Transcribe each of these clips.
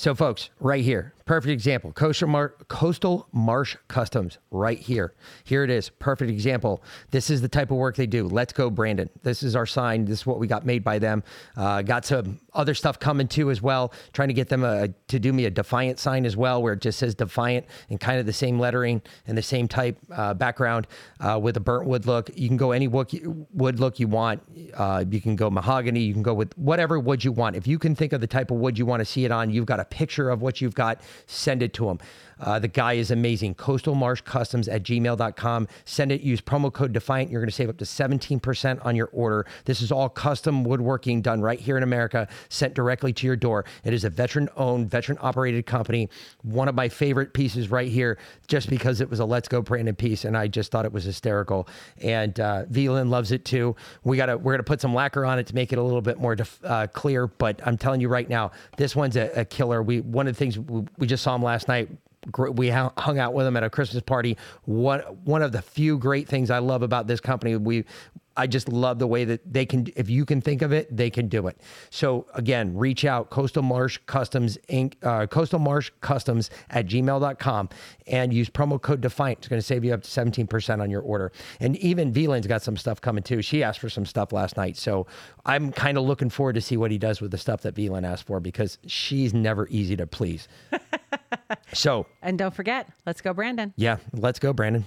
So, folks, right here, perfect example. Coastal, Mar- Coastal Marsh Customs, right here. Here it is, perfect example. This is the type of work they do. Let's go, Brandon. This is our sign. This is what we got made by them. Uh, got some other stuff coming too as well. Trying to get them a, to do me a Defiant sign as well, where it just says Defiant and kind of the same lettering and the same type uh, background uh, with a burnt wood look. You can go any wood, wood look you want. Uh, you can go mahogany. You can go with whatever wood you want. If you can think of the type of wood you want to see it on, you've got a picture of what you've got, send it to them. Uh, the guy is amazing. Coastal Marsh Customs at gmail.com. Send it, use promo code Defiant. You're going to save up to 17% on your order. This is all custom woodworking done right here in America, sent directly to your door. It is a veteran owned, veteran operated company. One of my favorite pieces right here, just because it was a Let's Go Brandon piece, and I just thought it was hysterical. And uh, VLAN loves it too. We gotta we're gonna put some lacquer on it to make it a little bit more def, uh, clear. But I'm telling you right now, this one's a, a killer. We one of the things we, we just saw him last night we hung out with them at a Christmas party. One one of the few great things I love about this company, we I just love the way that they can, if you can think of it, they can do it. So again, reach out, Coastal Marsh Customs Inc., uh, Coastal Marsh Customs at gmail.com and use promo code Defiant. It's going to save you up to 17% on your order. And even VLAN's got some stuff coming too. She asked for some stuff last night. So I'm kind of looking forward to see what he does with the stuff that VLAN asked for because she's never easy to please. so. And don't forget, let's go, Brandon. Yeah, let's go, Brandon.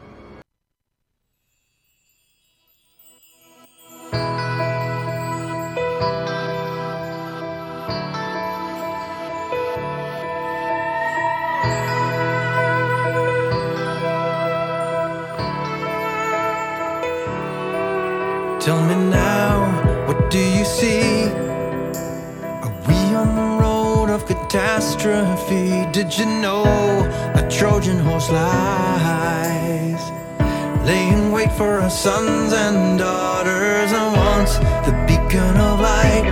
Tell me now, what do you see? Are we on the road of catastrophe? Did you know a Trojan horse lies? Laying wait for our sons and daughters, and once the beacon of light.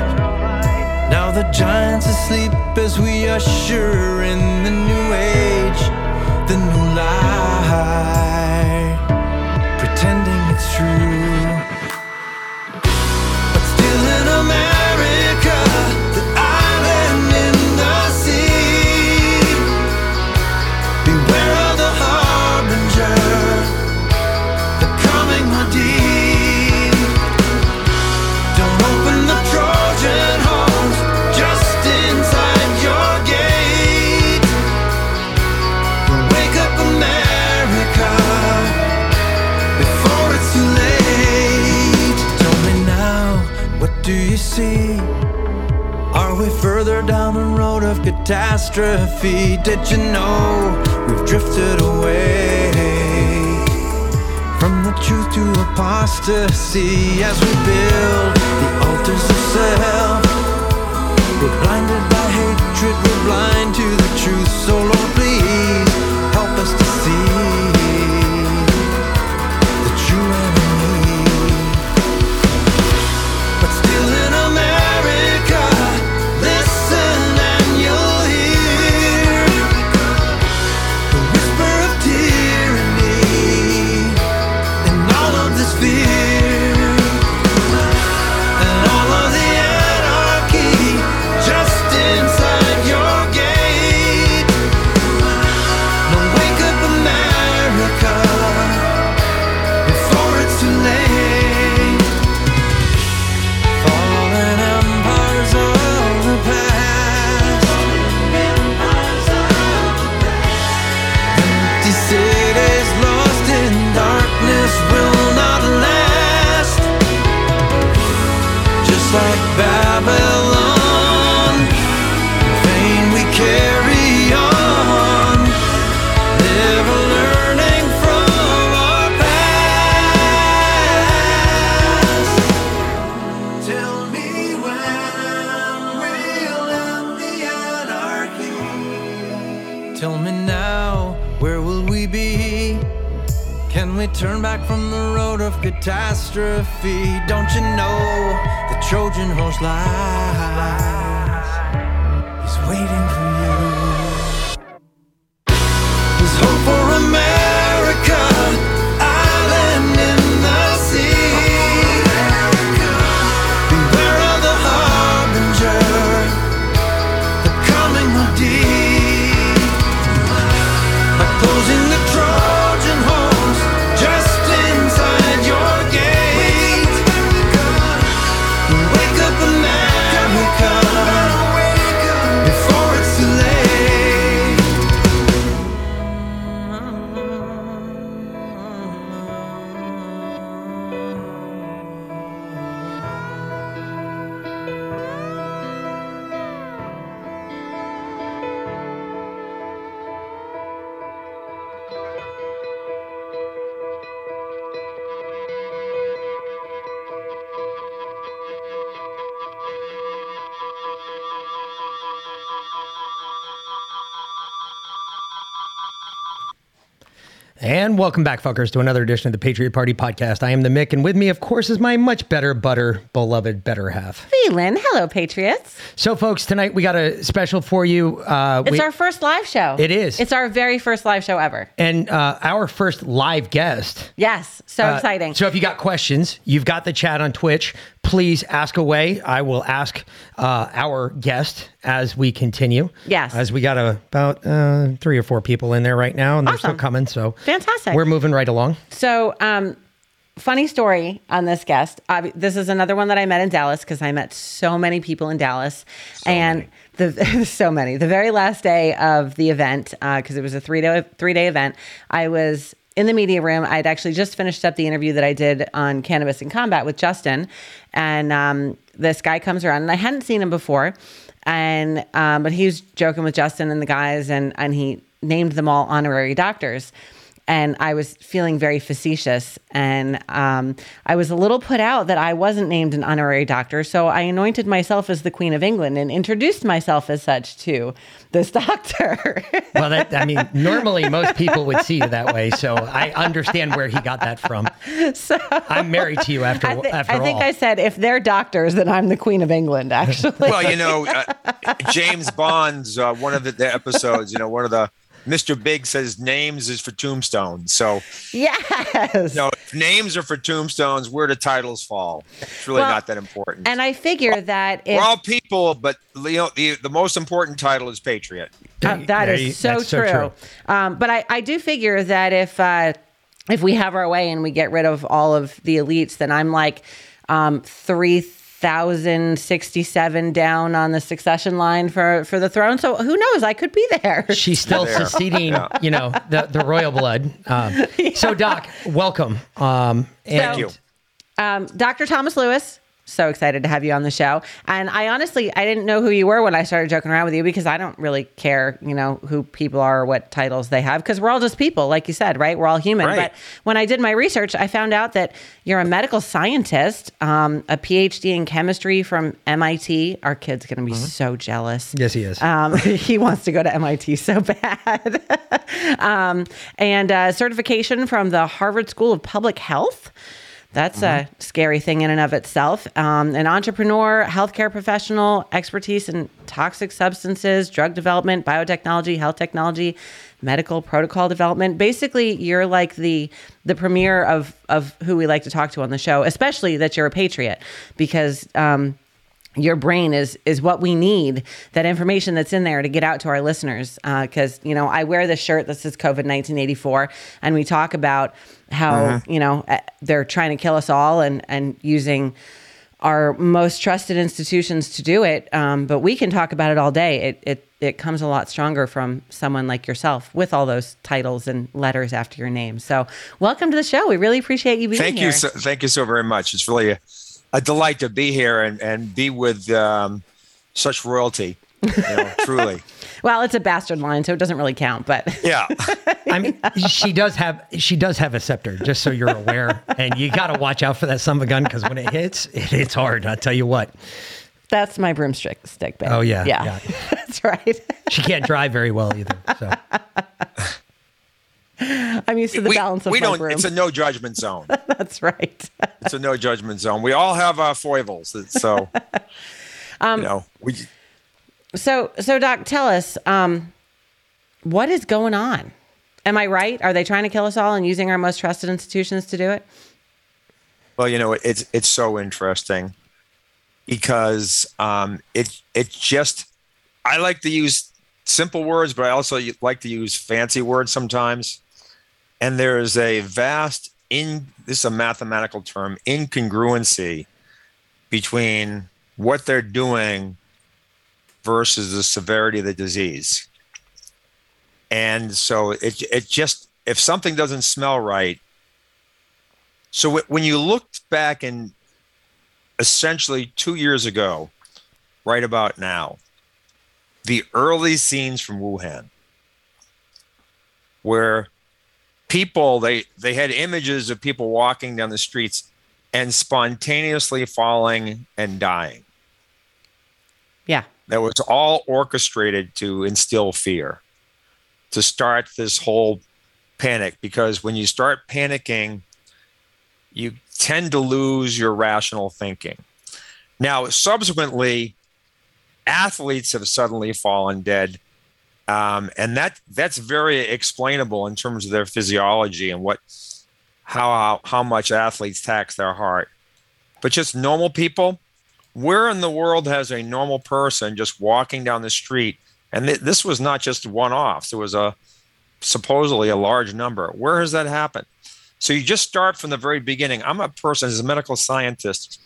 Now the giant's asleep as we usher in the new age, the new light. See? Are we further down the road of catastrophe? Did you know we've drifted away from the truth to apostasy as we build the altars of self? We're blinded by hatred, we're blind to the truth. So, Lord, please welcome back, fuckers, to another edition of the Patriot Party podcast. I am the Mick, and with me, of course, is my much better butter, beloved better half. Lynn, hello, Patriots. So, folks, tonight we got a special for you. Uh, It's we- our first live show. It is. It's our very first live show ever. and uh, our first live guest. Yes, so Uh, exciting. So if you got questions, you've got the chat on Twitch. Please ask away. I will ask uh, our guest as we continue. Yes. As we got a, about uh, three or four people in there right now, and they're still coming. So Fantastic. We're moving right along. So, um, funny story on this guest. Uh, this is another one that I met in Dallas because I met so many people in Dallas, and the so many. The very last day of the event, because it was a three day three day event, I was in the media room. I'd actually just finished up the interview that I did on cannabis and combat with Justin, and um, this guy comes around, and I hadn't seen him before, and um, but he was joking with Justin and the guys, and and he named them all honorary doctors and I was feeling very facetious. And um, I was a little put out that I wasn't named an honorary doctor. So I anointed myself as the Queen of England and introduced myself as such to this doctor. Well, that I mean, normally most people would see you that way, so I understand where he got that from. so I'm married to you after I, thi- after I think all. I said, if they're doctors, then I'm the Queen of England, actually. well, you know, uh, James Bond's uh, one of the, the episodes. You know, one of the Mr. Big says names is for tombstones. So, yes. you know, if names are for tombstones, where do titles fall? It's really Well, not that important. and I figure that if We're all people, but you know, the the most important title is patriot. Uh, that There is you- so that's so true. true. Um, but I, I do figure that if uh, if we have our way and we get rid of all of the elites, then I'm like um, three thousand sixty seven down on the succession line for for the throne. So who knows? I could be there. She's still There. succeeding, you know, the, the royal blood. Um, So, Doc, welcome. Um, and Thank you. Um, Dr. Thomas Lewis. So excited to have you on the show. And I honestly, I didn't know who you were when I started joking around with you because I don't really care, you know, who people are or what titles they have because we're all just people, like you said, right? We're all human. Right. But when I did my research, I found out that you're a medical scientist, um, a PhD in chemistry from MIT. Our kid's going to be so jealous. Yes, he is. Um, he wants to go to MIT so bad. um, and uh, certification from the Harvard School of Public Health. That's a scary thing in and of itself. Um, an entrepreneur, healthcare professional, expertise in toxic substances, drug development, biotechnology, health technology, medical protocol development. Basically, you're like the the premier of of who we like to talk to on the show, especially that you're a patriot, because um, your brain is is what we need that information that's in there to get out to our listeners. Because you know i wear this shirt that says covid 1984 and we talk about how you know uh, they're trying to kill us all and and using our most trusted institutions to do it um, but we can talk about it all day. It, it it comes a lot stronger from someone like yourself with all those titles and letters after your name. So welcome to the show. We really appreciate you being here. Thank here. you, so, thank you so very much. It's really a, a delight to be here and and be with um, such royalty. You know, truly. Well, it's a bastard line, so it doesn't really count. But Yeah. I mean, she does have she does have a scepter, just so you're aware, and you got to watch out for that son of a gun because when it hits, it hits hard. I tell you what, that's my broomstick stick, babe. Oh, yeah, yeah, yeah. that's right. she can't drive very well either. So I'm used to the we, balance of we don't. broom. It's a no judgment zone. that's right. It's a no judgment zone. We all have our foibles. So, Um, you know, we So, so Doc, tell us, um, what is going on? Am I right? Are they trying to kill us all and using our most trusted institutions to do it? Well, you know, it's it's so interesting because um, it it just I like to use simple words, but I also like to use fancy words sometimes. And there is a vast in this is a mathematical term incongruency between what they're doing versus the severity of the disease. And so it it just if something doesn't smell right, so wh- when you looked back in essentially two years ago, right about now, the early scenes from Wuhan, where people they they had images of people walking down the streets and spontaneously falling and dying. Yeah. That was all orchestrated to instill fear, to start this whole panic. Because when you start panicking, you tend to lose your rational thinking. Now, subsequently, athletes have suddenly fallen dead, um, and that that's very explainable in terms of their physiology and what how how much athletes tax their heart. But just normal people, where in the world has a normal person just walking down the street? And th- this was not just one-offs; it was a supposedly a large number. Where has that happened? So you just start from the very beginning. I'm a person as a medical scientist.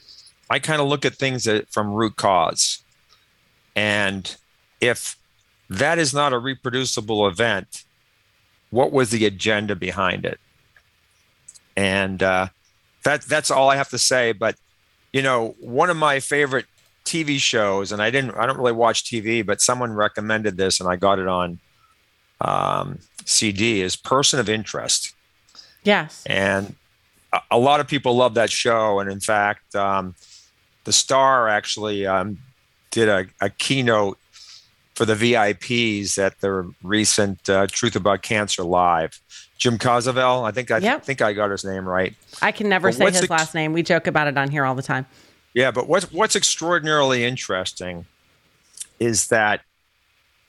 I kind of look at things that, from root cause, and if that is not a reproducible event, what was the agenda behind it? And uh, that that's all I have to say. But you know, one of my favorite TV shows, and I didn't, I don't really watch TV, but someone recommended this, and I got it on um, CD. Is Person of Interest, Yes. and a, a lot of people love that show. And in fact, um, the star actually um, did a, a keynote for the VIPs at the recent uh, Truth About Cancer Live. Jim Cosavell, I think I Yep. think I got his name right. I can never But say his ex- last name. We joke about it on here all the time. Yeah, but what's what's extraordinarily interesting is that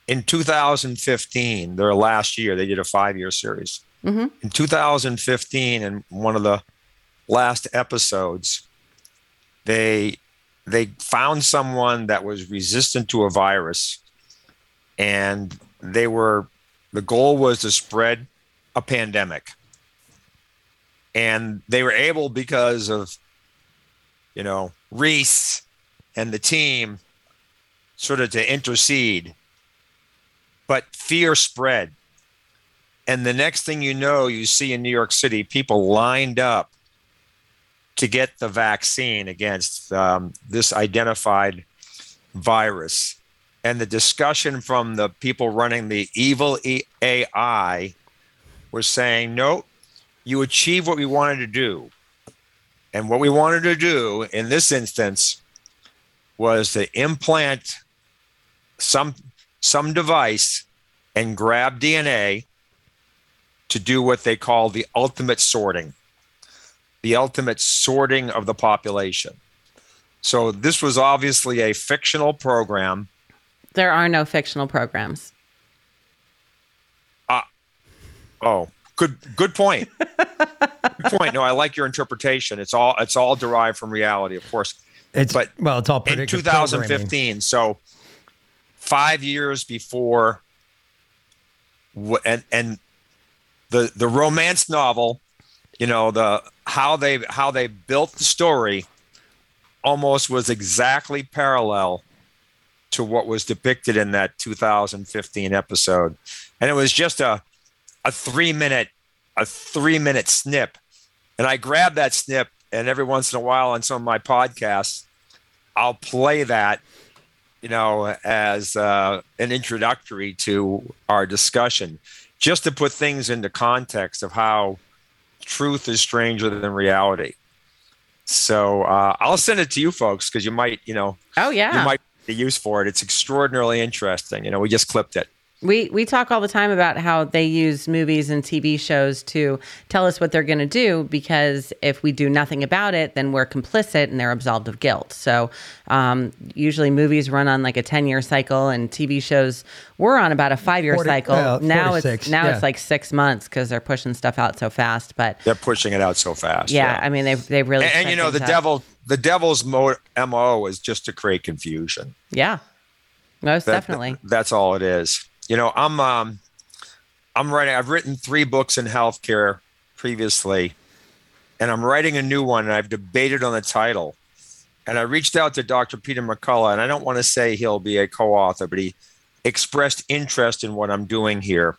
in 2015, their last year, they did a five-year series. Mhm. In 2015, in one of the last episodes, they they found someone that was resistant to a virus, and they were the goal was to spread a pandemic, and they were able because of you know, Reese and the team sort of to intercede. But fear spread. And the next thing you know, you see in New York City people lined up to get the vaccine against um, this identified virus. And the discussion from the people running the evil AI was saying, no, you achieve what we wanted to do. And what we wanted to do in this instance was to implant some some device and grab DNA to do what they call the ultimate sorting. The ultimate sorting of the population. So this was obviously a fictional program. There are no fictional programs. Ah. Oh, good good point. good point. No, I like your interpretation. It's all it's all derived from reality, of course. it's But well, it's all in predictive 2015. So five years before, and and the the romance novel, you know the how they how they built the story, almost was exactly parallel to what was depicted in that 2015 episode, and it was just a a three minute a three minute snip, and I grabbed that snip and every once in a while on some of my podcasts, I'll play that, you know, as uh, an introductory to our discussion, just to put things into context of how truth is stranger than reality. So uh, I'll send it to you folks because you might, you know, Oh yeah. you might be use for it. It's extraordinarily interesting. You know, we just clipped it. We we talk all the time about how they use movies and TV shows to tell us what they're going to do because if we do nothing about it, then we're complicit and they're absolved of guilt. So um, usually movies run on like a ten year cycle, and TV shows were on about a five year cycle. well, now to it's now yeah. it's like six months because they're pushing stuff out so fast. But They're pushing it out so fast. yeah, I mean they they really and, and you know the things up. devil the devil's mo, mo is just to create confusion. Yeah, most That- definitely. that's all it is. You know i'm um i'm writing i've written three books in healthcare previously and i'm writing a new one and i've debated on the title. And i reached out to dr peter mccullough and i don't want to say he'll be a co-author but he expressed interest in what i'm doing here.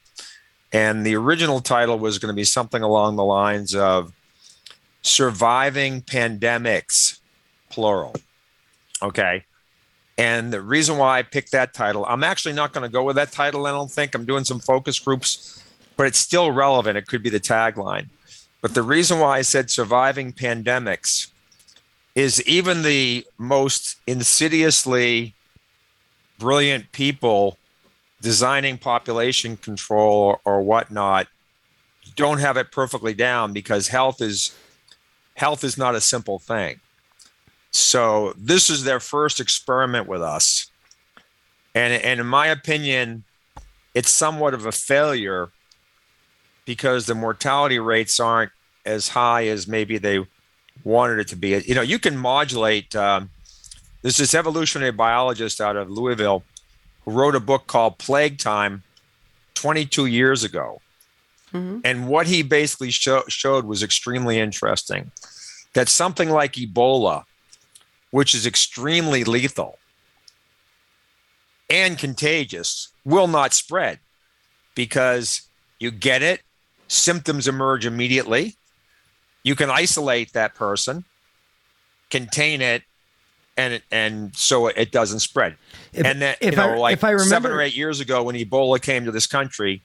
And the original title was going to be something along the lines of surviving pandemics plural okay and the reason why I picked that title, I'm actually not going to go with that title. I don't think I'm doing some focus groups, but it's still relevant. It could be the tagline. But the reason why I said surviving pandemics is even the most insidiously brilliant people designing population control or whatnot don't have it perfectly down because health is health is not a simple thing. So this is their first experiment with us. And, and in my opinion, it's somewhat of a failure because the mortality rates aren't as high as maybe they wanted it to be. You know, you can modulate. Um, there's this evolutionary biologist out of Louisville who wrote a book called Plague Time 22 years ago. Mm-hmm. And what he basically show, showed was extremely interesting. That something like Ebola, which is extremely lethal and contagious, will not spread because you get it, symptoms emerge immediately. You can isolate that person, contain it, and and so it doesn't spread. If- and then if you know, I- like if I seven or eight years ago, when Ebola came to this country,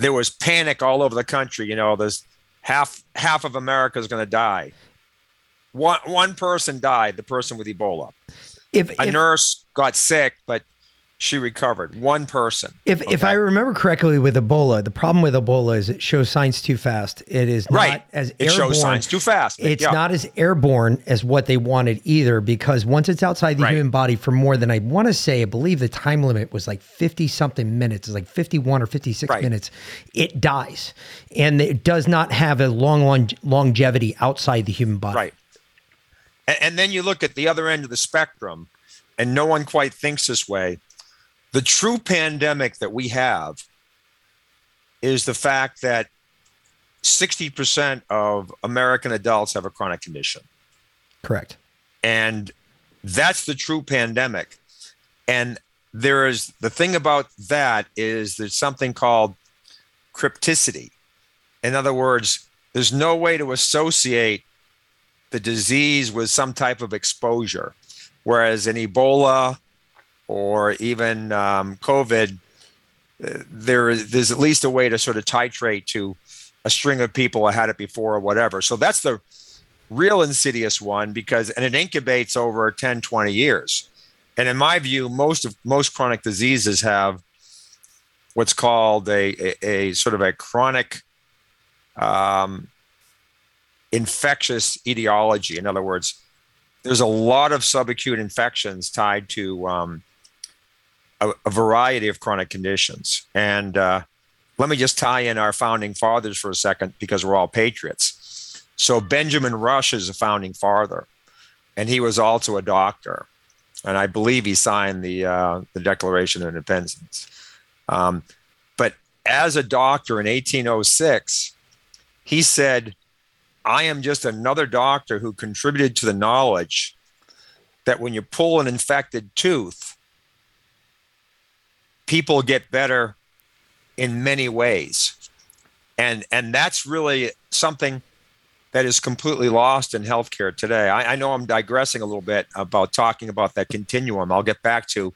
there was panic all over the country. You know, there's half half of America is going to die. One one person died, the person with Ebola. If A if, nurse got sick, but she recovered. One person. if, if I remember correctly with Ebola, the problem with Ebola is it shows signs too fast. It is not Right. as It airborne. shows signs too fast. It's Yeah. not as airborne as what they wanted either, because once it's outside the Right. human body for more than I want to say, I believe the time limit was like 50 something minutes, it's like 51 or 56 Right. minutes, it dies. And it does not have a long, long longevity outside the human body. Right. And, and then you look at the other end of the spectrum, and no one quite thinks this way. The true pandemic that we have is the fact that 60% of American adults have a chronic condition. Correct. And that's the true pandemic. And there is the thing about that is there's something called crypticity. In other words, there's no way to associate the disease with some type of exposure. Whereas in Ebola or even um, COVID, there is there's at least a way to sort of titrate to a string of people who had it before or whatever. So that's the real insidious one because and it incubates over 10 20 years and in my view most of most chronic diseases have what's called a, a, a sort of a chronic um, infectious etiology in other words there's a lot of subacute infections tied to um, a, a variety of chronic conditions. And uh, let me just tie in our founding fathers for a second because we're all patriots. So Benjamin Rush is a founding father, and he was also a doctor, and I believe he signed the uh, the Declaration of Independence. Um, but as a doctor in 1806, he said, "I am just another doctor who contributed to the knowledge that when you pull an infected tooth, people get better in many ways." And and that's really something that is completely lost in healthcare today. I, I know I'm digressing a little bit about talking about that continuum. I'll get back to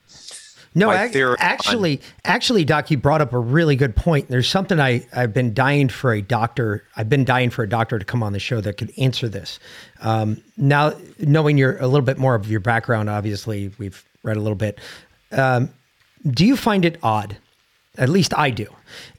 No, ac- theory on- actually, actually, Doc, you brought up a really good point. There's something I I've been dying for a doctor. I've been dying for a doctor to come on the show that could answer this. Um, now, knowing your a little bit more of your background, obviously, we've read a little bit. Um, do you find it odd? At least I do,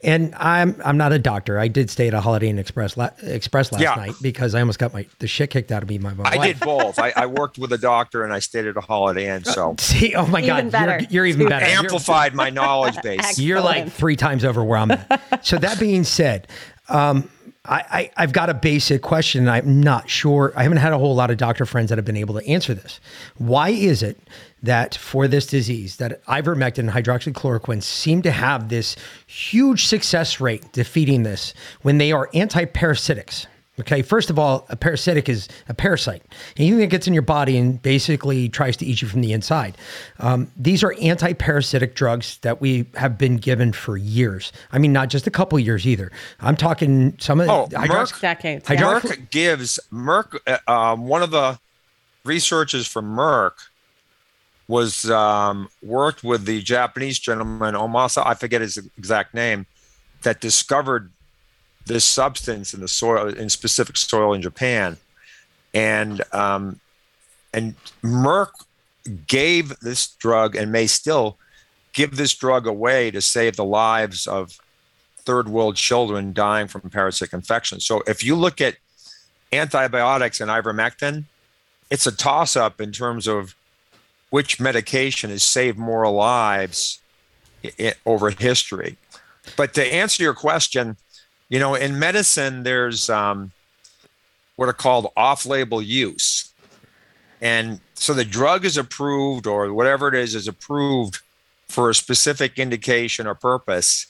and I'm I'm not a doctor. I did stay at a Holiday Inn Express la- Express last Yeah. night because I almost got my the shit kicked out of me by my I wife. did both. I, I worked with a doctor and I stayed at a Holiday Inn, so See, oh my Even God. You're, you're even better. You're- amplified my knowledge base. You're like three times over where I'm at. so that being said, um, I, I, I've got a basic question. and I'm not sure. I haven't had a whole lot of doctor friends that have been able to answer this. Why is it that for this disease, that ivermectin and hydroxychloroquine seem to have this huge success rate defeating this when they are antiparasitics? Okay, first of all, a parasitic is a parasite, anything that gets in your body and basically tries to eat you from the inside. Um, these are anti-parasitic drugs that we have been given for years. I mean, not just a couple years either. I'm talking some of Oh, hydrox- Merck- Decades, yeah. hydrox- Merck gives Merck. uh, Um, one of the researchers from Merck was um, worked with the Japanese gentleman Omasa. I forget his exact name, that discovered this substance in the soil, in specific soil in Japan, and um, and Merck gave this drug and may still give this drug away to save the lives of third world children dying from parasitic infection. So if you look at antibiotics and ivermectin, it's a toss up in terms of which medication has saved more lives over history. But to answer your question, you know, in medicine, there's um, what are called off label use. And so the drug is approved, or whatever it is, is approved for a specific indication or purpose.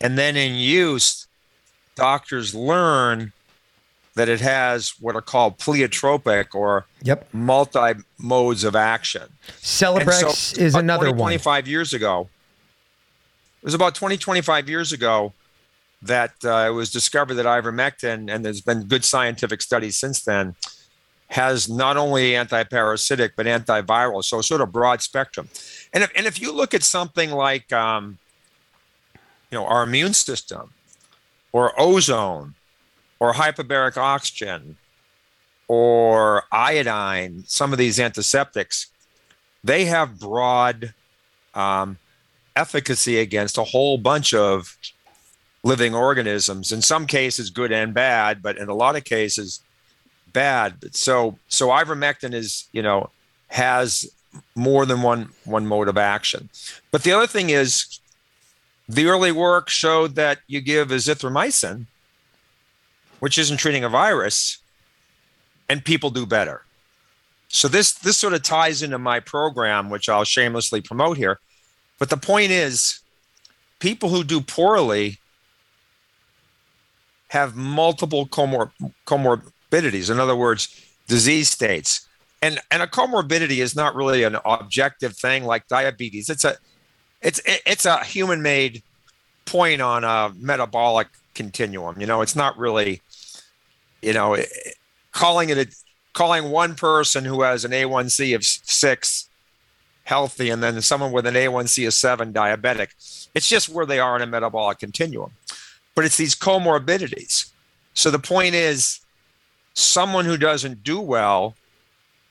And then in use, doctors learn that it has what are called pleiotropic or Yep. multi modes of action. Celebrex so is another 20, one. 25 years ago, it was about 20, 25 years ago that uh, it was discovered that ivermectin, and there's been good scientific studies since then, has not only antiparasitic but antiviral, so sort of broad spectrum. And if, and if you look at something like, um, you know, our immune system, or ozone, or hyperbaric oxygen, or iodine, some of these antiseptics, they have broad um, efficacy against a whole bunch of living organisms. In some cases, good and bad, but in a lot of cases, bad. So, so ivermectin is, you know, has more than one one mode of action. But the other thing is, the early work showed that you give azithromycin, which isn't treating a virus, and people do better. So this this sort of ties into my program, which I'll shamelessly promote here. But the point is, people who do poorly have multiple comor- comorbidities. In other words, disease states. And and a comorbidity is not really an objective thing like diabetes. It's a it's it's a human made point on a metabolic continuum. You know, it's not really, you know, calling it a calling one person who has an A1C of six healthy and then someone with an A1C of seven diabetic. It's just where they are in a metabolic continuum. But it's these comorbidities. So the point is, someone who doesn't do well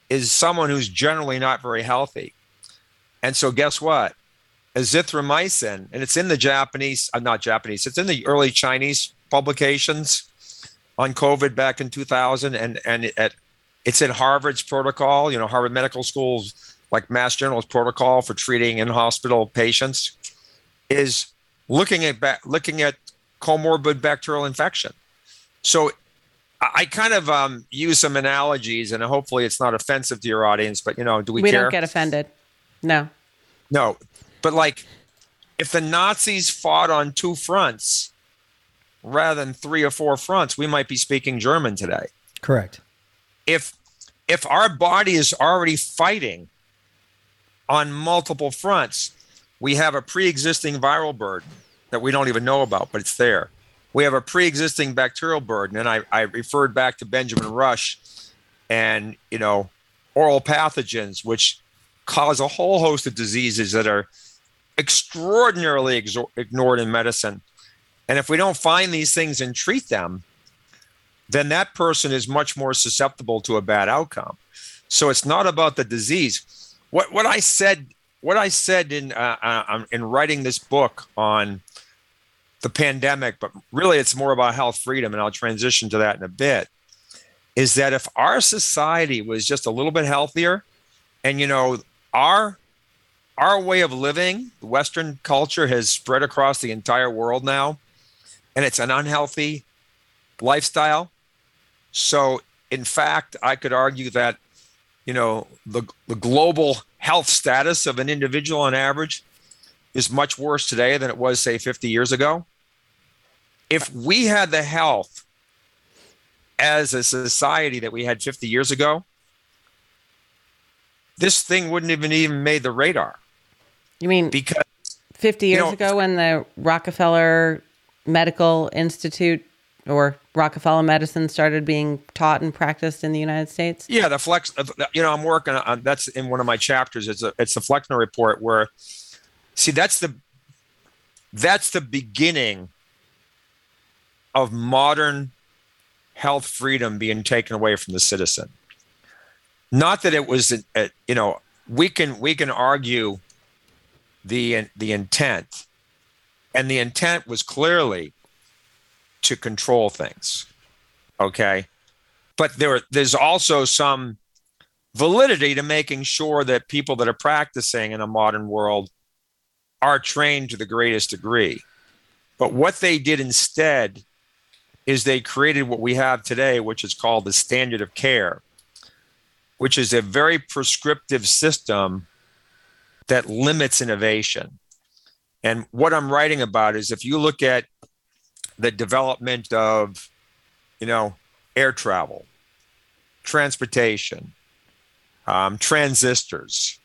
is someone who's generally not very healthy. And so guess what? Azithromycin, and it's in the Japanese, uh, not Japanese, it's in the early Chinese publications on COVID back in 2000, and and it, it's in Harvard's protocol. You know, Harvard Medical School's like Mass General's protocol for treating in hospital patients is looking at looking at comorbid bacterial infection. So I I kind of um, use some analogies, and hopefully it's not offensive to your audience. But you know, do we, We care? don't get offended. No. No, but like if the Nazis fought on two fronts rather than three or four fronts, we might be speaking German today. Correct. If if our body is already fighting on multiple fronts, we have a pre-existing viral burden that we don't even know about, but it's there. we have a pre-existing bacterial burden, and I, I referred back to Benjamin Rush, and you know, oral pathogens, which cause a whole host of diseases that are extraordinarily ignored in medicine. And if we don't find these things and treat them, then that person is much more susceptible to a bad outcome. So it's not about the disease. What what I said what I said in uh, uh, in writing this book on the pandemic, but really it's more about health freedom, and I'll transition to that in a bit. Is that if our society was just a little bit healthier, and you know our our way of living, Western culture has spread across the entire world now, and it's an unhealthy lifestyle. So, in fact, I could argue that, you know, the, the global health status of an individual on average is much worse today than it was, say, 50 years ago. If we had the health as a society that we had 50 years ago, this thing wouldn't even even made the radar. You mean because 50 years you know, ago when the Rockefeller Medical Institute or Rockefeller medicine started being taught and practiced in the United States? Yeah, the flex. Uh, you know, I'm working on that's in one of my chapters. It's a it's the Flexner report where, see, that's the that's the beginning of modern health freedom being taken away from the citizen. Not that it was, a, you know, we can we can argue the the intent, and the intent was clearly to control things. Okay. But there, there's also some validity to making sure that people that are practicing in a modern world are trained to the greatest degree. But what they did instead is they created what we have today, which is called the standard of care, which is a very prescriptive system that limits innovation. And what I'm writing about is if you look at the development of, you know, air travel, transportation, um, transistors,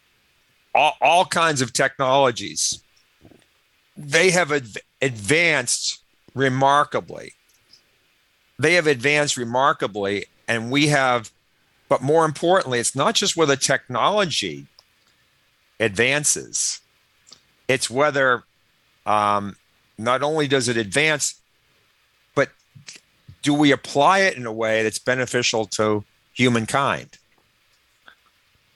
all, all kinds of technologies. They have ad- advanced remarkably. They have advanced remarkably, and we have, but more importantly, it's not just where the technology advances, it's whether um, not only does it advance, but do we apply it in a way that's beneficial to humankind?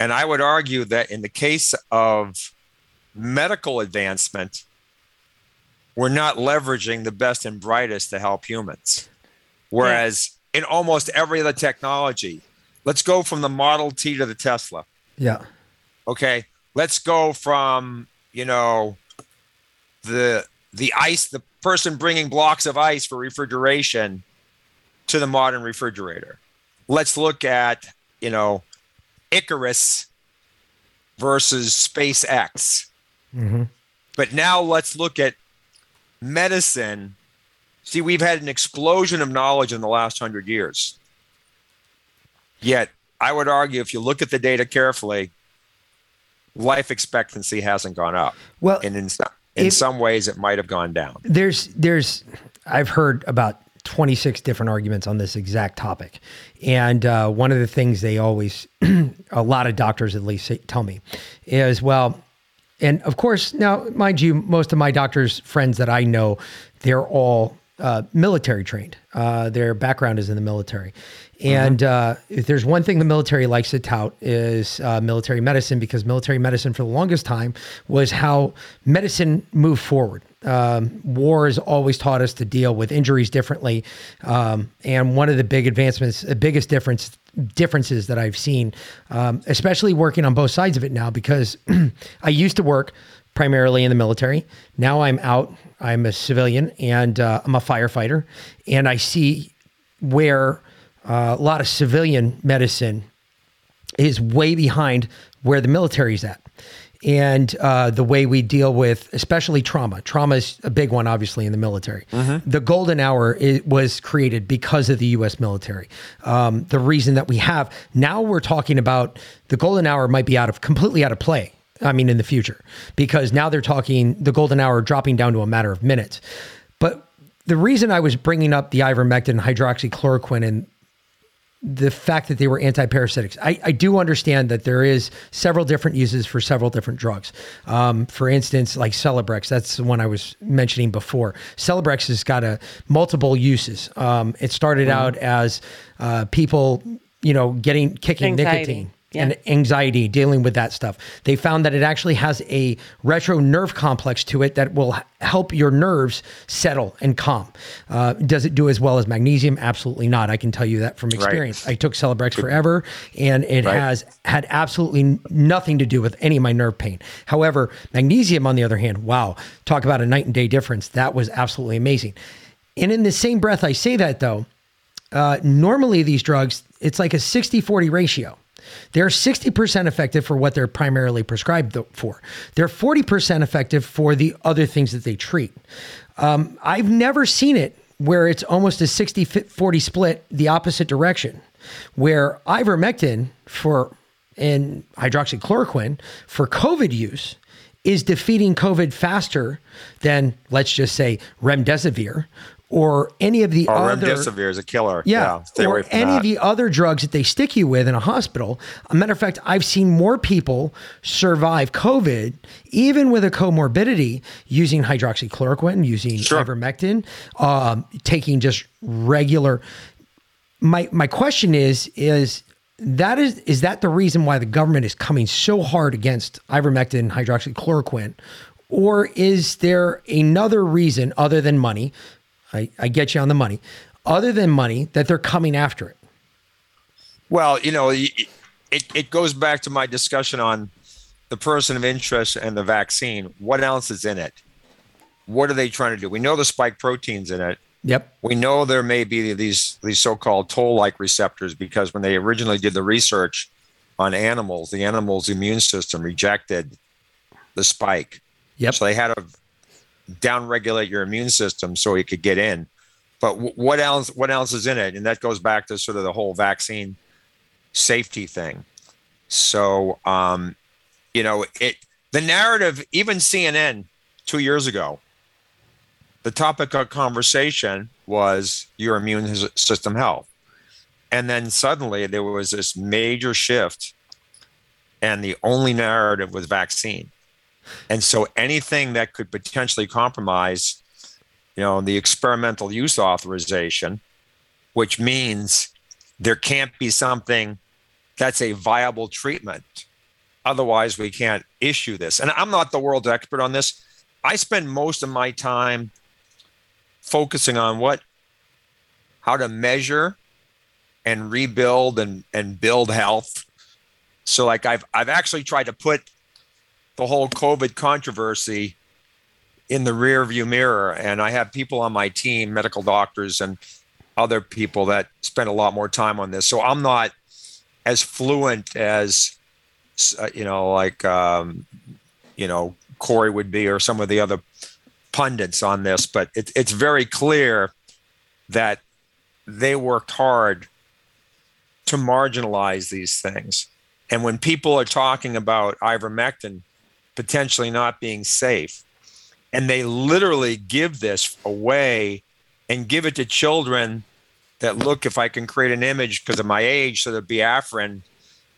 And I would argue that in the case of medical advancement, we're not leveraging the best and brightest to help humans. Whereas yeah. in almost every other technology, let's go from the Model T to the Tesla. Yeah. Okay. Let's go from, you know, the the ice, the person bringing blocks of ice for refrigeration to the modern refrigerator. Let's look at, you know, Icarus versus SpaceX. Mm-hmm. But now let's look at medicine. See, we've had an explosion of knowledge in the last hundred years. Yet, I would argue if you look at the data carefully, life expectancy hasn't gone up. Well, and in, in if, some ways, it might have gone down. There's, there's, I've heard about 26 different arguments on this exact topic. And uh, one of the things they always, a lot of doctors at least say, tell me, is well, and of course, now, mind you, most of my doctors' friends that I know, they're all uh, military trained. Uh, their background is in the military. And uh, if there's one thing the military likes to tout is uh, military medicine, because military medicine for the longest time was how medicine moved forward. Um, war has always taught us to deal with injuries differently, um, and one of the big advancements, the biggest difference differences that I've seen, um, especially working on both sides of it now, because I used to work primarily in the military. Now I'm out. I'm a civilian and uh, I'm a firefighter, and I see where uh, a lot of civilian medicine is way behind where the military is at and uh, the way we deal with, especially trauma. Trauma is a big one, obviously, in the military. Mm-hmm. The golden hour was created because of the U.S. military. Um, the reason that we have now, we're talking about the golden hour might be out of completely out of play. I mean, in the future, because now they're talking the golden hour dropping down to a matter of minutes. But the reason I was bringing up the ivermectin, and hydroxychloroquine, and the fact that they were antiparasitics. I, I do understand that there is several different uses for several different drugs. Um, for instance, like Celebrex, that's the one I was mentioning before. Celebrex has got a multiple uses. Um, it started out as uh, people, you know, getting kicking Anxiety. nicotine Yeah. and anxiety dealing with that stuff. They found that it actually has a retro nerve complex to it that will help your nerves settle and calm. Uh, does it do as well as magnesium? Absolutely not. I can tell you that from experience. I took Celebrex forever and it Right. has had absolutely nothing to do with any of my nerve pain. However, magnesium, on the other hand, wow, talk about a night and day difference. That was absolutely amazing. And in the same breath, I say that though, uh, normally these drugs, it's like a 60 40 ratio. They're 60% effective for what they're primarily prescribed for. They're 40% effective for the other things that they treat. Um, I've never seen it where it's almost a 60 40 split the opposite direction, where ivermectin for and hydroxychloroquine for COVID use is defeating COVID faster than, let's just say, remdesivir or any of the Or other. remdesivir is a killer. Yeah, away or any that. of the other drugs that they stick you with in a hospital. A matter of fact, I've seen more people survive COVID, even with a comorbidity, using hydroxychloroquine, using Sure. ivermectin, um, taking just regular. My my question is is that is is that the reason why the government is coming so hard against ivermectin, hydroxychloroquine, or is there another reason other than money? I, I get you on the money. Other than money, that they're coming after it. Well, you know, it, it goes back to my discussion on the person of interest and the vaccine. What else is in it? What are they trying to do? We know the spike proteins in it. Yep. We know there may be these these so-called toll-like receptors because when they originally did the research on animals, the animal's immune system rejected the spike. Yep. So they had to downregulate your immune system so it could get in. But w- what else? What else is in it? And that goes back to sort of the whole vaccine safety thing. So, um, you know, it the narrative. Even CNN two years ago, the topic of conversation was your immune system health, and then suddenly there was this major shift, and the only narrative was vaccine. And so anything that could potentially compromise, you know, the experimental use authorization, which means there can't be something that's a viable treatment. Otherwise, we can't issue this. And I'm not the world's expert on this. I spend most of my time focusing on what, how to measure and rebuild and, and build health. So like I've I've actually tried to put the whole COVID controversy in the rear view mirror. And I have people on my team, medical doctors and other people that spend a lot more time on this. So I'm not as fluent as, uh, you know, like, um, you know, Corey would be or some of the other pundits on this, but it, it's very clear that they worked hard to marginalize these things. And when people are talking about ivermectin potentially not being safe, and they literally give this away and give it to children that look, if I can create an image because of my age, so the Biafran,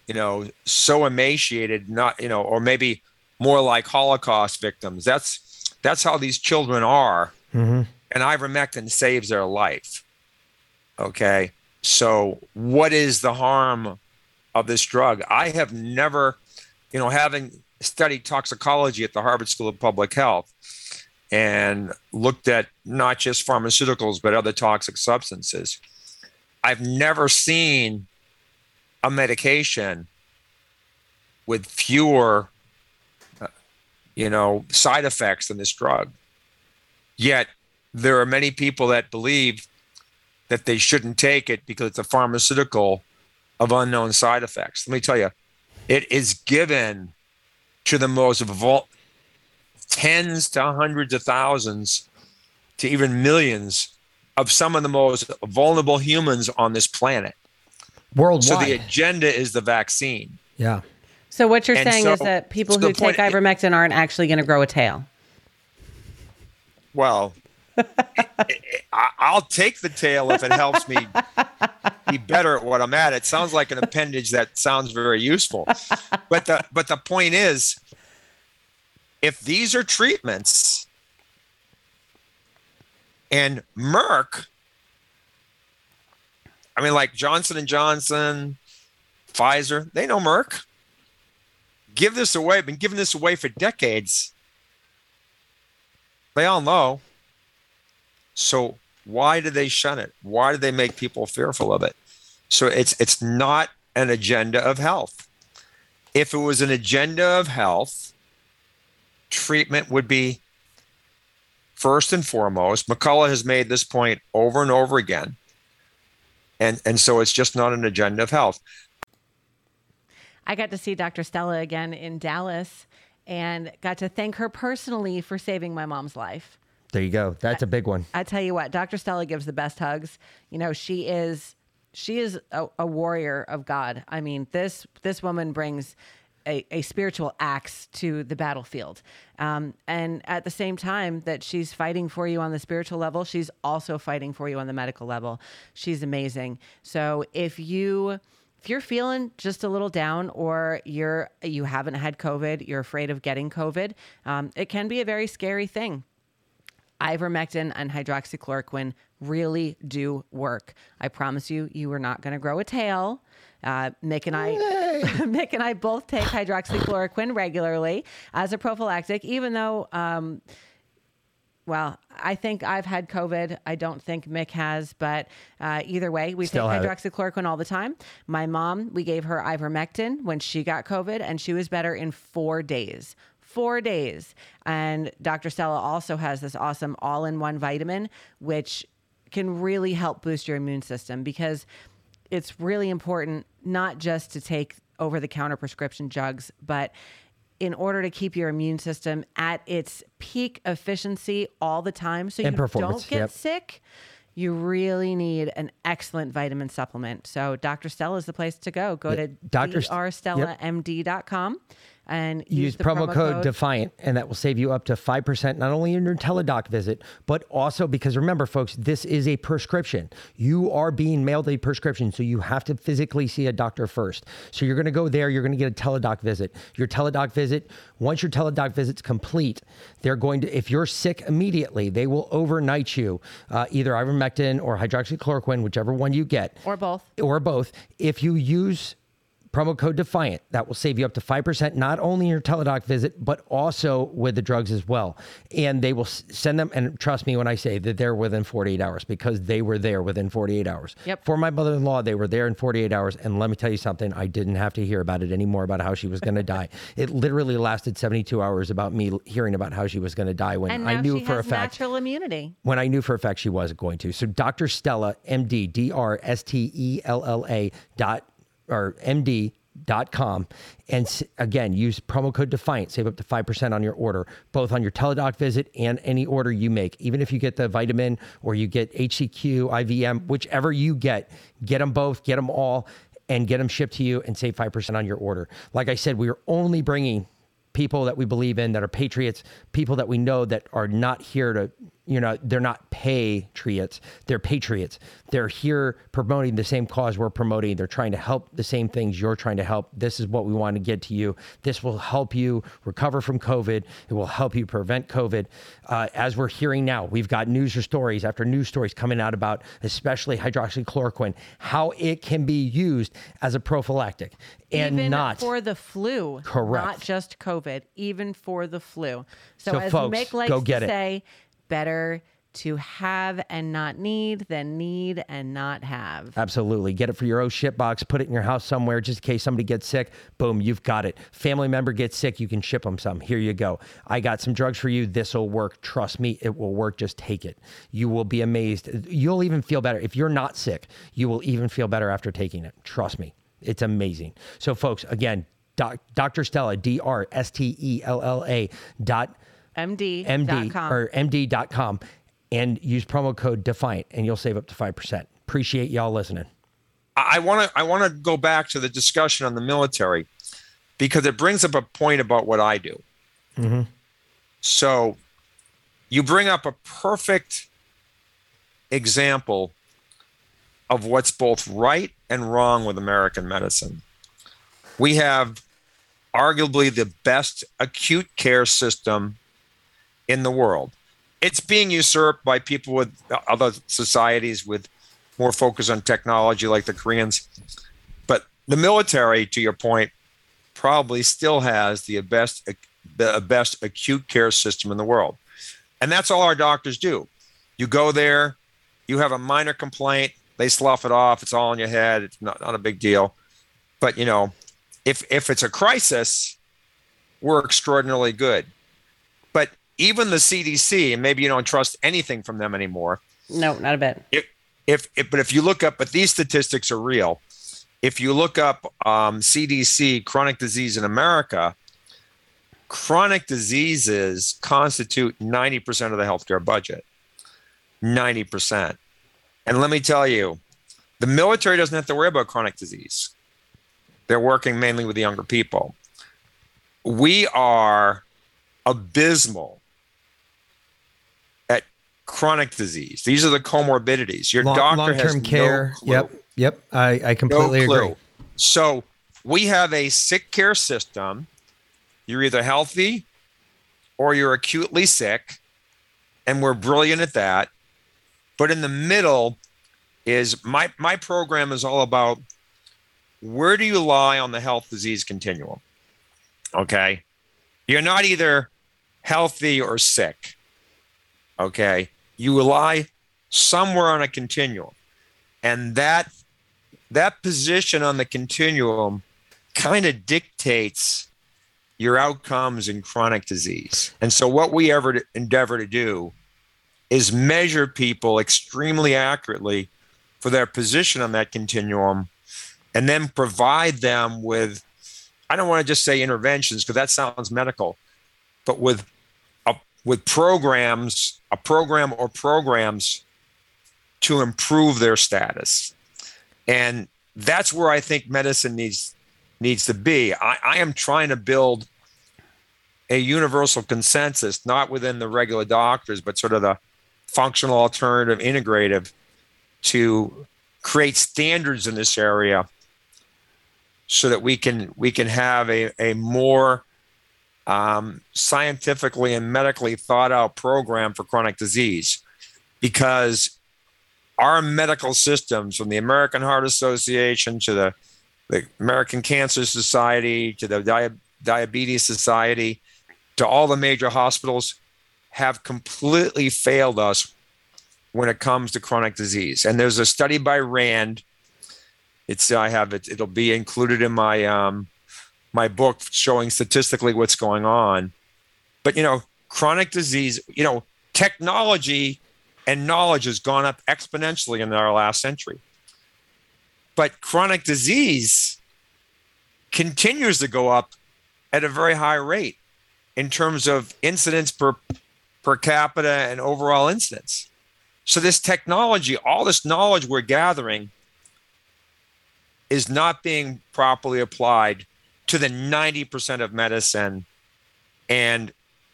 you know, so emaciated, not, you know, or maybe more like Holocaust victims. That's that's how these children are. Mm-hmm. And ivermectin saves their life. Okay. So what is the harm of this drug? I have never, you know, having studied toxicology at the Harvard School of Public Health and looked at not just pharmaceuticals but other toxic substances. I've never seen a medication with fewer uh, you know side effects than this drug. Yet there are many people that believe that they shouldn't take it because it's a pharmaceutical of unknown side effects. Let me tell you, it is given to the most vul- tens to hundreds of thousands to even millions of some of the most vulnerable humans on this planet. Worldwide. So the agenda is the vaccine. yeah. So what you're And saying is that people who take point- ivermectin aren't actually going to grow a tail. Well, I, I'll take the tail if it helps me be better at what I'm at. It sounds like an appendage that sounds very useful. But the but the point is, if these are treatments, and Merck, I mean, like Johnson and Johnson, Pfizer, they know Merck. Give this away. Been giving this away for decades. They all know. So why do they shun it? Why do they make people fearful of it? So it's it's not an agenda of health. If it was an agenda of health, treatment would be first and foremost. McCullough has made this point over and over again. And and so it's just not an agenda of health. I got to see Dr. Stella again in Dallas and got to thank her personally for saving my mom's life. There you go. That's a big one. I tell you what, Dr. Stella gives the best hugs. You know, she is she is a, a warrior of God. I mean, this this woman brings a, a spiritual axe to the battlefield. Um, and at the same time that she's fighting for you on the spiritual level, she's also fighting for you on the medical level. She's amazing. So if you if you're feeling just a little down or you're you haven't had covid you're afraid of getting covid um, it can be a very scary thing ivermectin and hydroxychloroquine really do work. I promise you, you are not going to grow a tail. Uh, Mick and I, Mick and I both take hydroxychloroquine regularly as a prophylactic, even though, um, well, I think I've had COVID. I don't think Mick has, but uh, either way, we Still take hydroxychloroquine all the time. My mom, we gave her ivermectin when she got COVID, and she was better in four days. Four days. And Dr. Stella also has this awesome all in one vitamin, which can really help boost your immune system because it's really important not just to take over the counter prescription drugs, but in order to keep your immune system at its peak efficiency all the time so you don't get yep. sick, you really need an excellent vitamin supplement. So Dr. Stella is the place to go. Go to Dr. St- drstellamd.com and use, Use the promo, code Defiant, and that will save you up to 5% not only in your teledoc visit, but also because remember, folks, this is a prescription. You are being mailed a prescription, so you have to physically see a doctor first. So you're going to go there, you're going to get a teledoc visit. Your teledoc visit, once your teledoc visit's complete, they're going to, if you're sick immediately, they will overnight you uh, either ivermectin or hydroxychloroquine, whichever one you get or both. or both. If you use promo code Defiant, that will save you up to 5%, not only your teledoc visit, but also with the drugs as well. And they will send them, and trust me when I say that they're within 48 hours because they were there within 48 hours. Yep. For my mother in law, they were there in 48 hours. And let me tell you something, I didn't have to hear about it anymore about how she was going to die. It literally lasted 72 hours about me hearing about how she was going to die when I knew for a fact natural immunity. when I knew for a fact she wasn't going to. So Dr. Stella, MD, D R S T E L L A dot or MD dot com. And again use promo code defiant save up to 5% on your order both on your teledoc visit and any order you make. Even if you get the vitamin or you get hcq ivm whichever you get get them both get them all and get them shipped to you and save 5% on your order. Like i said we are only bringing people that we believe in that are patriots, people that we know that are not here to, you know, they're not patriots, they're patriots. They're here promoting the same cause we're promoting. They're trying to help the same things you're trying to help. This is what we want to get to you. This will help you recover from COVID. It will help you prevent COVID. Uh, as we're hearing now, we've got news or stories after news stories coming out about, especially hydroxychloroquine, how it can be used as a prophylactic and even not for the flu. Correct. Not just COVID, even for the flu. So, So as folks, Mick likes go get to it. say, better to have and not need than need and not have. Absolutely. Get it for your own ship box, put it in your house somewhere just in case somebody gets sick. Boom, you've got it. Family member gets sick, you can ship them some. Here you go. I got some drugs for you. This will work. Trust me, it will work. Just take it. You will be amazed. You'll even feel better. If you're not sick, you will even feel better after taking it. Trust me. It's amazing. So, folks, again, doc, Dr. Stella, D R S T E L L A dot MD. MD com. or MD.com and use promo code Defiant and you'll save up to 5%. Appreciate y'all listening. I want to I want to go back to the discussion on the military because it brings up a point about what I do. Mm-hmm. So you bring up a perfect example of what's both right and wrong with American medicine. We have arguably the best acute care system in the world. It's being usurped by people with uh, other societies with more focus on technology, like the Koreans. But the military, to your point, probably still has the best the best acute care system in the world. And that's all our doctors do. You go there, you have a minor complaint, they slough it off, it's all in your head, it's not, not a big deal. But you know, if if it's a crisis, we're extraordinarily good. Even the CDC, and maybe you don't trust anything from them anymore. No, not a bit. If, if, if but if you look up, but these statistics are real. If you look up um, CDC chronic disease in America, chronic diseases constitute 90% of the healthcare budget. 90%. And let me tell you, the military doesn't have to worry about chronic disease. They're working mainly with the younger people. We are abysmal chronic disease. These are the comorbidities. Your Long, doctor long-term has care. No. Yep. Yep. I, I completely no clue. agree. So we have a sick care system. You're either healthy or you're acutely sick, and we're brilliant at that. But in the middle is my my program is all about where do you lie on the health disease continuum? Okay. You're not either healthy or sick. Okay. You lie somewhere on a continuum. And that that position on the continuum kind of dictates your outcomes in chronic disease. And so what we ever endeavor to do is measure people extremely accurately for their position on that continuum and then provide them with I don't want to just say interventions because that sounds medical, but with with programs, a program or programs to improve their status. And that's where I think medicine needs needs to be. I, I am trying to build a universal consensus, not within the regular doctors, but sort of the functional alternative integrative to create standards in this area so that we can we can have a, a more um, scientifically and medically thought out program for chronic disease because our medical systems from the American Heart Association to the, the American Cancer Society to the Di- Diabetes Society to all the major hospitals have completely failed us when it comes to chronic disease. And there's a study by Rand. It's I have it. It'll be included in my um, my book showing statistically what's going on. But you know, chronic disease. You know, technology and knowledge has gone up exponentially in our last century. But chronic disease continues to go up at a very high rate in terms of incidence per per capita and overall incidence. So this technology, all this knowledge we're gathering is not being properly applied to the 90% of medicine. And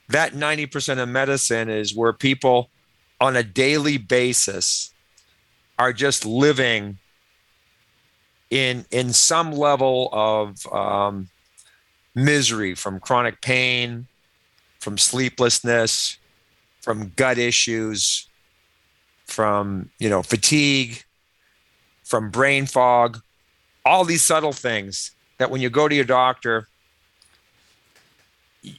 that 90% of medicine is where people on a daily basis are just living in in some level of um, misery from chronic pain, from sleeplessness, from gut issues, from you know fatigue, from brain fog, all these subtle things that when you go to your doctor,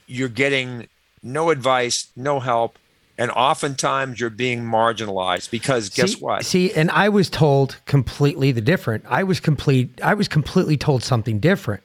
you're getting no advice, no help, and oftentimes you're being marginalized because guess see, what? See, and I was told completely the different. I was complete. I was completely told something different.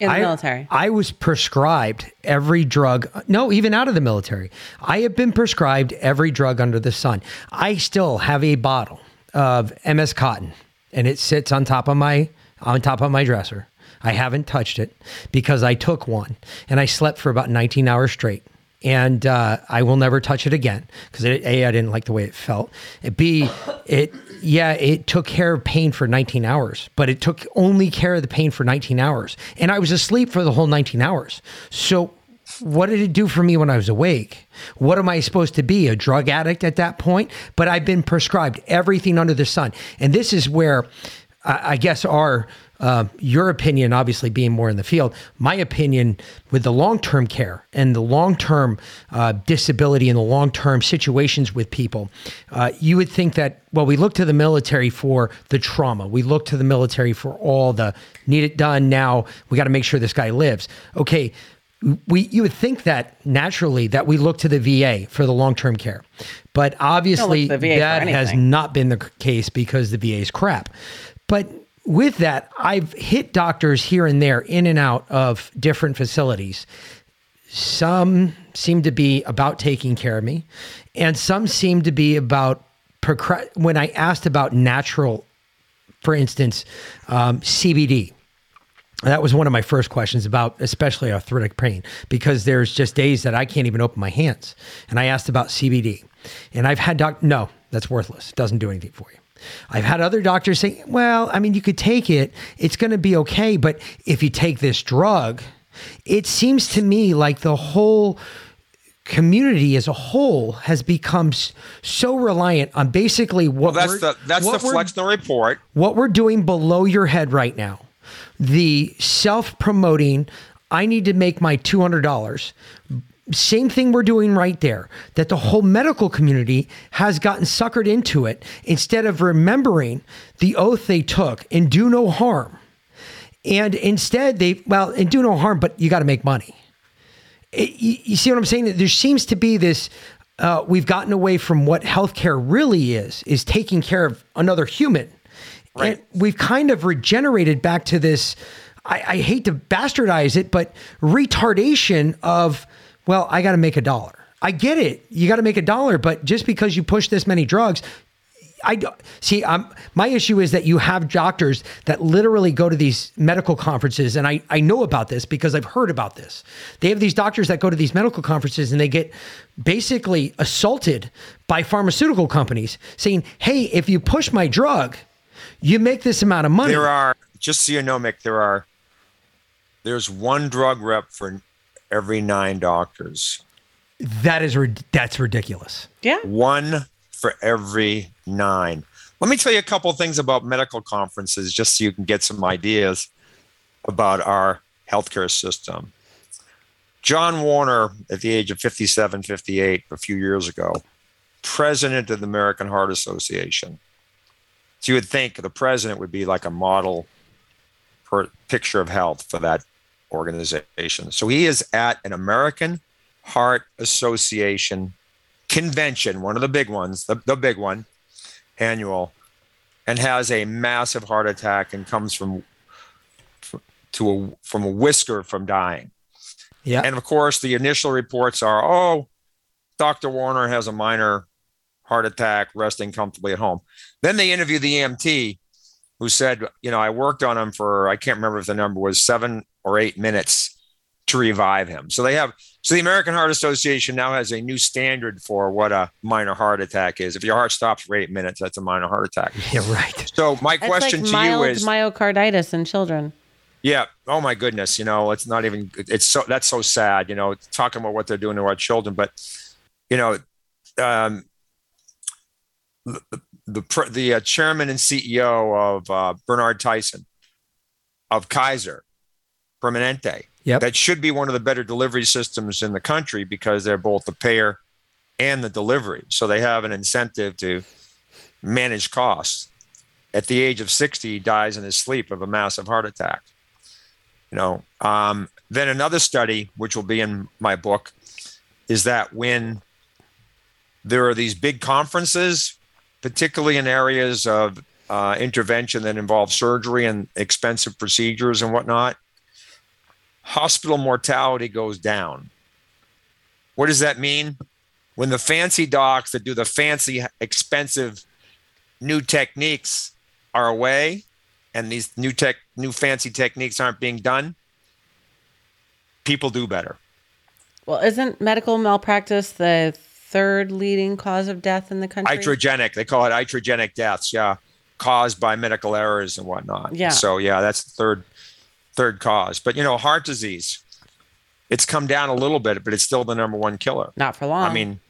In the I, military. I was prescribed every drug. No, even out of the military. I have been prescribed every drug under the sun. I still have a bottle of MS Contin, and it sits on top of my on top of my dresser. I haven't touched it because I took one and I slept for about 19 hours straight. And uh, I will never touch it again because a I didn't like the way it felt. B it yeah it took care of pain for 19 hours, but it took only care of the pain for 19 hours, and I was asleep for the whole 19 hours. So what did it do for me when I was awake? What am I supposed to be, a drug addict at that point? But I've been prescribed everything under the sun. And this is where I, I guess our uh, your opinion, obviously being more in the field, my opinion with the long term care and the long term uh, disability and the long term situations with people, uh, you would think that, well, we look to the military for the trauma. We look to the military for all the need it done now. We got to make sure this guy lives. Okay. We, you would think that naturally that we look to the VA for the long term care, but obviously to the VA for that has not been the case because the VA is crap. But with that, I've hit doctors here and there in and out of different facilities. Some seem to be about taking care of me, and some seem to be about procra- when I asked about natural, for instance, um, CBD. That was one of my first questions about especially arthritic pain because there's just days that I can't even open my hands. And I asked about CBD. And I've had doc no, that's worthless. It doesn't do anything for you. I've had other doctors say, "Well, I mean, you could take it. It's going to be okay, but if you take this drug, it seems to me like the whole community as a whole has become so reliant on basically what Well, that's the that's the Flexner report. what we're doing below your head right now, the self promoting, I need to make my $200. Same thing we're doing right there, that the whole medical community has gotten suckered into it instead of remembering the oath they took and do no harm. And instead, they, well, and do no harm, but you got to make money it, you, you see what I'm saying? There seems to be this. Uh, we've gotten away from what healthcare really is: is taking care of another human, Right. and we've kind of regenerated back to this. I, I hate to bastardize it, but retardation of well, I got to make a dollar. I get it. You got to make a dollar, but just because you push this many drugs, I don't see. Um, my issue is that you have doctors that literally go to these medical conferences, and I I know about this because I've heard about this. They have these doctors that go to these medical conferences and they get basically assaulted by pharmaceutical companies, saying, "Hey, if you push my drug, you make this amount of money." There are just so you know, Mick. There are there's one drug rep for every nine doctors. that is that's ridiculous. Yeah. One for every nine. Let me tell you a couple of things about medical conferences, just so you can get some ideas about our healthcare system. John Warner, at the age of 57, 58, a few years ago, president of the American Heart Association. So you would think the president would be like a model per picture of health for that organization. So he is at an American Heart Association convention, one of the big ones, the, the big one, annual, and has a massive heart attack and comes from to a from a whisker from dying. Yeah, And of course, the initial reports are, oh, Dr. Warner has a minor heart attack, resting comfortably at home. Then they interview the EMT who said, you know, I worked on him for, I can't remember if the number was seven or eight minutes to revive him. So they have, so the American Heart Association now has a new standard for what a minor heart attack is. If your heart stops for eight minutes, that's a minor heart attack. yeah, right. So my It's question like to mild you is, myocarditis in children. yeah. Oh my goodness. You know, it's not even. It's so that's so sad. You know, talking about what they're doing to our children, but you know, um, the the, uh, chairman and CEO of uh, Bernard Tyson of Kaiser Permanente. Yep. That should be one of the better delivery systems in the country because they're both the payer and the delivery. So they have an incentive to manage costs. At the age of 60, he dies in his sleep of a massive heart attack. You know, um, then another study, which will be in my book, is that when there are these big conferences, particularly in areas of uh, intervention that involve surgery and expensive procedures and whatnot, hospital mortality goes down. What does that mean? When the fancy docs that do the fancy, expensive new techniques are away and these new tech, new fancy techniques aren't being done, people do better. Well, isn't medical malpractice the third leading cause of death in the country? Iatrogenic, they call it iatrogenic deaths, yeah, caused by medical errors and whatnot. Yeah. So yeah, that's the third third cause. But you know, heart disease. It's come down a little bit, but it's still the number one killer. Not for long. I mean,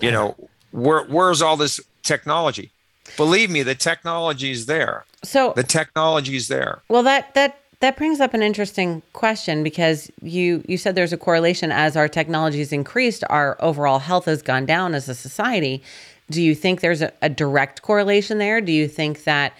you know, where where's all this technology? Believe me, the technology is there. so The technology is there. Well, that that that brings up an interesting question because you you said there's a correlation as our technology has increased, our overall health has gone down as a society. Do you think there's a, a direct correlation there? Do you think that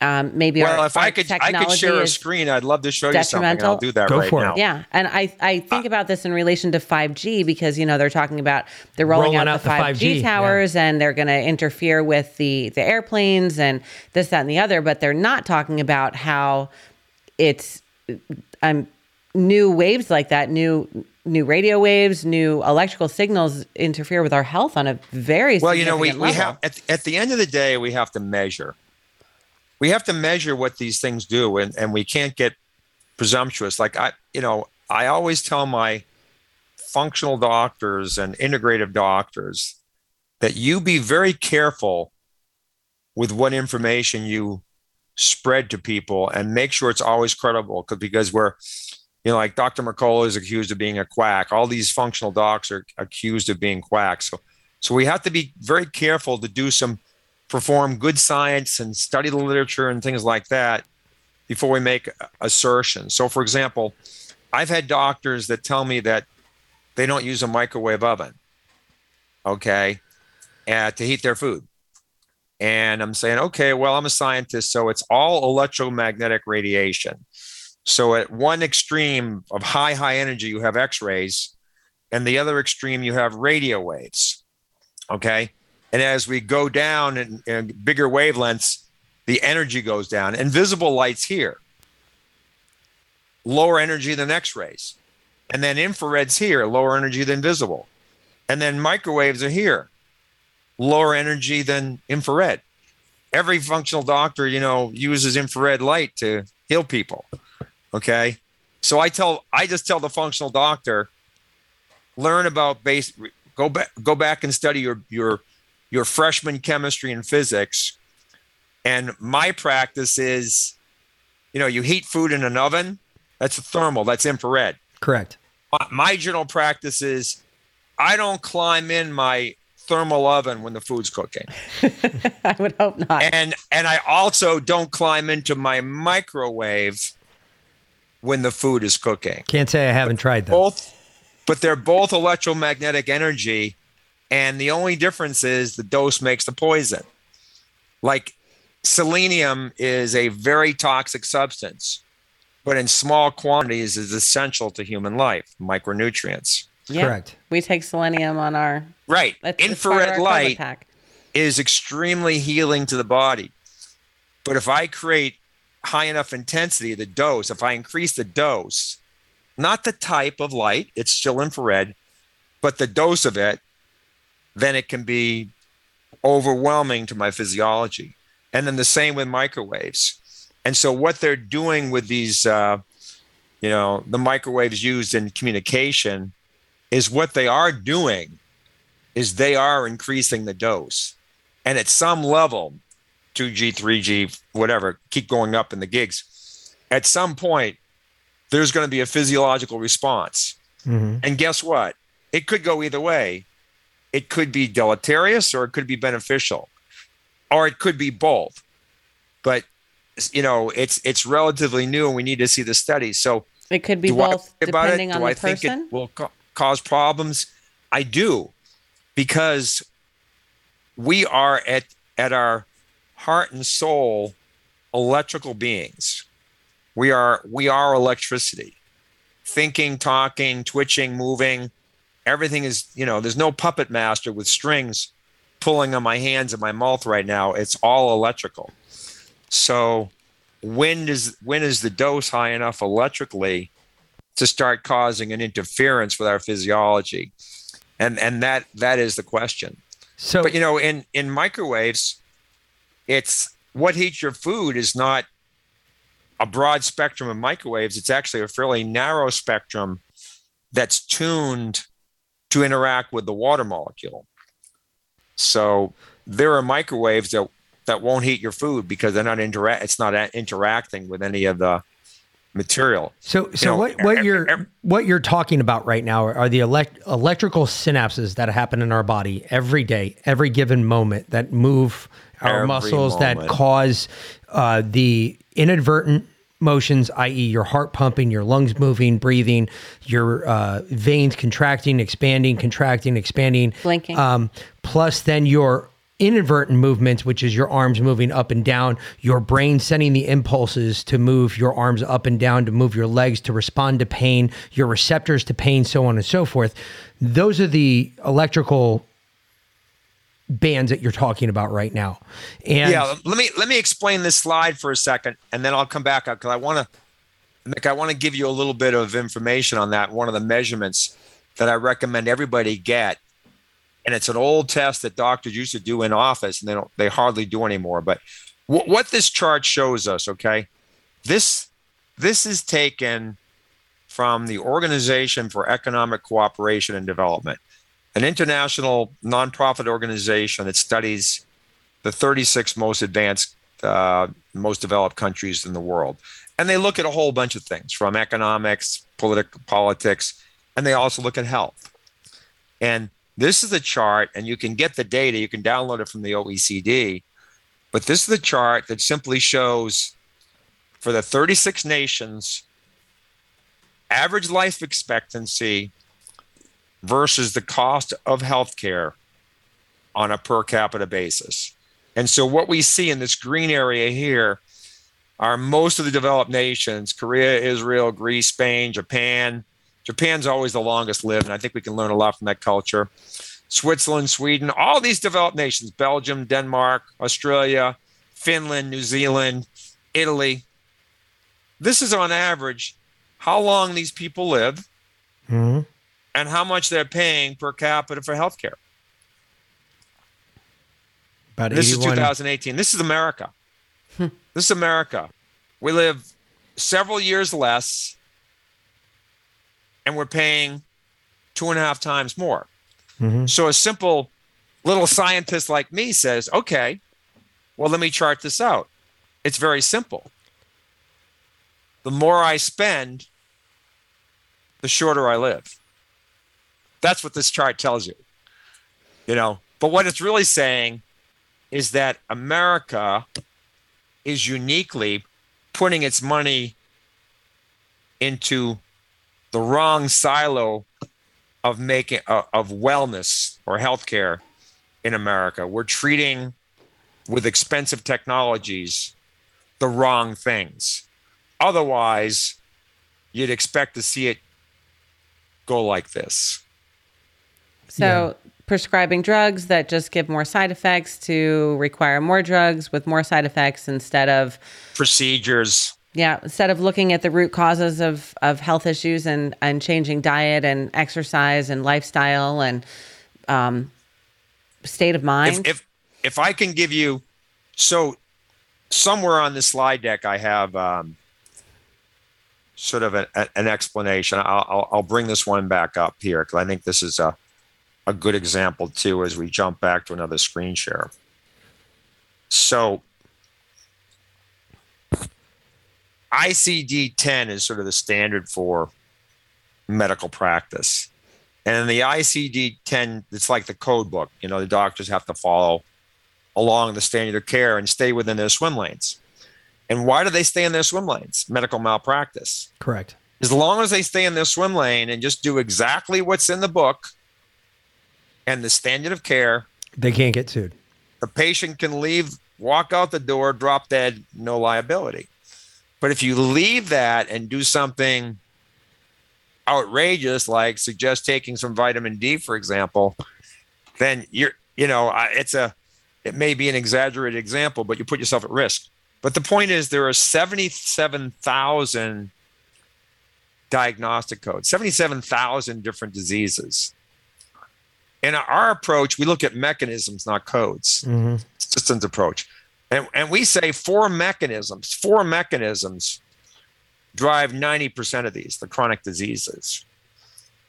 um, maybe Well, our, if our I could, I could technology share a is- screen. I'd love to show you something. detrimental? I'll do that Go right for it. Yeah, and I I think about this in relation to 5G because you know they're talking about they're rolling, Rolling out, out the the 5G, 5G, towers and they're going to interfere with the the airplanes and this that and the other, but they're not talking about how it's um new waves like that, new new radio waves, new electrical signals interfere with our health on a very Well, you know, we, we have at, at the end of the day, we have to measure. We have to measure what these things do, and, and we can't get presumptuous. Like I, you know, I always tell my functional doctors and integrative doctors that you be very careful with what information you spread to people and make sure it's always credible because we're you know like dr mercola is accused of being a quack. All these functional docs are accused of being quacks so so we have to be very careful to do some perform good science and study the literature and things like that before we make assertions so for example i've had doctors that tell me that they don't use a microwave oven okay uh, to heat their food and I'm saying, okay, well, I'm a scientist, so it's all electromagnetic radiation. So at one extreme of high, high energy, you have X rays, and the other extreme, you have radio waves. Okay. And as we go down in, in bigger wavelengths, the energy goes down. Invisible light's here, lower energy than X rays. And then infrared's here, lower energy than visible. And then microwaves are here, lower energy than infrared. Every functional doctor, you know, uses infrared light to heal people. Okay. So I tell, I just tell the functional doctor, learn about base, go back, go back and study your, your, your freshman chemistry and physics. And my practice is, you know, you heat food in an oven, that's a thermal, that's infrared. Correct. My, my general practice is I don't climb in my thermal oven when the food's cooking. I would hope not. And and I also don't climb into my microwave when the food is cooking. Can't say I haven't tried that. Both but they're both electromagnetic energy and the only difference is the dose makes the poison. Like selenium is a very toxic substance, but in small quantities is essential to human life, micronutrients. Yeah. Correct. We take selenium on our Right. that's it's part of Infrared our light pack. is extremely healing to the body. But if I create high enough intensity, the dose, if I increase the dose, not the type of light, it's still infrared, but the dose of it, then it can be overwhelming to my physiology. And then the same with microwaves. And so what they're doing with these, uh, you know, the microwaves used in communication is what they are doing is they are increasing the dose. And at some level, 2G, 3G, whatever, keep going up in the gigs. At some point, there's going to be a physiological response. Mm-hmm. And guess what? It could go either way. It could be deleterious or it could be beneficial, or it could be both. But you know, it's it's relatively new, and we need to see the studies. So It could be both worry it? depending on Do the I think person. it will ca- cause problems? I do, because we are at at our heart and soul electrical beings. We are we are electricity. Thinking, talking, twitching, moving, everything is, you know, there's no puppet master with strings pulling on my hands and my mouth right now. It's all electrical. So when is when is the dose high enough electrically to start causing an interference with our physiology? And and that that is the question. So But you know, in in microwaves, it's what heats your food is not a broad spectrum of microwaves. It's actually a fairly narrow spectrum that's tuned to interact with the water molecule. So there are microwaves that that won't heat your food because they're not interact. It's not interacting with any of the material. So, so know, what, what ev- you're ev- what you're talking about right now are the elect, electrical synapses that happen in our body every day, every given moment that move our Every muscles that cause uh, the inadvertent motions, i.e., your heart pumping, your lungs moving, breathing, your uh, veins contracting, expanding, contracting, expanding, Blinking. Um, plus, then your inadvertent movements, which is your arms moving up and down, your brain sending the impulses to move your arms up and down, to move your legs, to respond to pain, your receptors to pain, so on and so forth. Those are the electrical bands that you're talking about right now. And yeah, let me let me explain this slide for a second, and then I'll come back up because I want to, Nick, I want to give you a little bit of information on that. One of the measurements that I recommend everybody get, and it's an old test that doctors used to do in office, and they don't they hardly do anymore. But wh- what this chart shows us, okay, this this is taken from the Organization for Economic Cooperation and Development, an international nonprofit organization that studies the 36 most advanced, uh, most developed countries in the world. And they look at a whole bunch of things from economics, politic, politics, and they also look at health. And this is the chart, and you can get the data, you can download it from the OECD. But this is the chart that simply shows for the 36 nations average life expectancy versus the cost of healthcare on a per capita basis. And so what we see in this green area here are most of the developed nations, Korea, Israel, Greece, Spain, Japan. Japan's always the longest lived, and I think we can learn a lot from that culture. Switzerland, Sweden, all these developed nations, Belgium, Denmark, Australia, Finland, New Zealand, Italy. This is on average how long these people live Mhm. and how much they're paying per capita for healthcare. about This is 2018. This is America. this is America. We live several years less, and we're paying two and a half times more. Mhm. So a simple little scientist like me says, okay, well, let me chart this out. It's very simple. The more I spend, the shorter I live. That's what this chart tells you. You know, but what it's really saying is that America is uniquely putting its money into the wrong silo of making uh, of wellness or healthcare in America. We're treating with expensive technologies the wrong things. Otherwise, you'd expect to see it go like this. So prescribing drugs that just give more side effects to require more drugs with more side effects instead of Procedures, yeah, instead of looking at the root causes of, of health issues and, and changing diet and exercise and lifestyle and um, state of mind. if if if I can give you so somewhere on this slide deck I have um, sort of a, a- an explanation. I'll, I'll I'll bring this one back up here because I think this is a a good example too as we jump back to another screen share. So ICD 10 is sort of the standard for medical practice. And the ICD 10, it's like the code book. You know, the doctors have to follow along the standard of care and stay within their swim lanes. And why do they stay in their swim lanes? Medical malpractice. correct. As long as they stay in their swim lane and just do exactly what's in the book and the standard of care, They can't get sued. the patient can leave, walk out the door, drop dead, no liability. But if you leave that and do something outrageous, like suggest taking some vitamin D, for example, then you're, you know, it's a, it may be an exaggerated example, but you put yourself at risk. But the point is, there are 77,000 diagnostic codes, 77,000 different diseases. In our approach, we look at mechanisms, not codes Mhm. systems approach. And, and we say four mechanisms, four mechanisms drive 90% of these, the chronic diseases.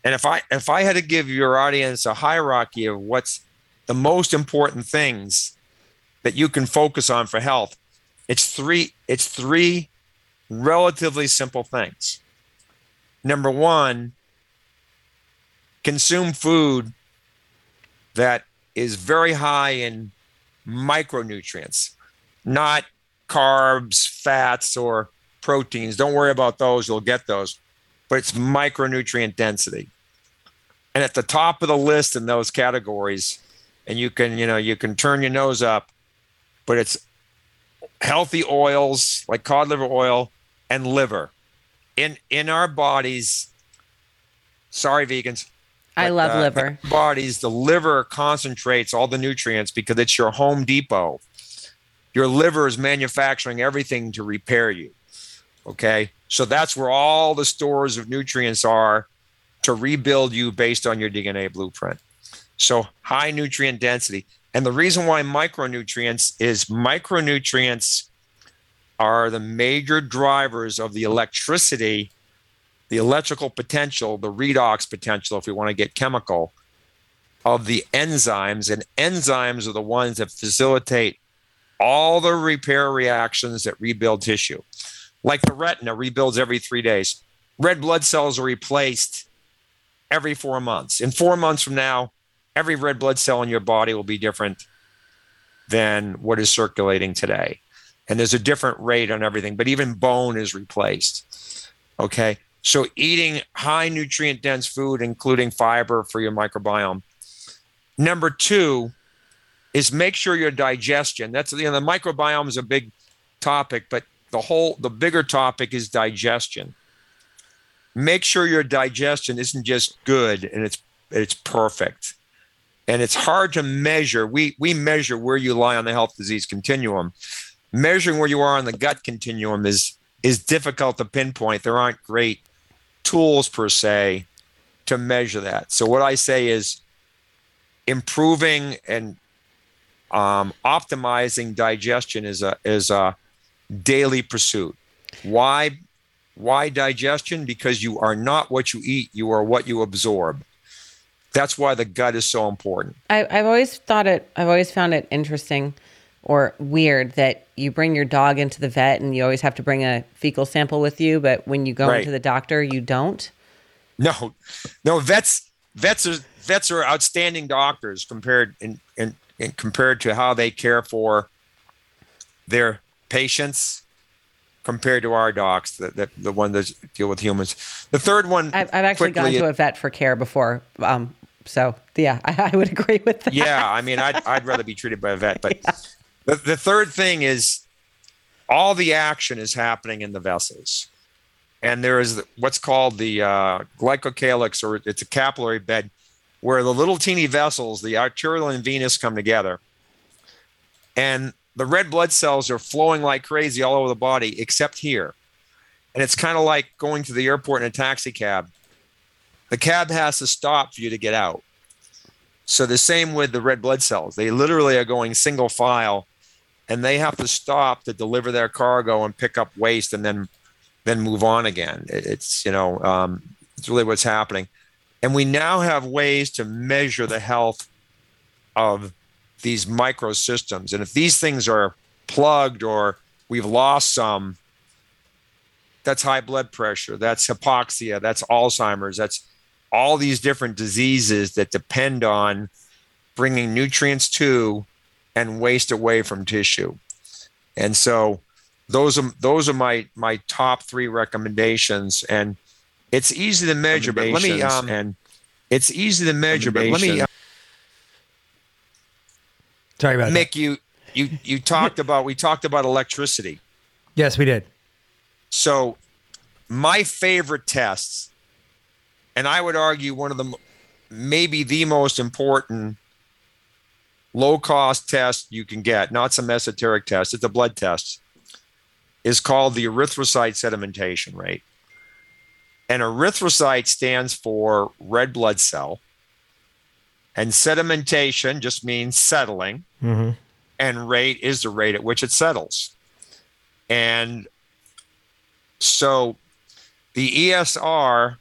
And if I if I had to give your audience a hierarchy of what's the most important things that you can focus on for health, it's three it's three relatively simple things. Number one, consume food that is very high in micronutrients, not carbs, fats, or proteins. Don't worry about those, you'll get those, but it's micronutrient density. And at the top of the list in those categories, and you can, you know, you can turn your nose up, but it's healthy oils like cod liver oil and liver. In in our bodies, sorry vegans, I but, love uh, liver. bodies, the liver concentrates all the nutrients because it's your home depot. Your liver is manufacturing everything to repair you. Okay. So that's where all the stores of nutrients are to rebuild you based on your DNA blueprint. So high nutrient density. And the reason why micronutrients is micronutrients are the major drivers of the electricity the electrical potential, the redox potential, if we want to get chemical, of the enzymes. And enzymes are the ones that facilitate all the repair reactions that rebuild tissue. Like the retina rebuilds every three days. Red blood cells are replaced every four months. In four months from now, every red blood cell in your body will be different than what is circulating today. And there's a different rate on everything, but even bone is replaced. Okay. So eating high nutrient dense food, including fiber for your microbiome. Number two is make sure your digestion. That's you know the microbiome is a big topic, but the whole the bigger topic is digestion. Make sure your digestion isn't just good and it's it's perfect. And it's hard to measure. We we measure where you lie on the health disease continuum. Measuring where you are on the gut continuum is is difficult to pinpoint. There aren't great tools per se to measure that. So what I say is improving and um, optimizing digestion is a is a daily pursuit. Why why digestion? Because you are not what you eat, you are what you absorb. That's why the gut is so important. I, I've always thought it. I've always found it interesting or weird that you bring your dog into the vet and you always have to bring a fecal sample with you, but when you go Right. into the doctor, you don't. No, no vets vets are vets are outstanding doctors compared in, in compared to how they care for their patients compared to our docs, the, the, the one that deal with humans. The third one, I've, I've actually gone to a vet for care before. Um, so yeah, I, I would agree with that. yeah, I mean, I'd, I'd rather be treated by a vet. But the, the third thing is all the action is happening in the vessels. And there is what's called the uh, glycocalyx, or it's a capillary bed, where the little teeny vessels, the arterial and venous, come together. And the red blood cells are flowing like crazy all over the body, except here. And it's kind of like going to the airport in a taxi cab. The cab has to stop for you to get out. So the same with the red blood cells. They literally are going single file and they have to stop to deliver their cargo and pick up waste and then then move on again. It- It's you know um, it's really what's happening, and we now have ways to measure the health of these microsystems. And if these things are plugged or we've lost some, that's high blood pressure, that's hypoxia, that's Alzheimer's, that's all these different diseases that depend on bringing nutrients to and waste away from tissue. And so those are those are my my top three recommendations and it's easy to measure but let me um and it's easy to measure but let me uh, Sorry about that. Mick you you you talked about we talked about electricity Yes, we did. So, my favorite tests, and I would argue one of the maybe the most important low cost test you can get, not some esoteric test, it's a blood test, is called the erythrocyte sedimentation rate. And erythrocyte stands for red blood cell. And sedimentation just means settling. Mm-hmm. And rate is the rate at which it settles. And so the ESR,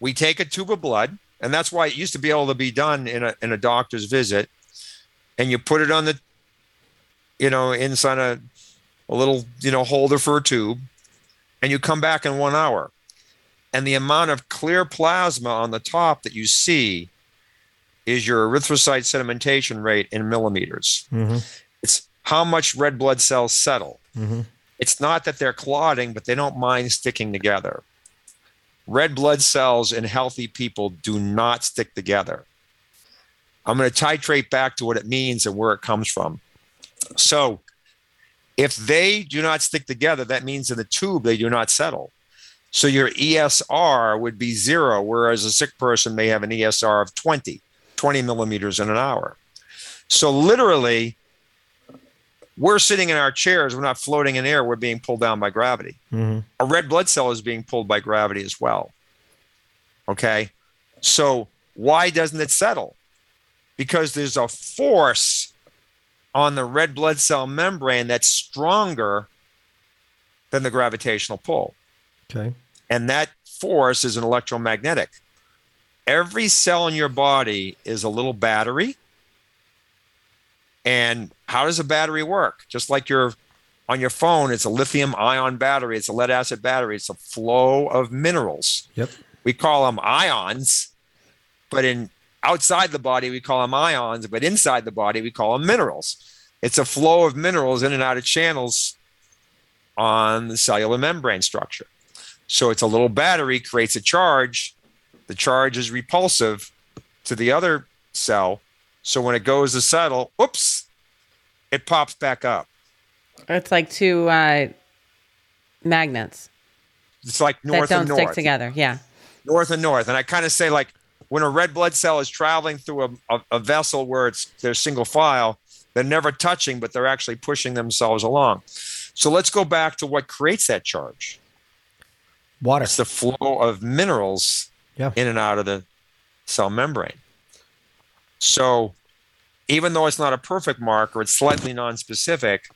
we take a tube of blood, and that's why it used to be able to be done in a in a doctor's visit, and you put it on the, you know, inside a, a little you know holder for a tube, and you come back in one hour. And the amount of clear plasma on the top that you see is your erythrocyte sedimentation rate in millimeters. Mm-hmm. It's how much red blood cells settle. Mm-hmm. It's not that they're clotting, but they don't mind sticking together. Red blood cells in healthy people do not stick together. I'm going to titrate back to what it means and where it comes from. So, if they do not stick together, that means in the tube they do not settle. So your ESR would be zero, whereas a sick person may have an ESR of 20, 20 millimeters in an hour. So literally, we're sitting in our chairs, we're not floating in air, we're being pulled down by gravity. Mm-hmm. A red blood cell is being pulled by gravity as well. Okay. So why doesn't it settle? Because there's a force on the red blood cell membrane that's stronger than the gravitational pull. Okay. And that force is an electromagnetic. Every cell in your body is a little battery. And how does a battery work? Just like your on your phone, it's a lithium ion battery, it's a lead acid battery, it's a flow of minerals. Yep. We call them ions, but in outside the body we call them ions, but inside the body we call them minerals. It's a flow of minerals in and out of channels on the cellular membrane structure. So it's a little battery creates a charge. The charge is repulsive to the other cell. So when it goes to settle, oops, it pops back up. It's like two uh, magnets It's like north that north don't and stick north, together. Yeah. north and north. And I kind of say like when a red blood cell is traveling through a, a, a vessel where it's they're single file, they're never touching, but they're actually pushing themselves along. So let's go back to what creates that charge. Water. It's the flow of minerals Yeah. in and out of the cell membrane. So even though it's not a perfect marker, it's slightly non-specific.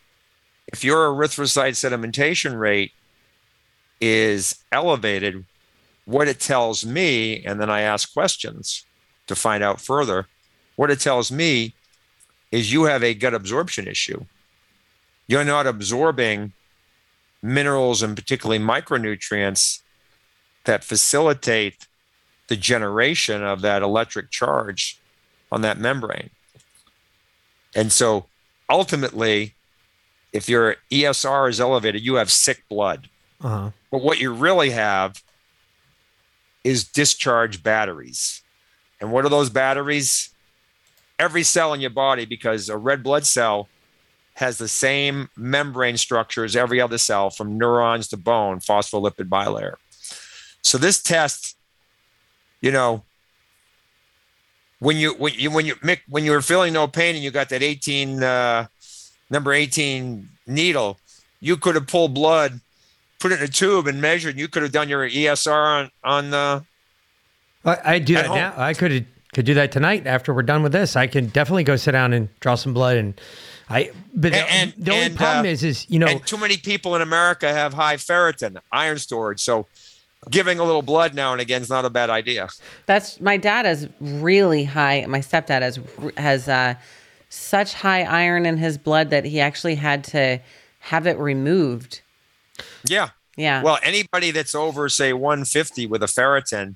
If your erythrocyte sedimentation rate is elevated, what it tells me, and then I ask questions to find out further, what it tells me is you have a gut absorption issue. You're not absorbing minerals and particularly micronutrients that facilitate the generation of that electric charge on that membrane. And so ultimately, if your ESR is elevated, you have sick blood. Uh-huh. But what you really have is discharge batteries. And what are those batteries? Every cell in your body, because a red blood cell has the same membrane structure as every other cell from neurons to bone, phospholipid bilayer. So this test, you know, when you when you when you Mick, when you were feeling no pain and you got that 18 uh, number 18 needle, you could have pulled blood, put it in a tube and measured. You could have done your ESR on on the I, I do that home. now. I could could do that tonight after we're done with this. I can definitely go sit down and draw some blood and I. But the, And- the only and, problem uh, is, is you know, and too many people in America have high ferritin, iron storage. So giving a little blood now and again is not a bad idea. That's my dad is really high. My stepdad has has uh, such high iron in his blood that he actually had to have it removed. Yeah. Yeah. Well, anybody that's over say 150 with a ferritin,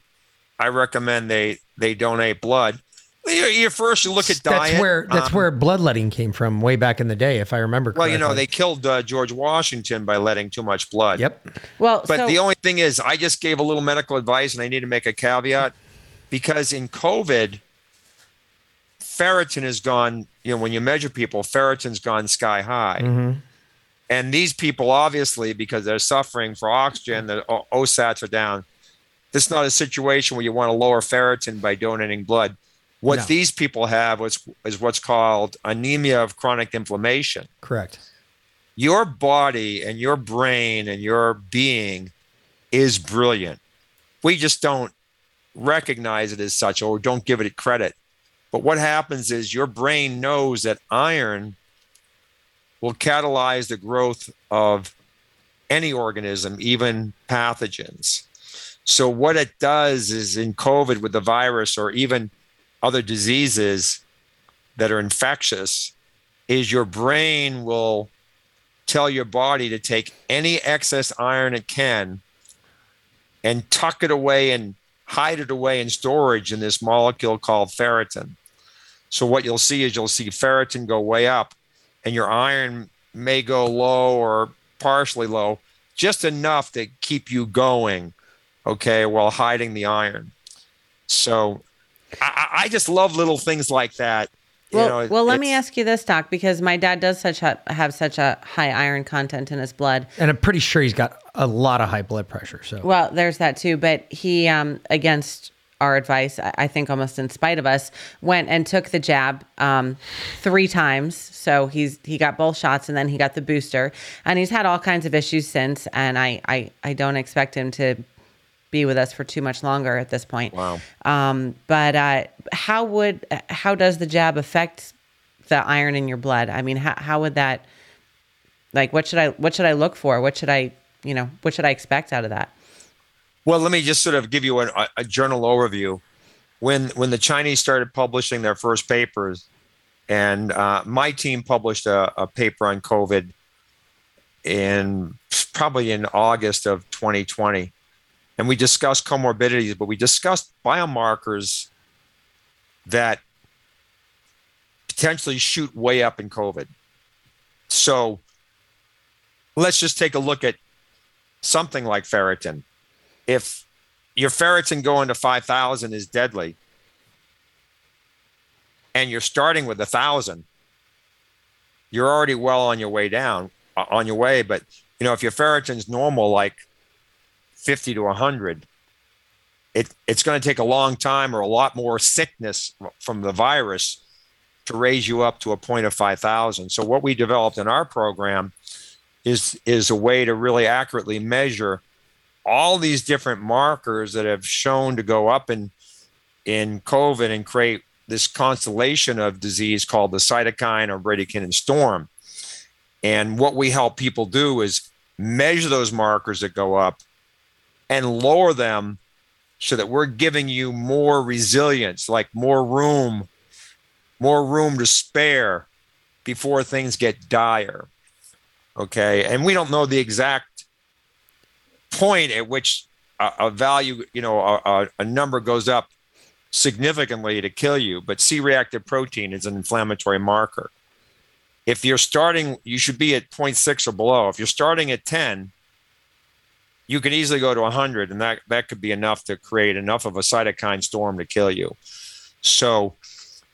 I recommend they they donate blood. You, you first you look at that's diet. where that's um, where bloodletting came from way back in the day, if I remember. Well, you know, they killed uh, George Washington by letting too much blood. Yep. well, But so, the only thing is, I just gave a little medical advice, and I need to make a caveat because in COVID, ferritin has gone. You know, when you measure people, ferritin's gone sky high. And these people, obviously, because they're suffering for oxygen, the O- OSATs are down. This is not a situation where you want to lower ferritin by donating blood. What No. these people have was, is what's called anemia of chronic inflammation Correct. your body and your brain and your being is brilliant. We just don't recognize it as such or don't give it credit. But what happens is your brain knows that iron will catalyze the growth of any organism, even pathogens. So, what it does is in COVID with the virus or even other diseases that are infectious, is your brain will tell your body to take any excess iron it can and tuck it away and hide it away in storage in this molecule called ferritin. So what you'll see is you'll see ferritin go way up and your iron may go low or partially low, just enough to keep you going, okay, while hiding the iron. So I, I just love little things like that. You Well, know, well, let me ask you this, Doc, because my dad does such a, have such a high iron content in his blood. And I'm pretty sure he's got a lot of high blood pressure. So Well, there's that too. But he, um, against our advice, I I think almost in spite of us, went and took the jab um, three times. So he's he got both shots and then he got the booster, and he's had all kinds of issues since. And I I, I don't expect him to be with us for too much longer at this point. Wow. Um, but uh, how would how does the jab affect the iron in your blood? I mean, how how would that like what should I what should I look for? What should I you know what should I expect out of that? Well, let me just sort of give you a, a- journal overview. When when the Chinese started publishing their first papers, and uh, my team published a, a paper on COVID in probably in August of 2020, and we discussed comorbidities, but we discussed biomarkers that potentially shoot way up in COVID. So let's just take a look at something like ferritin if your ferritin going to 5000 is deadly and you're starting with a thousand you're already well on your way down uh, on your way but you know if your ferritin's normal like 50 to 100 it, it's going to take a long time or a lot more sickness from the virus to raise you up to a point of 5000 so what we developed in our program is is a way to really accurately measure all these different markers that have shown to go up in in COVID and create this constellation of disease called the cytokine or bradykinin storm. And what we help people do is measure those markers that go up and lower them so that we're giving you more resilience, like more room, more room to spare before things get dire. Okay. And we don't know the exact point at which a, a value, you know, a, a, number goes up significantly to kill you, but C reactive protein is an inflammatory marker. If you're starting, you should be at 0.6 or below. If you're starting at 10, you can easily go to 100, and that, that could be enough to create enough of a cytokine storm to kill you. So,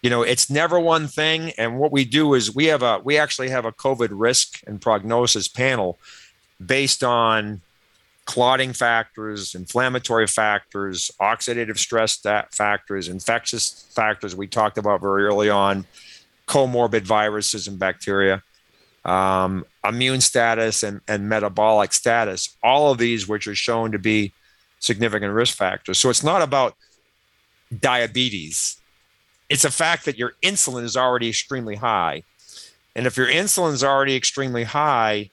you know, it's never one thing. And what we do is we have a, we actually have a COVID risk and prognosis panel based on clotting factors, inflammatory factors, oxidative stress factors, infectious factors we talked about very early on, comorbid viruses and bacteria, um, immune status and, and metabolic status, all of these which are shown to be significant risk factors. So it's not about diabetes. It's a fact that your insulin is already extremely high. And if your insulin is already extremely high,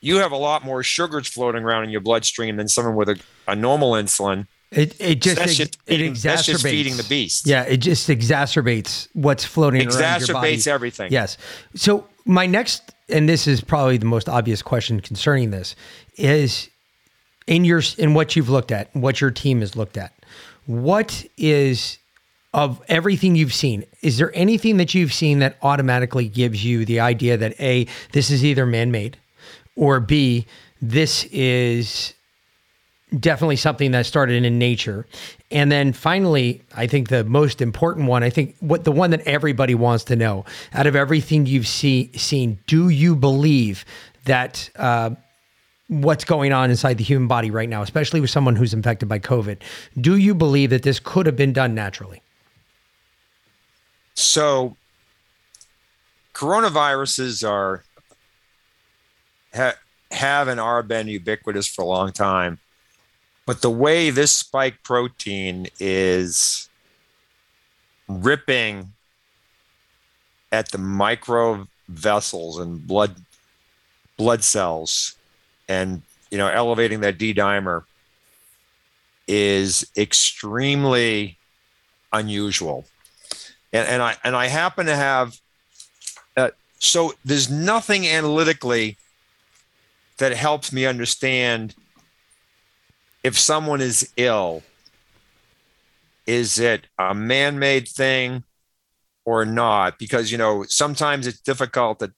you have a lot more sugars floating around in your bloodstream than someone with a, a normal insulin. it it just That's ex- just it feeding- exacerbates that's just feeding the beast. Yeah, it just exacerbates what's floating around your body. Exacerbates everything. Yes. So my next, and this is probably the most obvious question concerning this, is in your in what you've looked at, what your team has looked at. What is of everything you've seen? Is there anything that you've seen that automatically gives you the idea that a this is either man-made, or b this is definitely something that started in nature. And then finally, I think the most important one, I think what the one that everybody wants to know out of everything you've see, seen, do you believe that uh, what's going on inside the human body right now, especially with someone who's infected by COVID, do you believe that this could have been done naturally? So coronaviruses are ha, have and are been ubiquitous for a long time. But the way this spike protein is ripping at the micro vessels and blood blood cells and you know elevating that D dimer is extremely unusual. And, and I and I happen to have uh, so there's nothing analytically that helps me understand if someone is ill. Is it a man made thing or not? Because, you know, sometimes it's difficult to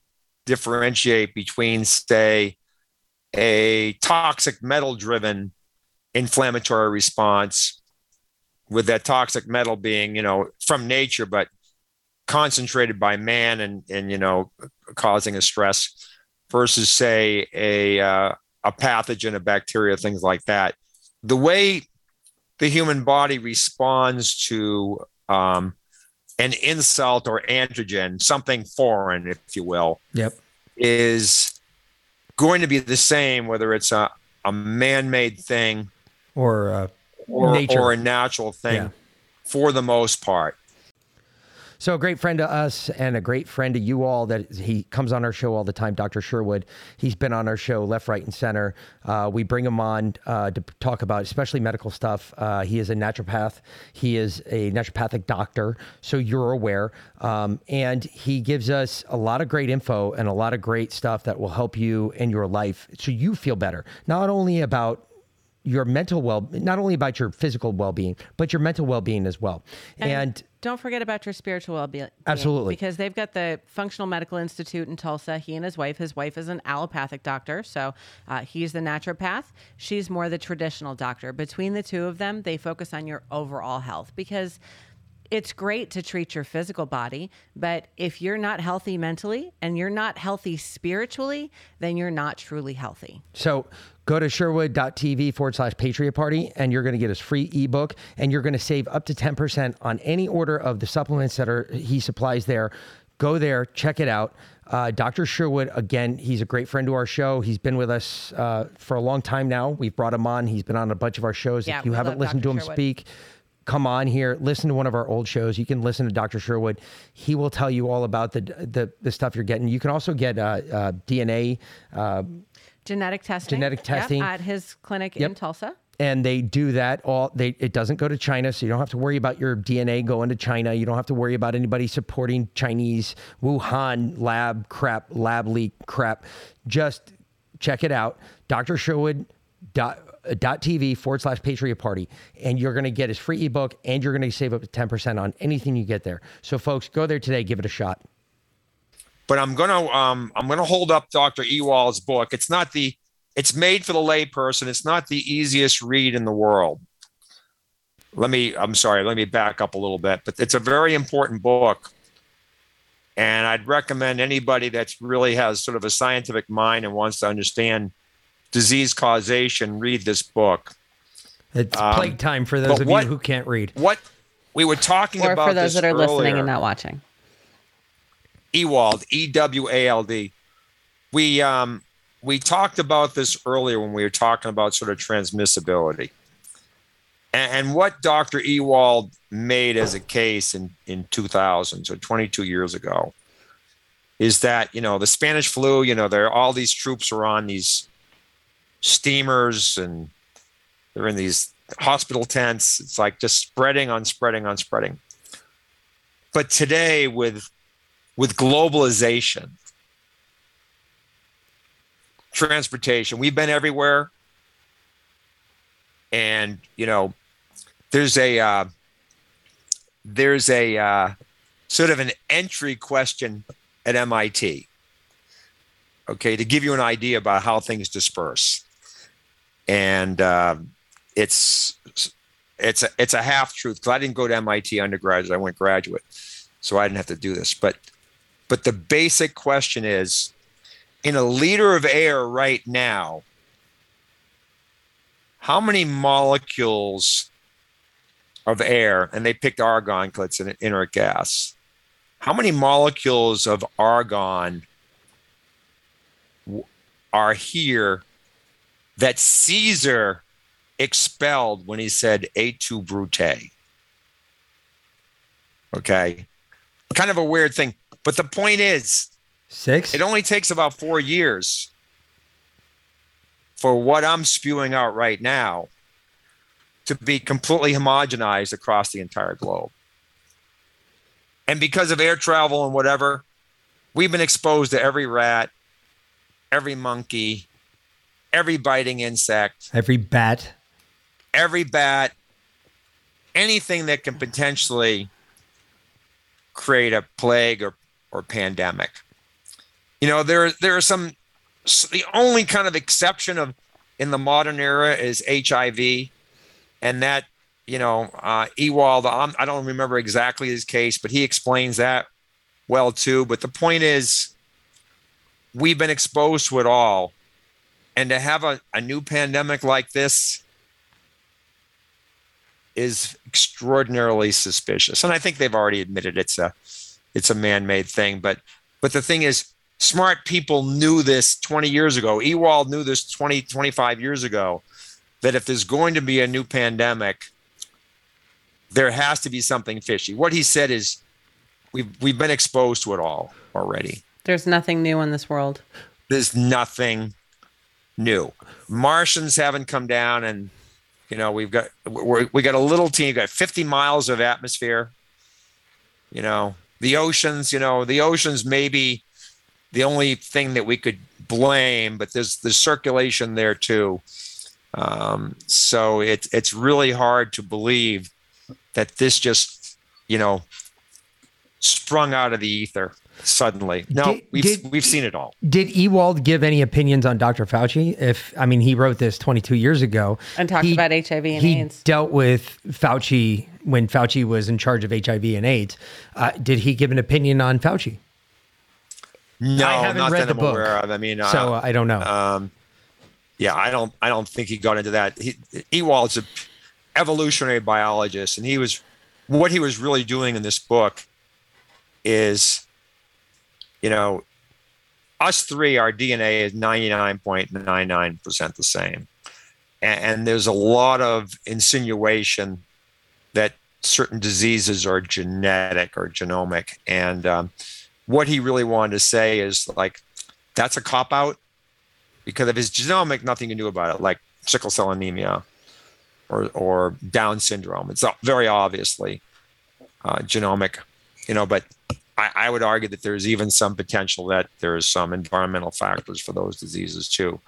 differentiate between, say, a toxic metal driven inflammatory response with that toxic metal being you know from nature but concentrated by man and and you know causing a stress versus say a uh, a pathogen a bacteria things like that the way the human body responds to um, an insult or antigen something foreign if you will Yep. is going to be the same whether it's a, a man-made thing Or uh, or, or a natural thing Yeah. for the most part. So a great friend to us and a great friend to you all that he comes on our show all the time, Dr. Sherwood. He's been on our show left, right, and center. Uh, we bring him on uh, to talk about especially medical stuff. Uh, he is a naturopath. He is a naturopathic doctor, so you're aware. Um, and he gives us a lot of great info and a lot of great stuff that will help you in your life so you feel better. Not only about your mental well, not only about your physical well-being, but your mental well-being as well. and don't forget about your spiritual well-being. Absolutely. Because they've got the Functional Medical Institute in Tulsa. He and his wife. His wife is an allopathic doctor, so uh, he's the naturopath. She's more the traditional doctor. Between the two of them, they focus on your overall health because it's great to treat your physical body, but if you're not healthy mentally and you're not healthy spiritually, then you're not truly healthy. So go to sherwood.tv forward slash Patriot Party and you're going to get his free ebook and you're going to save up to 10% on any order of the supplements that are he supplies there. Go there, check it out. Uh, Dr. Sherwood, again, he's a great friend to our show. He's been with us uh, for a long time now. We've brought him on. He's been on a bunch of our shows. Yeah, if you haven't listened Dr. to him Sherwood. speak, come on here, listen to one of our old shows. You can listen to Dr. Sherwood. He will tell you all about the the, the stuff you're getting. You can also get uh, uh, DNA. Uh, Genetic testing. Genetic Yep, testing. at his clinic in Tulsa. and they do that all they it doesn't go to China so you don't have to worry about your DNA going to China you don't have to worry about anybody supporting Chinese Wuhan lab crap lab leak crap just check it out Dr. Sherwood dot, dot TV forward slash Patriot Party and you're going to get his free ebook and you're going to save up to 10% on anything you get there so folks go there today give it a shot But I'm gonna um, I'm gonna hold up Dr. Ewald's book. It's not the it's made for the layperson. It's not the easiest read in the world. Let me I'm sorry, let me back up a little bit, but it's a very important book. And I'd recommend anybody that's really has sort of a scientific mind and wants to understand disease causation, read this book. it's Um, plague time for those of what- you who can't read What we were talking Or about for those this that are listening and not watching. Ewald, E W A L D. We um we talked about this earlier when we were talking about sort of transmissibility. And, and what Dr. Ewald made as a case in, in 2000, so 22 years ago, is that, you know, the Spanish flu, you know, there all these troops are on these steamers and they're in these hospital tents. It's like just spreading on spreading on spreading. But today with with globalization, transportation, we've been everywhere. And, you know, there's a, uh, there's a uh, sort of an entry question at MIT. Okay, to give you an idea about how things disperse, and uh, it's it's a, it's a half truth because I didn't go to MIT undergraduate; I went graduate, so I didn't have to do this. But but the basic question is, in a liter of air right now, how many molecules of air, and they picked argon because it's an inert gas, how many molecules of argon are here that Caesar expelled when he said "et tu, Brute"? Okay, kind of a weird thing, but the point is, six it only takes about four years for what I'm spewing out right now to be completely homogenized across the entire globe. And because of air travel and whatever, we've been exposed to every rat, every monkey, every biting insect, Every bat. every bat, anything that can potentially create a plague or, or pandemic. You know, there there are some. The only kind of exception of in the modern era is HIV, and that you know, uh, Ewald. I'm, I don't remember exactly his case, but he explains that well too. But the point is, we've been exposed to it all, and to have a, a new pandemic like this is extraordinarily suspicious. And I think they've already admitted it's a it's a man-made thing. But but the thing is, smart people knew this 20 years ago. Ewald knew this 20, 25 years ago, that if there's going to be a new pandemic, there has to be something fishy. What he said is we've we've been exposed to it all already. There's nothing new in this world. There's nothing new. Martians haven't come down and you know, we've got we're, we got a little team, got 50 miles of atmosphere. You know, the oceans, you know, the oceans maybe the only thing that we could blame, but there's there's circulation there too. Um, so it's it's really hard to believe that this just, you know, sprung out of the ether suddenly. No, Did- we've did- we've seen it all. Did Ewald give any opinions on Dr. Fauci? If I mean, he wrote this 22 years ago And talked He- about HIV and he AIDS. dealt with Fauci when Fauci was in charge of HIV and AIDS. Uh, did he give an opinion on Fauci? No, I haven't not read that the I'm book, aware of. I mean, so uh, I don't know. um, yeah, I don't, I don't think he got into that. He, Ewald's a evolutionary biologist, and he was, what he was really doing in this book, is, you know, us three, our DNA is ninety nine point nine nine percent the same, and, and there's a lot of insinuation that certain diseases are genetic or genomic, and um, what he really wanted to say is like, that's a cop out because of his genomic, nothing can do about it, like sickle cell anemia or or Down syndrome. It's very obviously uh, genomic, you know. But I, I would argue that there's even some potential that there is some environmental factors for those diseases too.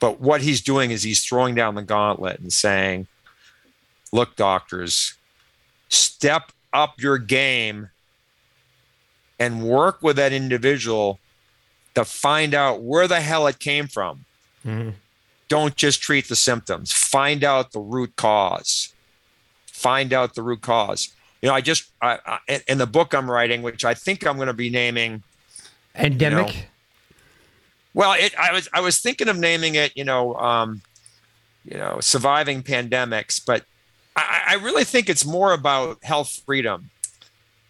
But what he's doing is he's throwing down the gauntlet and saying, "Look, doctors, step up your game." And work with that individual to find out where the hell it came from. Mm-hmm. Don't just treat the symptoms. Find out the root cause. Find out the root cause. You know, I just I, I, in the book I'm writing, which I think I'm going to be naming. Endemic. know, Well, it, I was I was thinking of naming it. You know, um, you know, surviving pandemics, but I, I really think it's more about health freedom.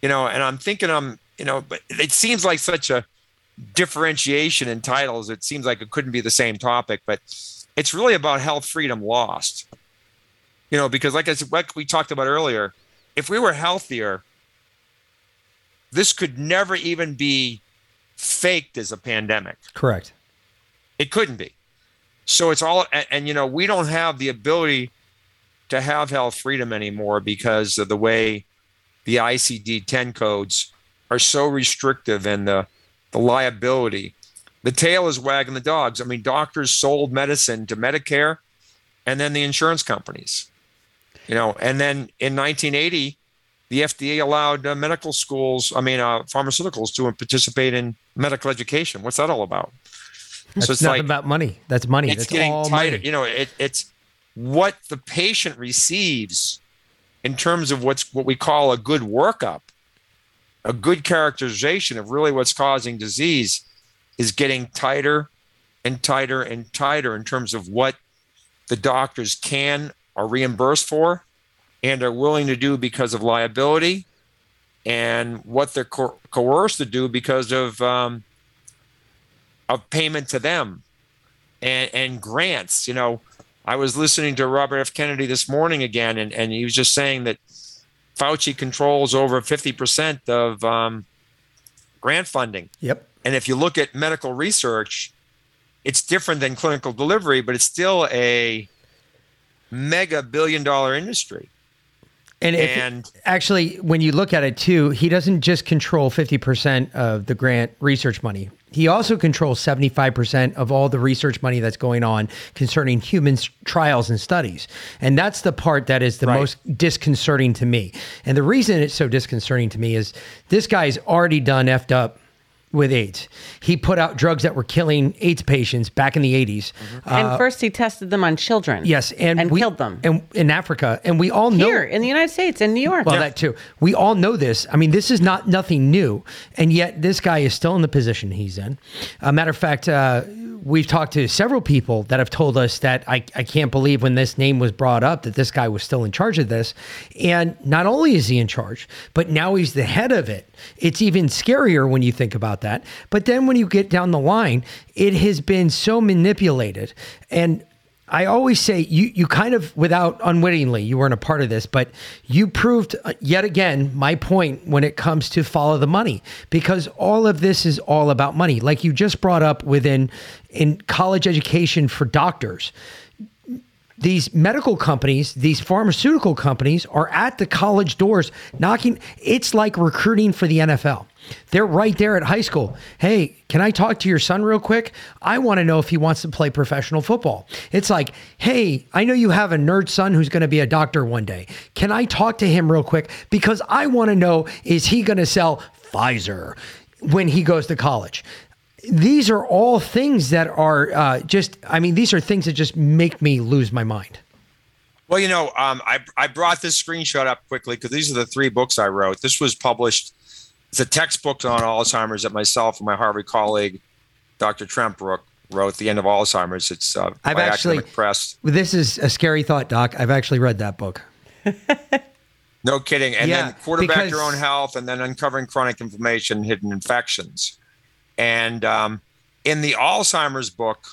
You know, and I'm thinking I'm you know, but it seems like such a differentiation in titles. It seems like it couldn't be the same topic, but it's really about health freedom lost. You know, because like I said, like we talked about earlier, if we were healthier, this could never even be faked as a pandemic. Correct. It couldn't be. So it's all, and, and you know, we don't have the ability to have health freedom anymore because of the way the ICD 10 codes are so restrictive and the, the liability. The tail is wagging the dogs. I mean, doctors sold medicine to Medicare and then the insurance companies, you know, and then in 1980, the FDA allowed uh, medical schools, I mean, uh, pharmaceuticals to participate in medical education. What's that all about? That's it's nothing like- about money. That's money. it's That's getting all tighter. money. You know, it, it's what the patient receives in terms of what's what we call a good workup, a good characterization of really what's causing disease is getting tighter and tighter and tighter in terms of what the doctors can are reimbursed for and are willing to do because of liability and what they're co- coerced to do because of um, of payment to them and, and grants. You know, I was listening to Robert F. Kennedy this morning again, and, and he was just saying that Fauci controls over 50% of um, grant funding. Yep. And if you look at medical research, it's different than clinical delivery, but it's still a mega billion dollar industry. And, And- actually, when you look at it too, he doesn't just control 50% of the grant research money. he also controls 75% of all the research money that's going on concerning human trials and studies. And that's the part that is the Right. most disconcerting to me. And the reason it's so disconcerting to me is this guy's already done effed up with AIDS. He put out drugs that were killing AIDS patients back in the 80s. and first he tested them on children. Uh, Yes, and, and we, killed them. And in Africa, and we all know Here in the United States, in New York. well, that too. We all know this. I mean, this is not nothing new, and yet this guy is still in the position he's in. A matter of fact, uh, we've talked to several people that have told us that I, I can't believe when this name was brought up that this guy was still in charge of this. And not only is he in charge, but now he's the head of it. It's even scarier when you think about that. But then when you get down the line, it has been so manipulated and I always say you you kind of without unwittingly you weren't a part of this, but you proved uh, yet again my point when it comes to follow the money because all of this is all about money. Like you just brought up within in college education for doctors these medical companies, these pharmaceutical companies are at the college doors knocking. It's like recruiting for the NFL. They're right there at high school. Hey, can I talk to your son real quick? I want to know if he wants to play professional football. It's like, hey, I know you have a nerd son who's going to be a doctor one day. Can I talk to him real quick? Because I want to know is he going to sell Pfizer when he goes to college? These are all things that are uh, just i mean these are things that just make me lose my mind Well, you know, um, I I brought this screenshot up quickly because these are the three books I wrote. This was published. It's a textbook on Alzheimer's that myself and my Harvard colleague, Dr. Trembrook, wrote. The End of Alzheimer's. It's uh, I've by actually- Academic Press. this is a scary thought doc i've actually read that book No kidding. And Yeah, then quarterback your own health, and then uncovering chronic inflammation, hidden infections. And um, in the Alzheimer's book,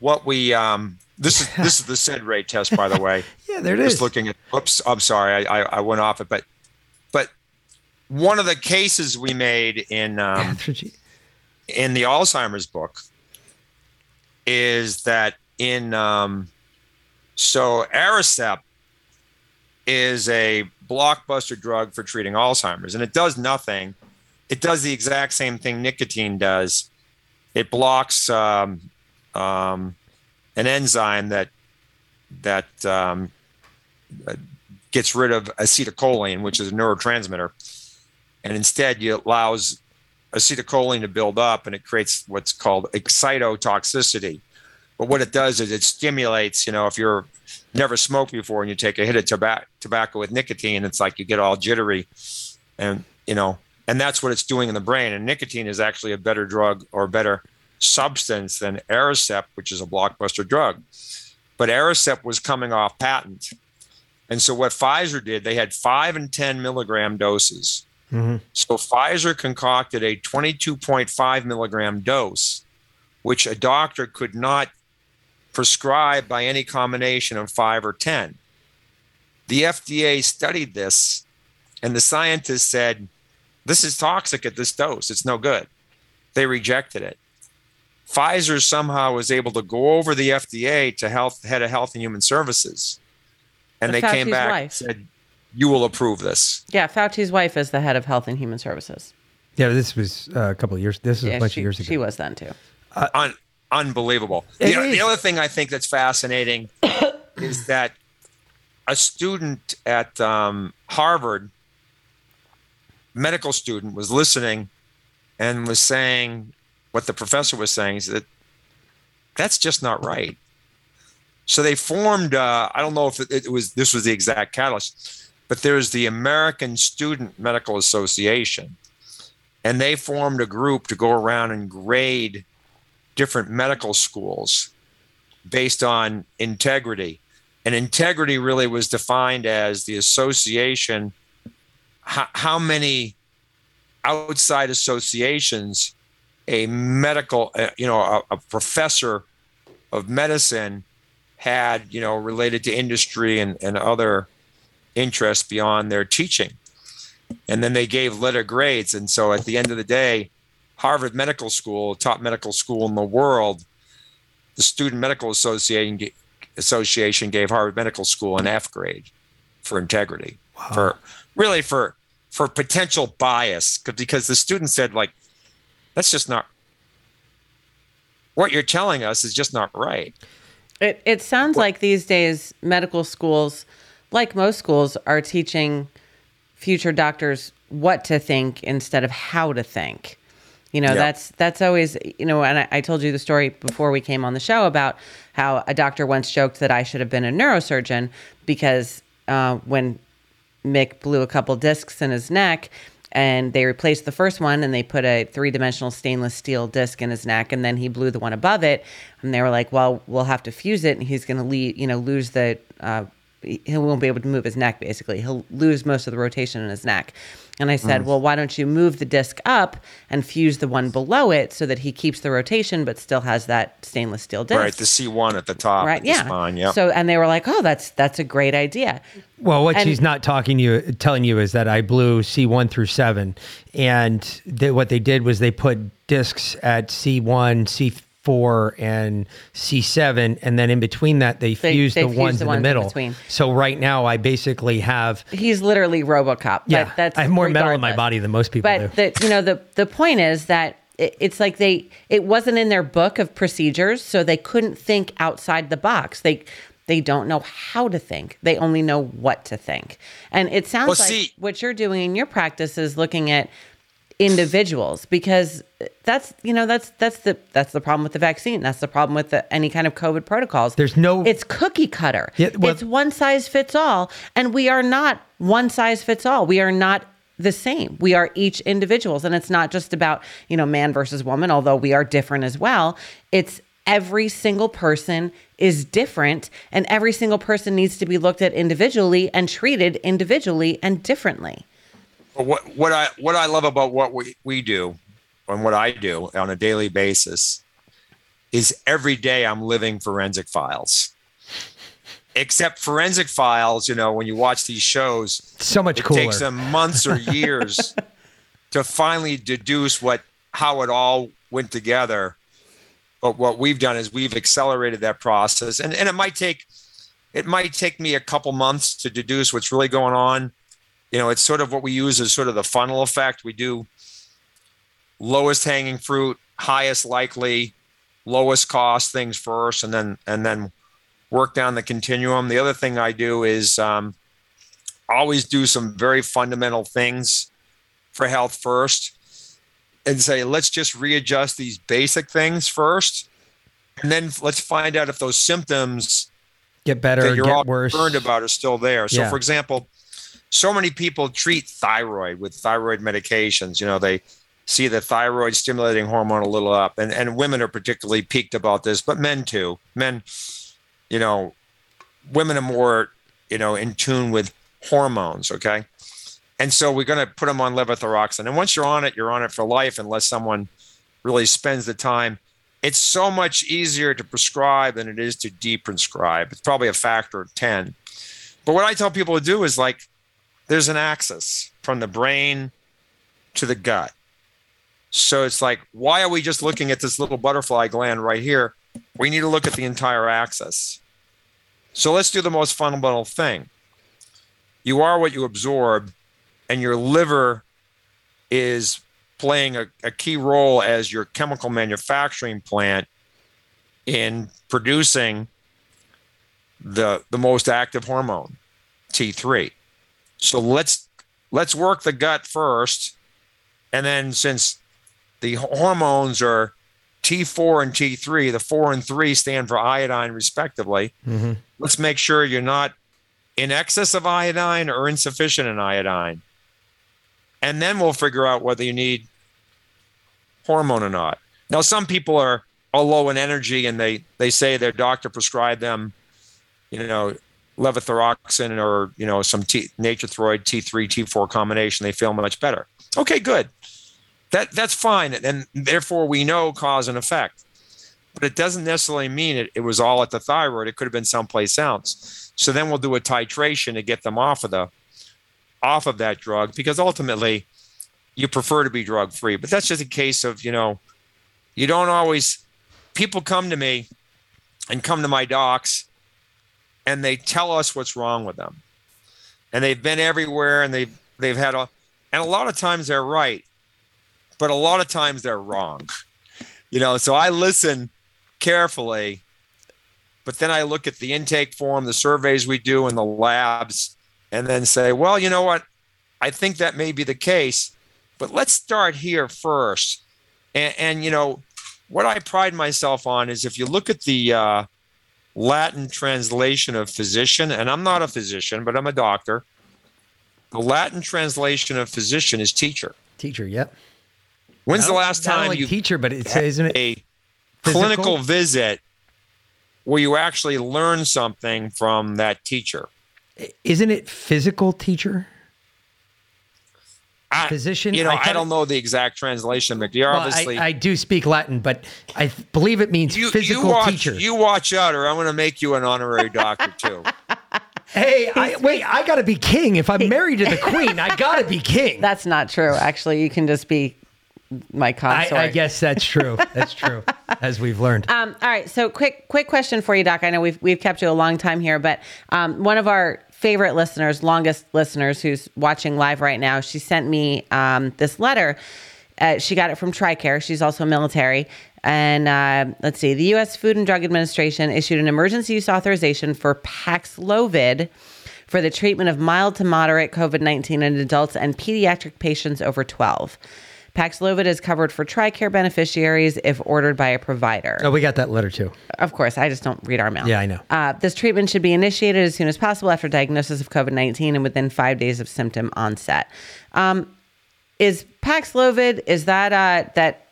what we um, this is this is the SED rate test, by the way. yeah there it just is looking at oops i'm sorry I, I i went off it but but one of the cases we made in um, in the alzheimer's book is that in um, so aricept is a blockbuster drug for treating alzheimer's and it does nothing it does the exact same thing nicotine does it blocks um, um, an enzyme that that um, gets rid of acetylcholine, which is a neurotransmitter, and instead it allows acetylcholine to build up, and it creates what's called excitotoxicity. But what it does is it stimulates. You know, if you're never smoked before and you take a hit of tobacco, tobacco with nicotine, it's like you get all jittery, and you know, and that's what it's doing in the brain. And nicotine is actually a better drug or better substance than Aricept, which is a blockbuster drug but Aricept was coming off patent. And so what Pfizer did, they had five and 10 milligram doses. Mm-hmm. So Pfizer concocted a 22.5 milligram dose, which a doctor could not prescribe by any combination of five or 10. The FDA studied this, and the scientists said, This is toxic at this dose. It's no good. They rejected it. Pfizer somehow was able to go over the FDA to health head of Health and Human Services, and But they came back wife. and said, "You will approve this." Yeah, Fauci's wife is the head of Health and Human Services. yeah this was uh, a couple of years this was Yeah, a bunch she, of years ago she was then too. Un- unbelievable. The, is. the other thing I think that's fascinating is that a student at um, Harvard, medical student, was listening and was saying what the professor was saying is that that's just not right. So they formed. Uh, I don't know if it, it was this was the exact catalyst, but there's the American Student Medical Association, and they formed a group to go around and grade different medical schools based on integrity. And integrity really was defined as the association, how, how many outside associations a medical, uh, you know, a, a professor of medicine had, you know, related to industry and, and other interests beyond their teaching. And then they gave letter grades. And so at the end of the day, Harvard Medical School, top medical school in the world, the Student Medical Association Association gave Harvard Medical School an F grade for integrity, for really for for potential bias because the student said like, That's just not what you're telling us is just not right. It it sounds like these days medical schools, like most schools, are teaching future doctors what to think instead of how to think. You know, Yeah. that's that's always you know, and I, I told you the story before we came on the show about how a doctor once joked that I should have been a neurosurgeon because uh, when Mick blew a couple discs in his neck and they replaced the first one and they put a three-dimensional stainless steel disc in his neck and then he blew the one above it. And they were like well we'll have to fuse it and he's going to you know lose the uh, he won't be able to move his neck basically he'll lose most of the rotation in his neck and i said well why don't you move the disc up and fuse the one below it so that he keeps the rotation but still has that stainless steel disc Right, the C1 at the top, right yeah spine. Yeah. so and they were like oh that's that's a great idea Well, what And- she's not talking to you, telling you is that I blew C1 through 7. And they, what they did was they put discs at C1, C4, and C7. And then in between that, they, They- fused the fused ones the in ones the middle. between. So right now, I basically have. he's literally RoboCop. Yeah, but that's I have more metal in my body than most people But do. the you know the the point is that it, it's like they it wasn't in their book of procedures, so they couldn't think outside the box. They they don't know how to think. They only know what to think. And it sounds Well, like see- what you're doing in your practice is looking at individuals because that's you know that's that's the that's the problem with the vaccine. That's the problem with the, any kind of covid protocols. There's no- it's cookie cutter. Yeah, well- it's one size fits all and we are not one size fits all. We are not the same. We are each individuals and it's not just about you know man versus woman although we are different as well. It's every single person is different and every single person needs to be looked at individually and treated individually and differently what what I what I love about what we, we do and what I do on a daily basis is every day I'm living forensic files. Except forensic files, you know, when you watch these shows, So much it cooler. takes them months or years to finally deduce what how it all went together. But what we've done is we've accelerated that process, and and it might take it might take me a couple months to deduce what's really going on. You know, it's sort of what we use as sort of the funnel effect. We do lowest hanging fruit, highest likely, lowest cost things first, and then and then work down the continuum. The other thing I do is um, always do some very fundamental things for health first and say, let's just readjust these basic things first. And then let's find out if those symptoms get better, that you're get all worse. concerned about are still there. So, Yeah. for example, so many people treat thyroid with thyroid medications. You know, they see the thyroid stimulating hormone a little up, and, and women are particularly peaked about this, but men too. Men, you know, women are more, you know, in tune with hormones. Okay. And so we're going to put them on levothyroxine. And once you're on it, you're on it for life, unless someone really spends the time. It's so much easier to prescribe than it is to deprescribe. It's probably a factor of 10. But what I tell people to do is like, there's an axis from the brain to the gut. So it's like, why are we just looking at this little butterfly gland right here? We need to look at the entire axis. So let's do the most fundamental thing. You are what you absorb, and your liver is playing a, a key role as your chemical manufacturing plant in producing the the most active hormone, T3. So let's let's work the gut first, and then since the hormones are T4 and T3, the four and three stand for iodine respectively. Mm-hmm. Let's make sure you're not in excess of iodine or insufficient in iodine. And then we'll figure out whether you need hormone or not. Now, some people are, are low in energy and they, they say their doctor prescribed them, you know, levothyroxine or, you know, some T, Nature-Throid T3, T4 combination. They feel much better. Okay, good. That, that's fine. And therefore, we know cause and effect. But it doesn't necessarily mean it, it was all at the thyroid. It could have been someplace else. So then we'll do a titration to get them off of the off of that drug because ultimately you prefer to be drug free. But that's just a case of, you know, you don't always people come to me and come to my docs and they tell us what's wrong with them. And they've been everywhere and they've they've had a and a lot of times they're right. but a lot of times they're wrong. You know, so I listen carefully, but then I look at the intake form, the surveys we do in the labs, and then say, well, you know what? I think that may be the case, but let's start here first. And, and you know, what I pride myself on is if you look at the uh, Latin translation of physician, and I'm not a physician, but I'm a doctor. The Latin translation of physician is teacher. Teacher, yep. When's the last time you teacher, but it says, isn't it? a Physical? clinical visit where you actually learn something from that teacher? Isn't it physical teacher? I, Physician, You know, I I, don't know the exact translation, but you're Well, obviously. I, I do speak Latin, but I th- believe it means you, physical you watch, teacher. You watch out, or I'm going to make you an honorary doctor too. hey, I, wait, I got to be king. If I'm married to the queen, I got to be king. That's not true. Actually, you can just be my I, consort. I guess that's true. That's true, as we've learned. Um, all right. So quick, quick question for you, Doc. I know we've we've kept you a long time here, but um, one of our favorite listeners, longest listeners, who's watching live right now, she sent me um, this letter. Uh, she got it from TRICARE. She's also military. And uh, let's see, the U.S. Food and Drug Administration issued an emergency use authorization for Paxlovid for the treatment of mild to moderate COVID 19 in adults and pediatric patients over 12. Paxlovid is covered for TRICARE beneficiaries if ordered by a provider. oh, we got that letter too. Of course, I just don't read our mail. Yeah, I know. Uh, this treatment should be initiated as soon as possible after diagnosis of COVID 19 and within five days of symptom onset. Um, is Paxlovid, is that uh, that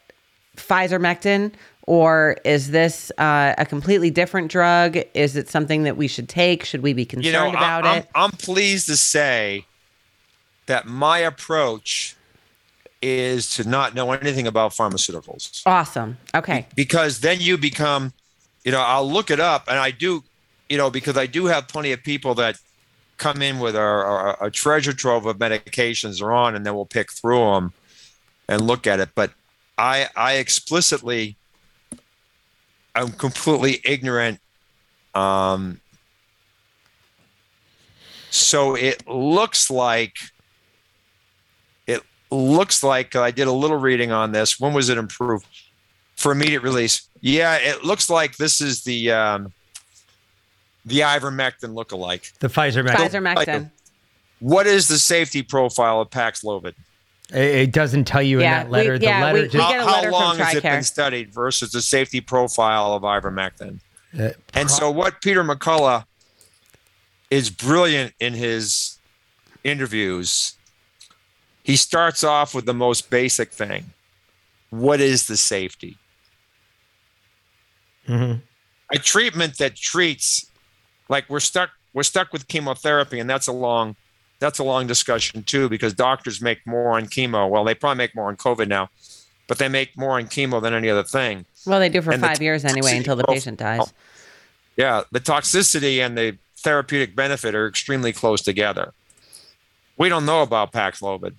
Pfizer Mectin, or is this uh, a completely different drug? Is it something that we should take? Should we be concerned you know, about I'm, it? I'm, I'm pleased to say that my approach is to not know anything about pharmaceuticals. awesome. Okay. because then you become you know i'll look it up and i do you know because i do have plenty of people that come in with a, a, a treasure trove of medications they're on and then we'll pick through them and look at it but i i explicitly i'm completely ignorant um so it looks like looks like i did a little reading on this when was it improved for immediate release. Yeah, it looks like this is the um, the ivermectin lookalike. The Pfizer Mac. Pfizer Mectin. What is the safety profile of Paxlovid? It, it doesn't tell you Yeah, in that letter. we- the yeah, letter we- we just get a how letter from long has it been studied versus the safety profile of ivermectin? uh, And so, what Peter McCullough is brilliant in his interviews. He starts off with the most basic thing: what is the safety? Mm-hmm. A treatment that treats, like we're stuck, we're stuck with chemotherapy, and that's a long, that's a long discussion too, because doctors make more on chemo. Well, they probably make more on COVID now, but they make more on chemo than any other thing. Well, they do for And five years anyway until the patient dies. Oh. Yeah, the toxicity and the therapeutic benefit are extremely close together. We don't know about Paxlovid.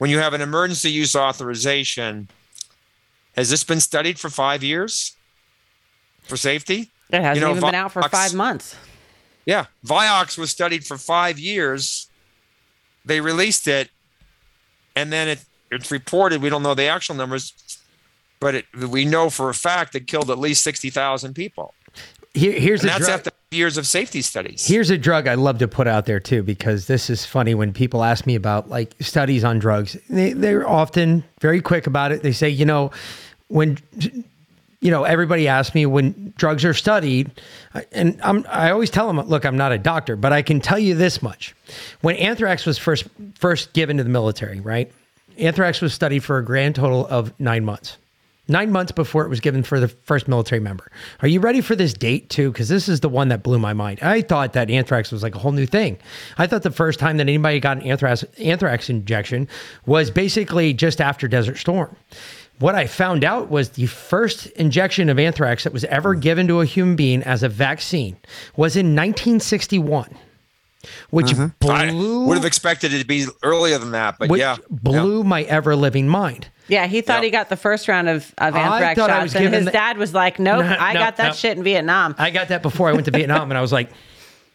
When you have an emergency use authorization, has this been studied for five years for safety? It hasn't You know, even been out for five months. Yeah, Vioxx was studied for five years. They released it, and then it, it's reported. We don't know the actual numbers, but it, we know for a fact it killed at least sixty thousand people, here, here's and a that's drug. after years of safety studies. Here's a drug I love to put out there too, because this is funny when people ask me about like studies on drugs. They, they're often very quick about it. They say, you know, when you know everybody asks me when drugs are studied, and I'm I always tell them, look, I'm not a doctor, but I can tell you this much: when anthrax was first first given to the military, right? Anthrax was studied for a grand total of nine months. Nine months before it was given for the first military member. Are you ready for this date too? Because this is the one that blew my mind. I thought that anthrax was like a whole new thing. I thought the first time that anybody got an anthrax anthrax injection was basically just after Desert Storm. What I found out was the first injection of anthrax that was ever given to a human being as a vaccine was in 1961, which uh-huh. I blew would have expected it to be earlier than that, but which yeah, blew my ever living mind. Yeah, he thought Yep. he got the first round of, of anthrax shots, and his the- dad was like, "Nope, No, I no, got that no. shit in Vietnam." I got that before I went to Vietnam, and I was like,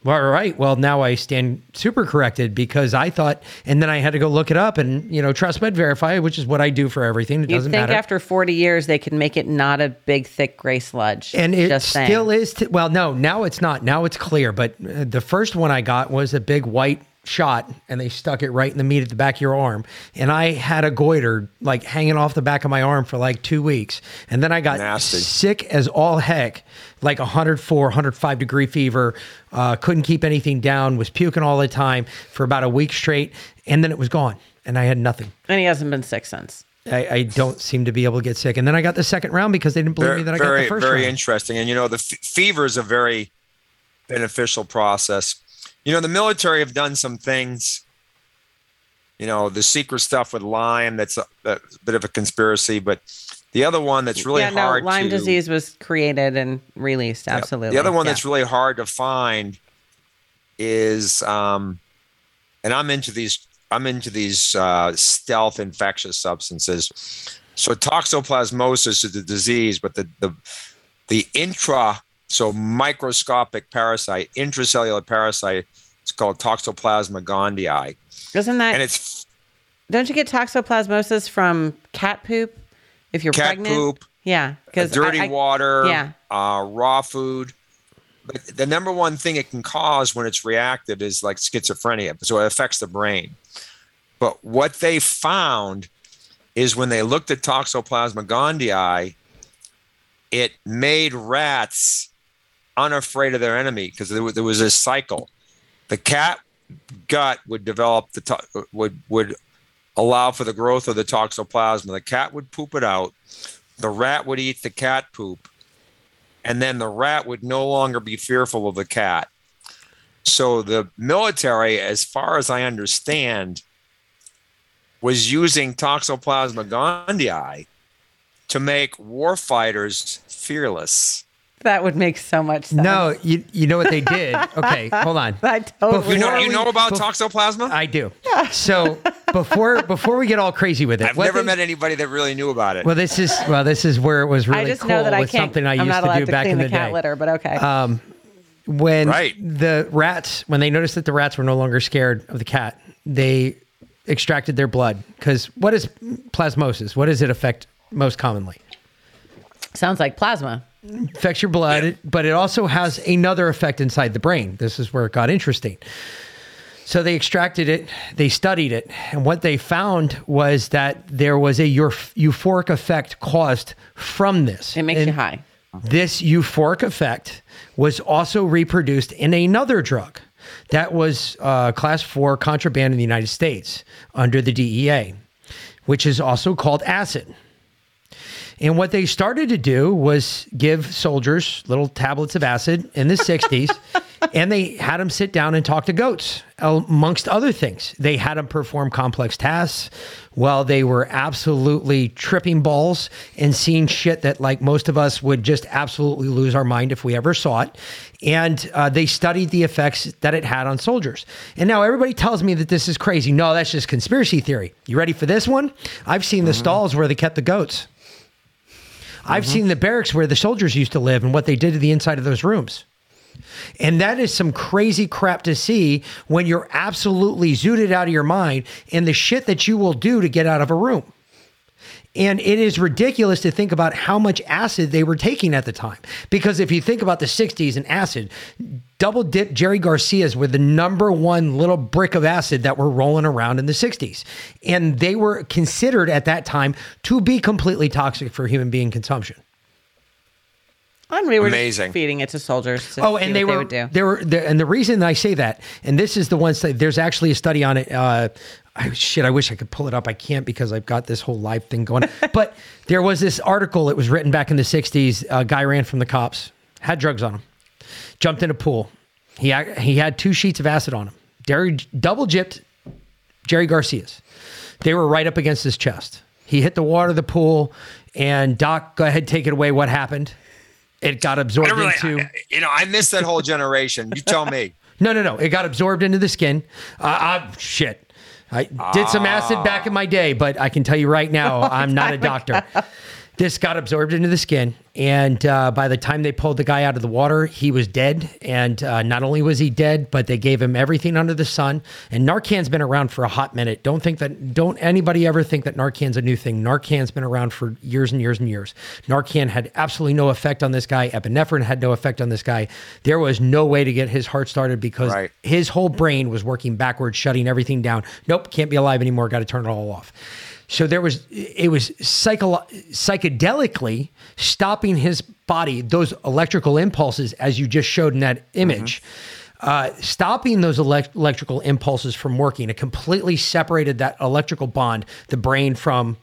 Well, all right. Well, now I stand super corrected because I thought, and then I had to go look it up and, you know, trust med verify, which is what I do for everything. It You doesn't think matter. after 40 years they can make it not a big, thick gray sludge? and it Just saying. still is. T- well, no, now it's not. Now it's clear. But uh, the first one I got was a big white shot, and they stuck it right in the meat at the back of your arm. And I had a goiter like hanging off the back of my arm for like two weeks, and then I got Nasty. sick as all heck, like 104, 105 degree fever. Uh, couldn't keep anything down. Was puking all the time for about a week straight, and then it was gone, and I had nothing. And he hasn't been sick since. I, I don't seem to be able to get sick. And then I got the second round because they didn't believe very, me that I very, got the first very round. interesting. And you know, the f- fever is a very beneficial process. You know, the military have done some things. You know, the secret stuff with Lyme. That's a, a bit of a conspiracy, but the other one that's really yeah, no, hard Lyme to disease was created and released. Absolutely. The other one Yeah. that's really hard to find is, um, and I'm into these. I'm into these uh, stealth infectious substances. So toxoplasmosis is the disease, but the the the intra so microscopic parasite, intracellular parasite, it's called Toxoplasma gondii, Isn't that, and it's don't you get toxoplasmosis from cat poop if you're cat pregnant? poop, Yeah. Because dirty water, yeah. uh, raw food. But the number one thing it can cause when it's reactive is like schizophrenia. So it affects the brain. But what they found is when they looked at Toxoplasma gondii, it made rats unafraid of their enemy because there, was- there was this cycle. The cat gut would develop the to- would would allow for the growth of the toxoplasma. The cat would poop it out. The rat would eat the cat poop, and then the rat would no longer be fearful of the cat. So the military, as far as I understand, was using Toxoplasma gondii to make warfighters fearless. That would make so much sense. No, you you know what they did? Okay, hold on. I totally. You know, you know about bef- Toxoplasma? I do. So before before we get all crazy with it, I've never they- met anybody that really knew about it. Well, this is well, this is where it was really I just cool know that I with can't. something I I'm used not to allowed do to back clean in the, the, cat day. litter, but okay. Um, When Right. the rats, when they noticed that the rats were no longer scared of the cat, they extracted their blood. Because what is plasmosis? What does it affect most commonly? Sounds like plasma. Affects your blood, but it also has another effect inside the brain. This is where it got interesting. So they extracted it, they studied it, and what they found was that there was a euphoric effect caused from this. It makes And you high. This euphoric effect was also reproduced in another drug that was uh, class four contraband in the United States under the DEA, which is also called acid. And what they started to do was give soldiers little tablets of acid in the 60s, and they had them sit down and talk to goats, amongst other things. They had them perform complex tasks while they were absolutely tripping balls and seeing shit that, like most of us, would just absolutely lose our mind if we ever saw it. And uh, they studied the effects that it had on soldiers. And now everybody tells me that this is crazy. No, that's just conspiracy theory. You ready for this one? I've seen the stalls where they kept the goats. I've mm-hmm. seen the barracks where the soldiers used to live and what they did to the inside of those rooms. And that is some crazy crap to see when you're absolutely zooted out of your mind and the shit that you will do to get out of a room. And it is ridiculous to think about how much acid they were taking at the time. Because if you think about the 60s and acid, double dip Jerry Garcia's were the number one little brick of acid that were rolling around in the 60s. And they were considered at that time to be completely toxic for human being consumption. And we were Amazing. feeding it to soldiers. To Oh, see and they what were would do. they were the, and the reason I say that, and this is the one that there's actually a study on it. Uh, I, shit, I wish I could pull it up. I can't because I've got this whole live thing going. but there was this article. It was written back in the '60s. A guy ran from the cops, had drugs on him, jumped in a pool. He he had two sheets of acid on him. Jerry double jipped Jerry Garcia's. They were right up against his chest. He hit the water of the pool, and Doc, go ahead, take it away. What happened? It got absorbed really, into. I- you know, I missed that whole generation. You tell me. No, no, no. It got absorbed into the skin. Uh, uh, shit. I did some acid back in my day, but I can tell you right now, I'm not a doctor. This got absorbed into the skin, and uh, by the time they pulled the guy out of the water, he was dead. And uh, not only was he dead, but they gave him everything under the sun. And Narcan's been around for a hot minute. Don't think that. Don't anybody ever think that Narcan's a new thing. Narcan's been around for years and years and years. Narcan had absolutely no effect on this guy. Epinephrine had no effect on this guy. There was no way to get his heart started because Right. his whole brain was working backwards, shutting everything down. Nope, can't be alive anymore. Got to turn it all off. So there was, it was psycho, psychedelically stopping his body, those electrical impulses, as you just showed in that image, uh, stopping those elect- electrical impulses from working. It completely separated that electrical bond, the brain from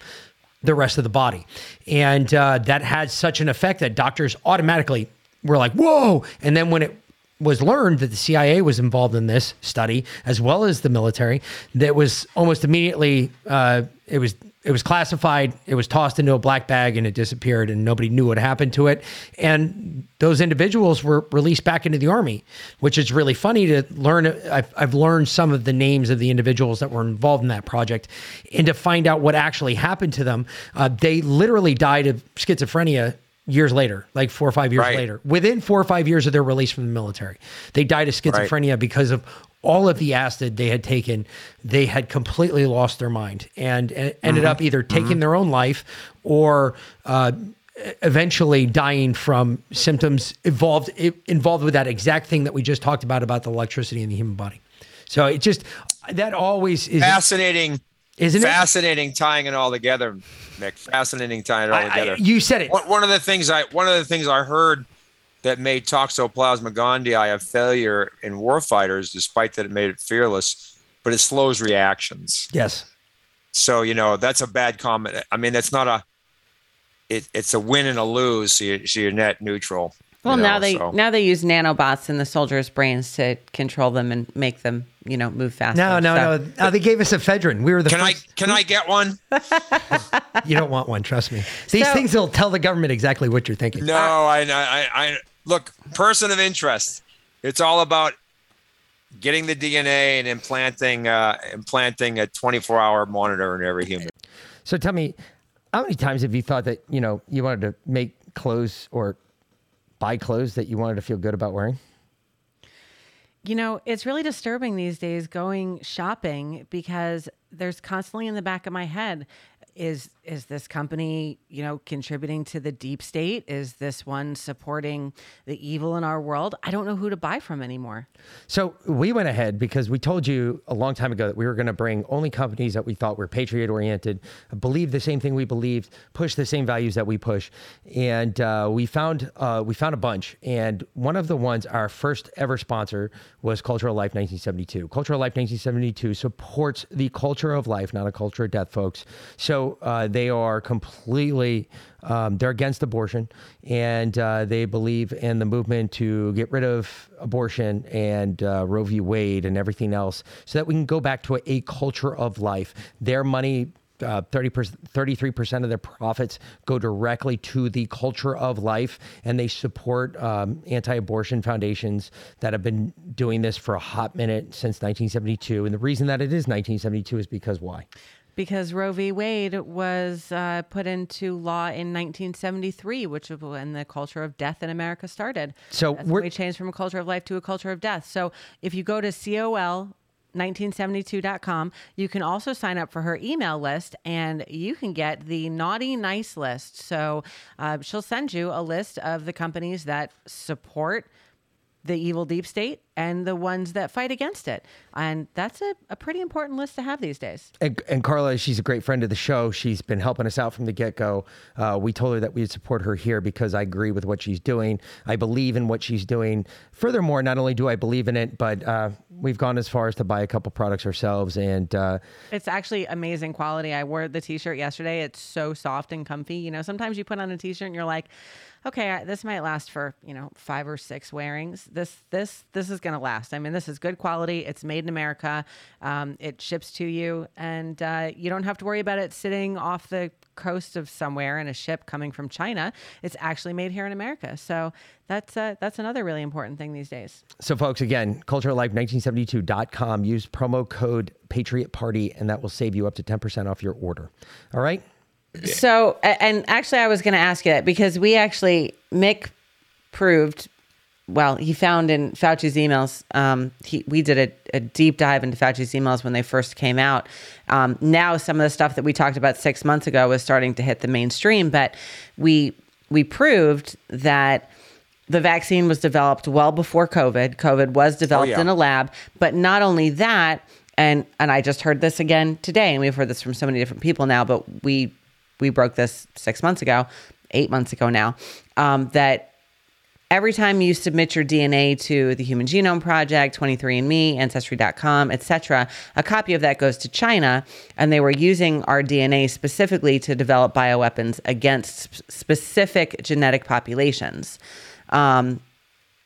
the rest of the body. And uh, that had such an effect that doctors automatically were like, whoa. And then when it was learned that the CIA was involved in this study, as well as the military, that was almost immediately, uh, it was it was classified, it was tossed into a black bag and it disappeared and nobody knew what happened to it. And those individuals were released back into the army, which is really funny to learn. I've, I've learned some of the names of the individuals that were involved in that project and to find out what actually happened to them. Uh, they literally died of schizophrenia years later, like four or five years Right. later, within four or five years of their release from the military. They died of schizophrenia because of all of the acid they had taken. They had completely lost their mind and, and ended up either taking their own life or uh, eventually dying from symptoms involved involved with that exact thing that we just talked about about the electricity in the human body. So it just that always is Fascinating, Isn't it? fascinating tying it all together, Mick. Fascinating tying it all I- I- together. you said it. One, one of the things I one of the things I heard that made toxoplasma gondii a failure in warfighters, despite that it made it fearless, but it slows reactions. Yes. So you know that's a bad comment. I mean, that's not a. It, it's a win and a lose. So, you, so you're net neutral. you Well, now they so- now they use nanobots in the soldiers' brains to control them and make them, you know, move faster. No, no, So- no. no. Uh, they gave us ephedrine. We were the Can I first. can I get one? You don't want one. Trust me. These So- things will tell the government exactly what you're thinking. No, I, I, I, look, person of interest. It's all about getting the DNA and implanting, uh, implanting a 24 hour monitor in every human. So tell me, how many times have you thought that you know you wanted to make clothes or buy clothes that you wanted to feel good about wearing? You know, it's really disturbing these days going shopping because there's constantly in the back of my head is is this company, you know, contributing to the deep state? Is this one supporting the evil in our world? I don't know who to buy from anymore. So we went ahead because we told you a long time ago that we were going to bring only companies that we thought were patriot oriented, believe the same thing we believed, push the same values that we push, and uh, we found uh, we found a bunch. And one of the ones, our first ever sponsor, was Cultural Life 1972. Cultural Life 1972 supports the culture of life, not a culture of death, folks. So uh, they are completely um, they're against abortion and uh, they believe in the movement to get rid of abortion and uh, Roe v. Wade and everything else so that we can go back to a, a culture of life. Their money. Uh, 30 33% of their profits go directly to the culture of life, and they support um, anti abortion foundations that have been doing this for a hot minute since 1972. And the reason that it is 1972 is because why? Because Roe v. Wade was uh, put into law in 1973, which was when the culture of death in America started. So we're- we changed from a culture of life to a culture of death. So if you go to COL 1972.com, you can also sign up for her email list and you can get the naughty nice list. So uh, she'll send you a list of the companies that support the evil deep state and the ones that fight against it. And that's a, a pretty important list to have these days. And, and Carla, she's a great friend of the show. She's been helping us out from the get go. Uh, we told her that we'd support her here because I agree with what she's doing. I believe in what she's doing. Furthermore, not only do I believe in it, but uh, we've gone as far as to buy a couple products ourselves. And uh, It's actually amazing quality. I wore the t-shirt yesterday. It's so soft and comfy. You know, sometimes you put on a t-shirt and you're like, okay, this might last for, you know, five or six wearings. This this this is going to last. I mean, this is good quality. It's made in America. Um, it ships to you and uh, you don't have to worry about it sitting off the coast of somewhere in a ship coming from China. It's actually made here in America. So that's uh, that's another really important thing these days. so, folks, again, culturalife1972.com. Use promo code Patriot Party, and that will save you up to 10% off your order. All right? So, and actually, I was going to ask you that because we actually, Mick proved, well, he found in Fauci's emails, um, he, we did a, a deep dive into Fauci's emails when they first came out. Um, now, some of the stuff that we talked about six months ago was starting to hit the mainstream, but we, we proved that the vaccine was developed well before COVID. COVID was developed yeah. in a lab, but not only that, and and I just heard this again today, and we've heard this from so many different people now, but we we broke this six months ago, eight months ago now, um, that every time you submit your DNA to the Human Genome Project, 23andMe, Ancestry.com, etc., a copy of that goes to China, and they were using our DNA specifically to develop bioweapons against sp- specific genetic populations. Um,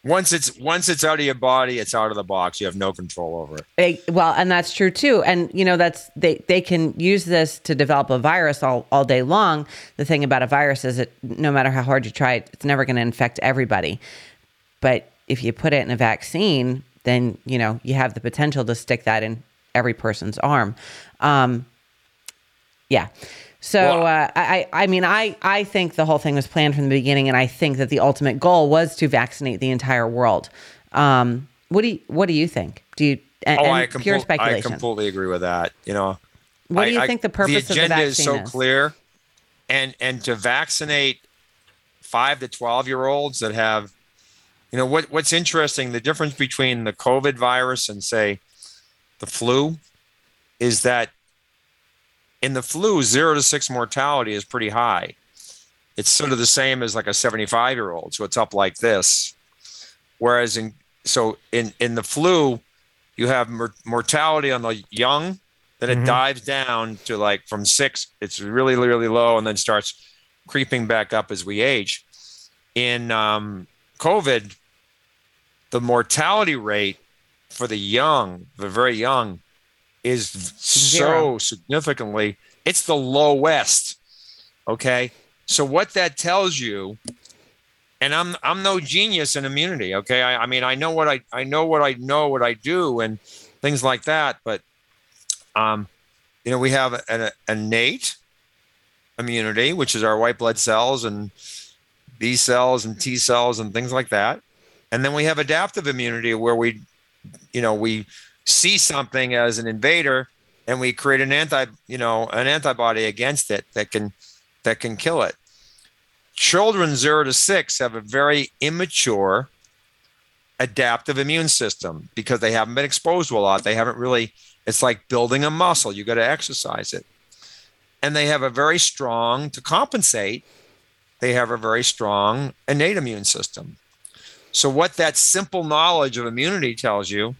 Once it's once it's out of your body, it's out of the box. You have no control over it. They- well, and that's true too. And you know, that's they they can use this to develop a virus all, all day long. The thing about a virus is that no matter how hard you try it, it's never going to infect everybody. But if you put it in a vaccine, then you know you have the potential to stick that in every person's arm. Um, yeah. So Well- uh, I, I mean, I, I think the whole thing was planned from the beginning, and I think that the ultimate goal was to vaccinate the entire world. Um, what do you, what do you think? Do you? And, Oh, and I, compl- I completely agree with that. You know, What do you I- think the purpose of the agenda is so is? clear, and and to vaccinate five to twelve year olds that have, you know, what what's interesting, the difference between the COVID virus and say the flu, is that in the flu, zero to six mortality is pretty high. It's sort of the same as like a 75 year old. So it's up like this. Whereas in, so in, in the flu, you have mor- mortality on the young, then it dives down to like from six, it's really, really low and then starts creeping back up as we age. In um, COVID, the mortality rate for the young, the very young, is so significantly, it's the lowest. Okay. So what that tells you, and I'm I'm no genius in immunity. Okay. I, I mean I know what I I know what I know what I do and things like that, but um, you know, we have an innate immunity, which is our white blood cells and B cells and T cells and things like that. And then we have adaptive immunity where we, you know, we see something as an invader and we create an anti, you know, an antibody against it that can that can kill it. Children zero to six have a very immature adaptive immune system because they haven't been exposed to a lot. They haven't really, it's like building a muscle. You got to exercise it. And they have a very strong, to compensate, they have a very strong innate immune system. So, what that simple knowledge of immunity tells you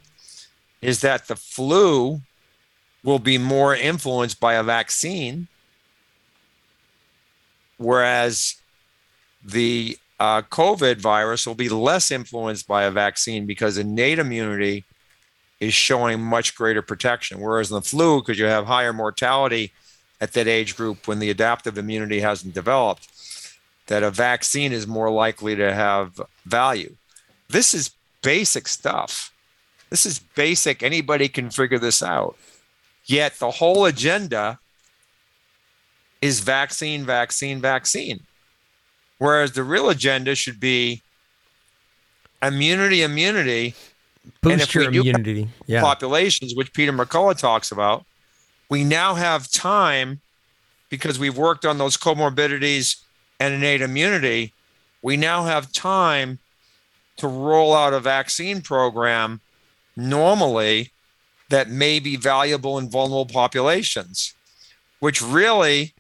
is that the flu will be more influenced by a vaccine, whereas the uh, COVID virus will be less influenced by a vaccine because innate immunity is showing much greater protection. Whereas in the flu, because you have higher mortality at that age group when the adaptive immunity hasn't developed, that a vaccine is more likely to have value. This is basic stuff. This is basic. Anybody can figure this out. Yet the whole agenda is vaccine, vaccine, vaccine. Whereas the real agenda should be immunity, immunity, Boost your immunity. Yeah. populations, which Peter McCullough talks about. We now have time because we've worked on those comorbidities and innate immunity. We now have time to roll out a vaccine program normally that may be valuable in vulnerable populations, which really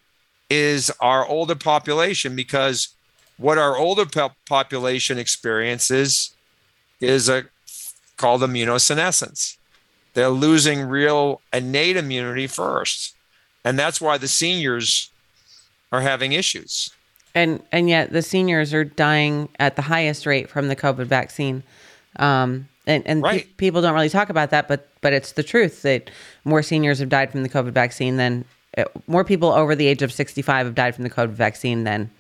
is our older population because what our older po- population experiences is a called immunosenescence. They're losing real innate immunity first. And that's why the seniors are having issues. and and yet the seniors are dying at the highest rate from the COVID vaccine. Um, and and pe- people don't really talk about that, but but it's the truth that more seniors have died from the COVID vaccine than uh, more people over the age of 65 have died from the COVID vaccine than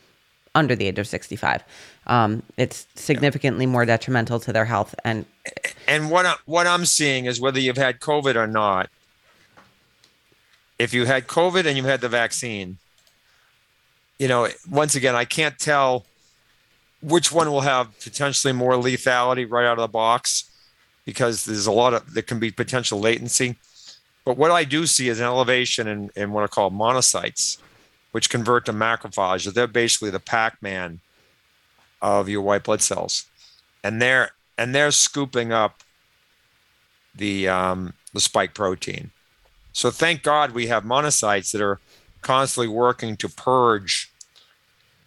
under the age of 65. Um, it's significantly more detrimental to their health. And And what I, what I'm seeing is whether you've had COVID or not. If you had COVID and you've had the vaccine, you know, once again, I can't tell which one will have potentially more lethality right out of the box because there's a lot of there can be potential latency. But what I do see is an elevation in, in what I call monocytes, which convert to macrophages. They're basically the Pac-Man of your white blood cells, and they're and they're scooping up the um, the spike protein. So thank God we have monocytes that are constantly working to purge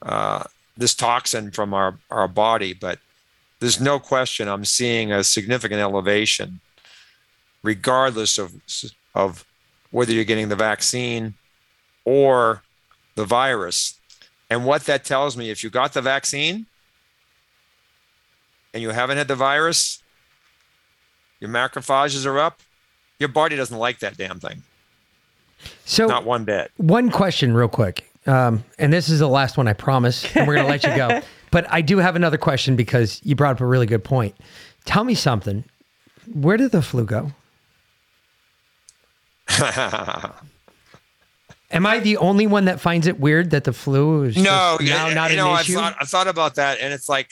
uh, this toxin from our, our body. But there's no question I'm seeing a significant elevation, regardless of of whether you're getting the vaccine or the virus. And what that tells me, if you got the vaccine and you haven't had the virus, your macrophages are up, your body doesn't like that damn thing. So Not one bit. One question, real quick, um, and this is the last one, I promise, and we're gonna let you go. But I do have another question because you brought up a really good point. Tell me something. Where did the flu go? Am I the only one that finds it weird that the flu is No, now yeah, not you an know, issue? I thought I thought about that, and it's like,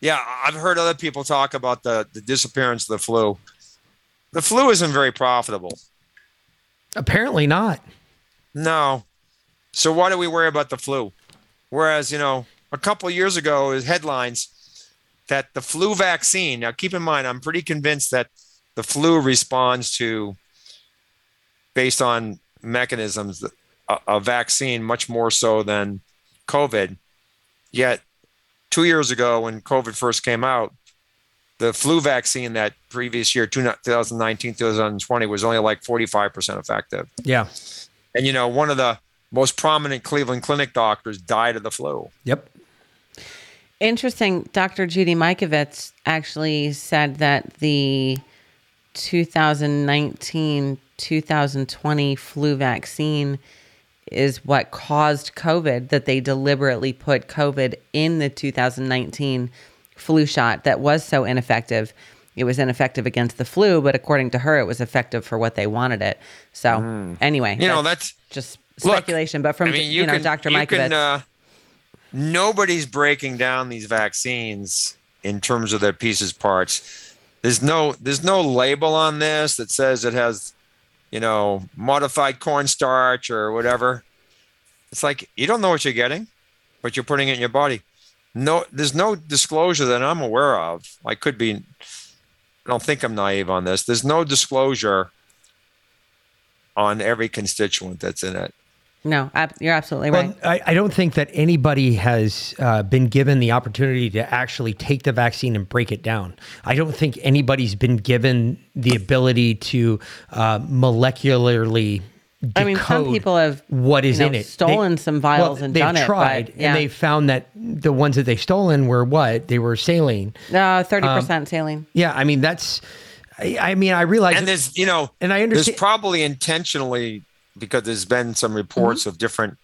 yeah, I've heard other people talk about the the disappearance of the flu. The flu isn't very profitable. Apparently not. No. So why do we worry about the flu? Whereas, you know, a couple of years ago is headlines that the flu vaccine. Now keep in mind, I'm pretty convinced that the flu responds to based on mechanisms a, a vaccine much more so than COVID. Yet two years ago when COVID first came out, the flu vaccine that previous year, 2019, 2020, was only like 45% effective. Yeah. And you know, one of the most prominent Cleveland Clinic doctors died of the flu. Yep. Interesting. Dr. Judy Mikovits actually said that the 2019 2020 flu vaccine is what caused COVID, that they deliberately put COVID in the 2019 flu shot that was so ineffective. It was ineffective against the flu, but according to her, it was effective for what they wanted it. So, anyway, You know, that's just Look, speculation. but from I mean, you, know, can- Dr. you Mikovits, uh, nobody's breaking down these vaccines in terms of their pieces parts. There's no there's no label on this that says it has, you know, modified cornstarch or whatever. It's like you don't know what you're getting, but you're putting it in your body. No, there's no disclosure that I'm aware of. I could be. I don't think I'm naive on this. There's no disclosure on every constituent that's in it. No, ab- you're absolutely right. Well, I, I don't think that anybody has uh, been given the opportunity to actually take the vaccine and break it down. I don't think anybody's been given the ability to uh, molecularly. I mean, some people have, what is you know, in it. stolen some vials and they've done it, but, tried, yeah. and they found that the ones that they stolen were what they were saline. No, thirty Um, percent saline. Yeah, I mean that's. I, I mean, I realize. and there's you know And I understand. there's understand- probably intentionally because there's been some reports of different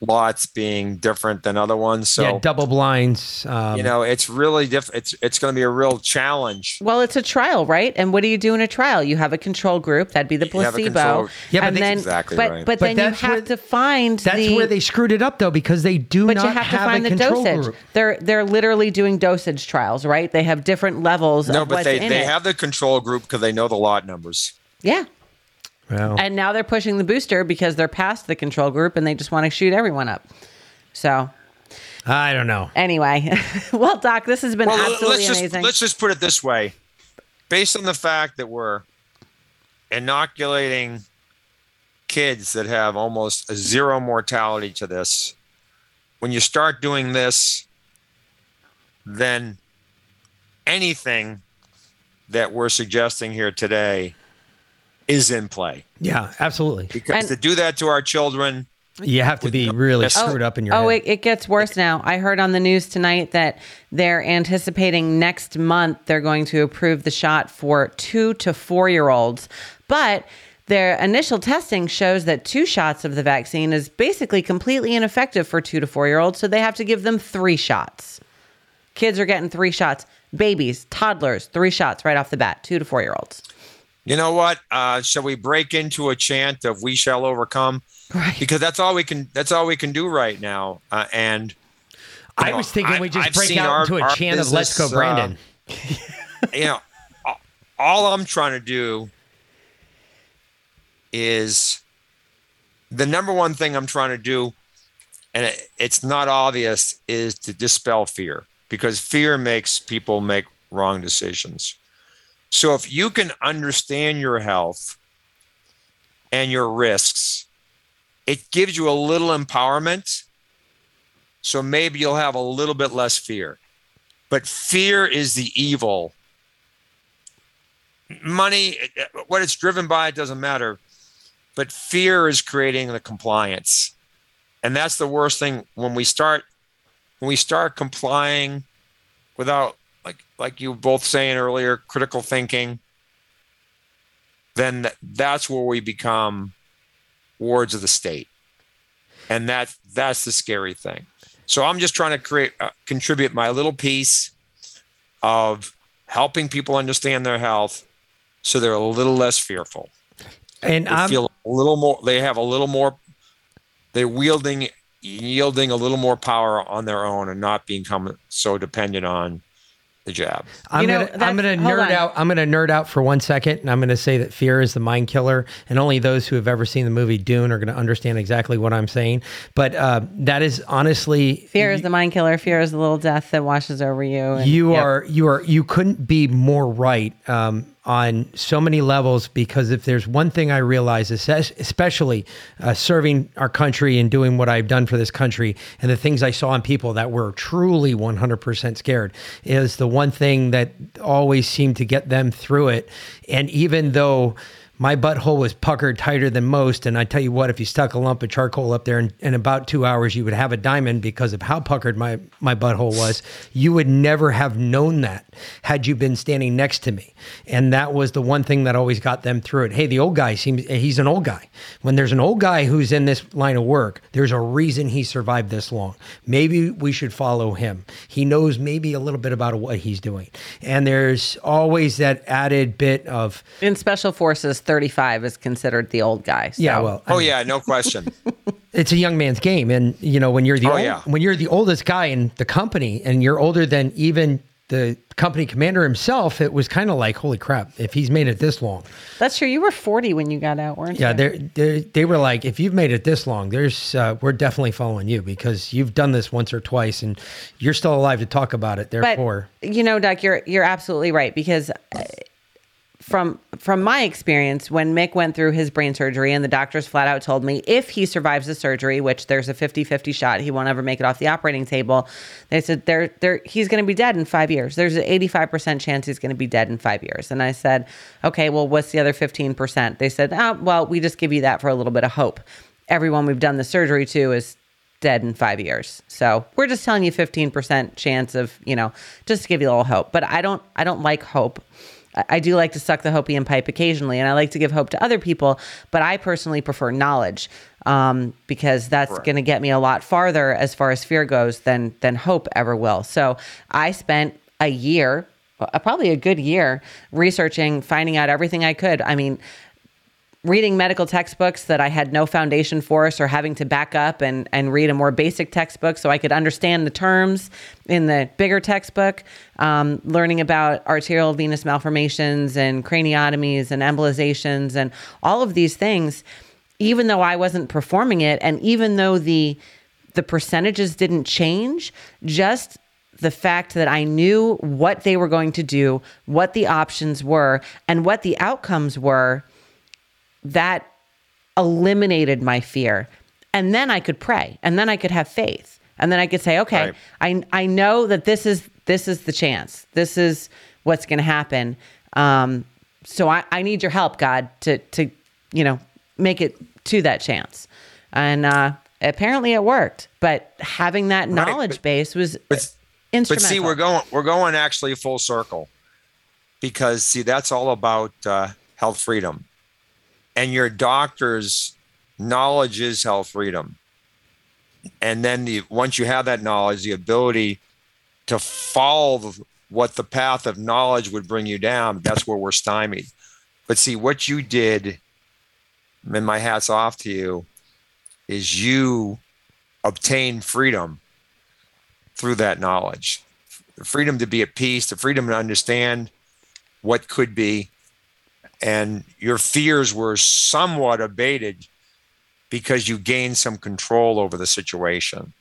lots being different than other ones so yeah, double blinds. Um, you know it's really diff- it's it's going to be a real challenge Well, it's a trial, right? And what do you do in a trial? You have a control group. That'd be the You placebo. Yeah, but and they- then, Exactly but, right. But, But then you have where- to find that's the, where they screwed it up though, because they do But not you have to find the dosage. group. They're they're literally doing dosage trials, right? They have different levels no of but what's they in they it. have the control group because they know the lot numbers yeah. Well, And now they're pushing the booster because they're past the control group and they just want to shoot everyone up. So I don't know. anyway, well, Doc, this has been well absolutely let's just amazing. let's just put it this way based on the fact that we're inoculating kids that have almost a zero mortality to this when you start doing this then anything that we're suggesting here today is in play Yeah, absolutely. because And- to do that to our children You have to be really Oh, screwed up in your Oh, head. it, it gets worse now. I heard on the news tonight that they're anticipating next month they're going to approve the shot for two to four year olds. But their initial testing shows that two shots of the vaccine is basically completely ineffective for two to four year olds. So they have to give them three shots. Kids are getting three shots. Babies, toddlers, three shots right off the bat, two to four year olds. You know what uh, shall we break into a chant of we shall overcome Right. because that's all we can that's all we can do right now uh, and I know, was thinking we I've- just I've break out our- into a chant of "Let's go, business, uh, Brandon." you know all i'm trying to do is the number one thing i'm trying to do and it, it's not obvious is to dispel fear because fear makes people make wrong decisions so if you can understand your health and your risks it gives you a little empowerment. So maybe you'll have a little bit less fear. But fear is the evil. Money what it's driven by it doesn't matter. But fear is creating the compliance. And that's the worst thing when we start when we start complying without like you were both saying earlier critical thinking then that's where we become wards of the state. And that that's the scary thing. So i'm just trying to create uh, contribute my little piece of helping people understand their health so they're a little less fearful. And I'm feel a little more they have a little more they're wielding yielding a little more power on their own and not become so dependent on the jab I'm You know, gonna I'm gonna nerd on. out. I'm gonna nerd out for one second, and I'm gonna say that fear is the mind killer, and only those who have ever seen the movie Dune are gonna understand exactly what I'm saying. But uh, that is honestly Fear is the mind killer. Fear is the little death that washes over you. and- you Yep. are you are you couldn't be more right um, on so many levels because if there's one thing I realize, especially uh, serving our country and doing what I've done for this country, and the things I saw in people that were truly 100% scared, is the one thing that always seemed to get them through it. And even though my butthole was puckered tighter than most. And I tell you what, if you stuck a lump of charcoal up there in, in about two hours, you would have a diamond because of how puckered my, my butthole was. You would never have known that had you been standing next to me. And that was the one thing that always got them through it. Hey, the old guy seems, he's an old guy. When there's an old guy who's in this line of work, there's a reason he survived this long. Maybe we should follow him. He knows maybe a little bit about what he's doing. And there's always that added bit of, in special forces, 35 is considered the old guy. So. yeah, well, I oh mean, yeah no question it's a young man's game and you know when you're the Oh, old, yeah. when you're the oldest guy in the company and you're older than even the company commander himself it was kind of like holy crap if he's made it this long That's true. You were 40 when you got out, weren't yeah you? they're, they're, they were like if you've made it this long there's uh, we're definitely following you because you've done this once or twice and you're still alive to talk about it but therefore you know, Doc, you're you're absolutely right because uh, from from my experience, when Mick went through his brain surgery and the doctors flat out told me if he survives the surgery, which there's a 50-50 shot he won't ever make it off the operating table, they said they're, they're, he's going to be dead in five years. There's an 85% chance he's going to be dead in five years. And I said, okay, well, what's the other 15%? They said, oh, well, we just give you that for a little bit of hope. Everyone we've done the surgery to is dead in five years. So we're just telling you 15% chance of, you know, just to give you a little hope. But I don't, I don't like hope. I- do like to suck the hopium pipe occasionally, and I like to give hope to other people. But I personally prefer knowledge um, because that's going to get me a lot farther as far as fear goes than than hope ever will. So I spent a year, uh, probably a good year, researching, finding out everything I could. I mean, reading medical textbooks that I had no foundation for, so having to back up and, and read a more basic textbook so I could understand the terms in the bigger textbook, um, learning about arteriovenous malformations and craniotomies and embolizations and all of these things, even though I wasn't performing it, and even though the the percentages didn't change, just the fact that I knew what they were going to do, what the options were, and what the outcomes were that eliminated my fear. And then I could pray and then I could have faith. And then I could say, okay, I, I know that this is, this is the chance. This is what's going to happen. Um, so I, I need your help, God, to, to, you know, make it to that chance. And, uh, apparently it worked, but having that knowledge but- base was but- But instrumental. see, we're going we're going actually full circle because see that's all about uh, health freedom, and your doctor's knowledge is health freedom, and then the once you have that knowledge, the ability to follow what the path of knowledge would bring you down. That's where we're stymied. But see what you did, and my hats off to you. is you obtain freedom through that knowledge the freedom to be at peace the freedom to understand what could be and your fears were somewhat abated because you gained some control over the situation.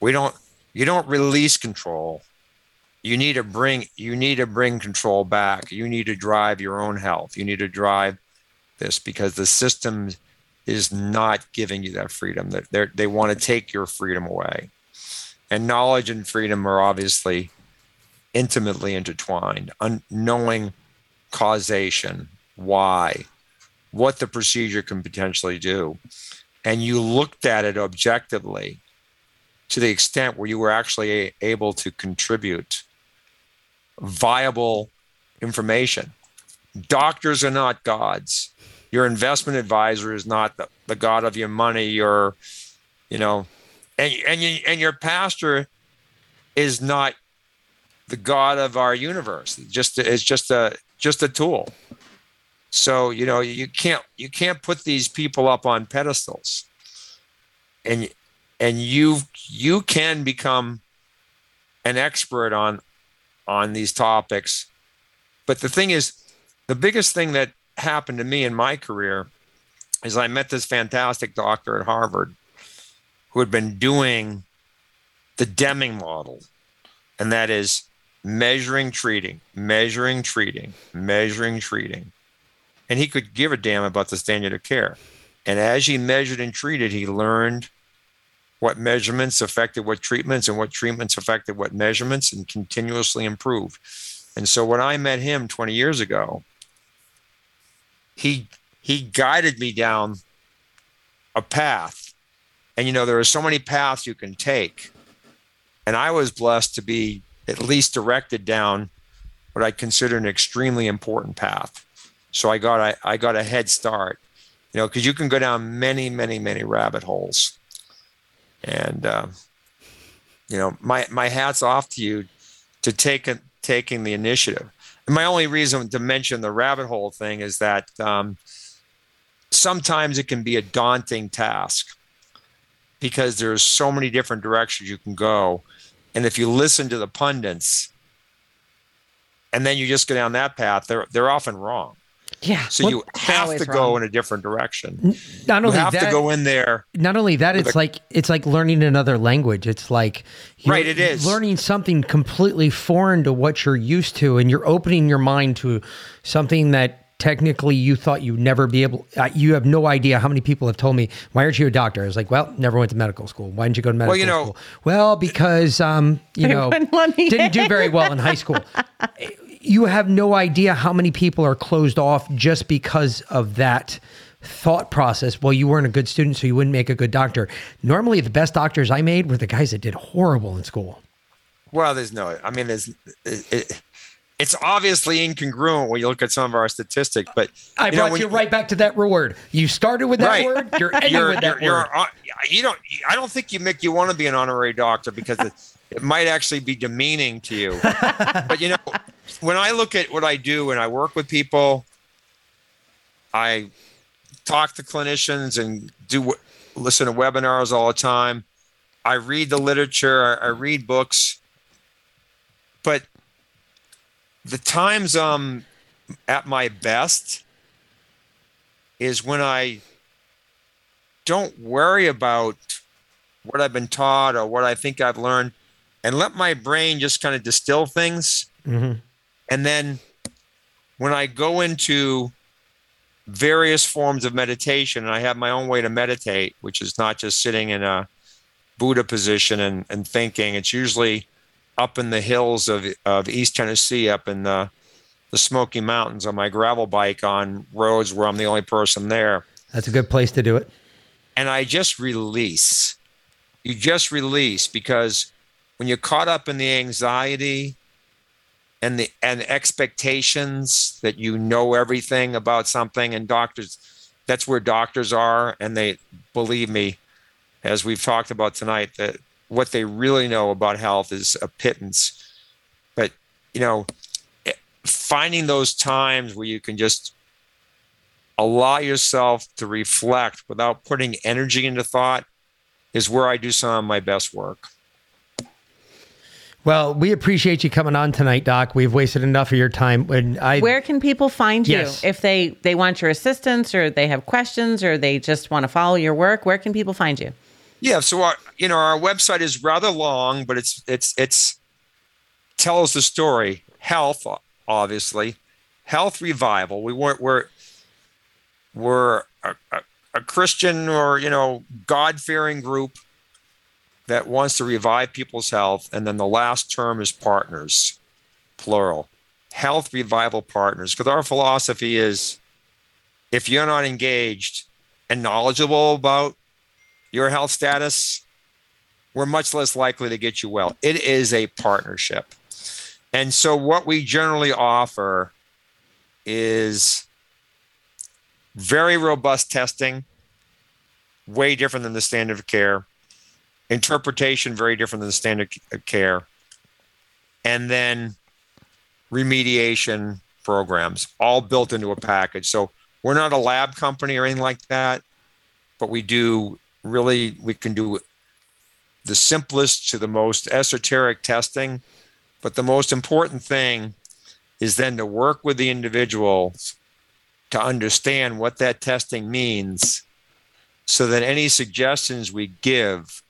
We don't you don't release control. You need to bring you need to bring control back. You need to drive your own health. You need to drive this because the system is not giving you that freedom. That they they want to take your freedom away. And knowledge and freedom are obviously intimately intertwined. Un- knowing causation why what the procedure can potentially do and you looked at it objectively to the extent where you were actually able to contribute viable information. Doctors are not gods. Your investment advisor is not the, the god of your money. Your, you know, and and you, and your pastor is not the god of our universe. Just it's just a just a tool. So you know you can't you can't put these people up on pedestals. And and you you can become an expert on on these topics. But the thing is the biggest thing that happened to me in my career is i met this fantastic doctor at harvard who had been doing the deming model. And that is measuring treating measuring treating measuring treating and he could give a damn about the standard of care and as he measured and treated he learned what measurements affected what treatments and what treatments affected what measurements and continuously improved. And so when I met him 20 years ago, he he guided me down a path. And you know, there are so many paths you can take. And I was blessed to be at least directed down what I consider an extremely important path. So I got I, got a head start, you know, because you can go down many, many, many rabbit holes. And uh, you know my my hats off to you to take taking the initiative. And my only reason to mention the rabbit hole thing is that um, sometimes it can be a daunting task because there's so many different directions you can go. And if you listen to the pundits and then you just go down that path they're they're often wrong Yeah. so Well, you have always to go wrong. in a different direction Not only you only have that, to go in there not only that, it's a- like it's like learning another language. It's like you're Right, it is. learning something completely foreign to what you're used to, and you're opening your mind to something that technically you thought you'd never be able. Uh, you have no idea how many people have told me, "Why aren't you a doctor?" I was like, "Well, never went to medical school. Why didn't you go to medical you know- school?" Well, because um, you know, wouldn't let me didn't do very well in high school. you have no idea how many people are closed off just because of that thought process. Well, you weren't a good student, so you wouldn't make a good doctor. Normally, the best doctors I made were the guys that did horrible in school. Well, there's no. I mean, there's. It, it, it's obviously incongruent when you look at some of our statistics, but I know, brought when you right back to that word. You started with that Right. word. You're ending You're, with that you're, word. you're, you don't. I don't think you make you want to be an honorary doctor because it, might actually be demeaning to you. but you know, when I look at what I do and I work with people, I talk to clinicians and do listen to webinars all the time. I read the literature. I, I read books, but the times I'm at my best is when I don't worry about what I've been taught or what I think I've learned and let my brain just kind of distill things. Mhm. And then when I go into various forms of meditation, and I have my own way to meditate, which is not just sitting in a Buddha position and, and thinking, it's usually up in the hills of, of East Tennessee, up in the, the Smoky Mountains on my gravel bike on roads where I'm the only person there That's a good place to do it. and I just release. You just release because when you're caught up in the anxiety and the and expectations that you know everything about something and doctors that's where doctors are and they believe me as we've talked about tonight that what they really know about health is a pittance but you know eh, finding those times where you can just allow yourself to reflect without putting energy into thought is where I do some of my best work. Well, we appreciate you coming on tonight, Doc. We've wasted enough of your time. When I Where can people find you if they they want your assistance or they have questions or they just want to follow your work? Where can people find you? Yeah, so our you know our website is rather long, but it's it's it's tells the story. Health, obviously, health revival. We weren't we're we're a, a, a Christian or you know God fearing group that wants to revive people's health, and then the last term is partners, plural. Health revival partners, because our philosophy is, if you're not engaged and knowledgeable about your health status, we're much less likely to get you well. It is a partnership. And so, what we generally offer is very robust testing, way different than the standard of care, interpretation, very different than the standard of uh, care, and then remediation programs, all built into a package. So, we're not a lab company or anything like that, but we do really we can do the simplest to the most esoteric testing but the most important thing is then to work with the individual to understand what that testing means so that any suggestions we give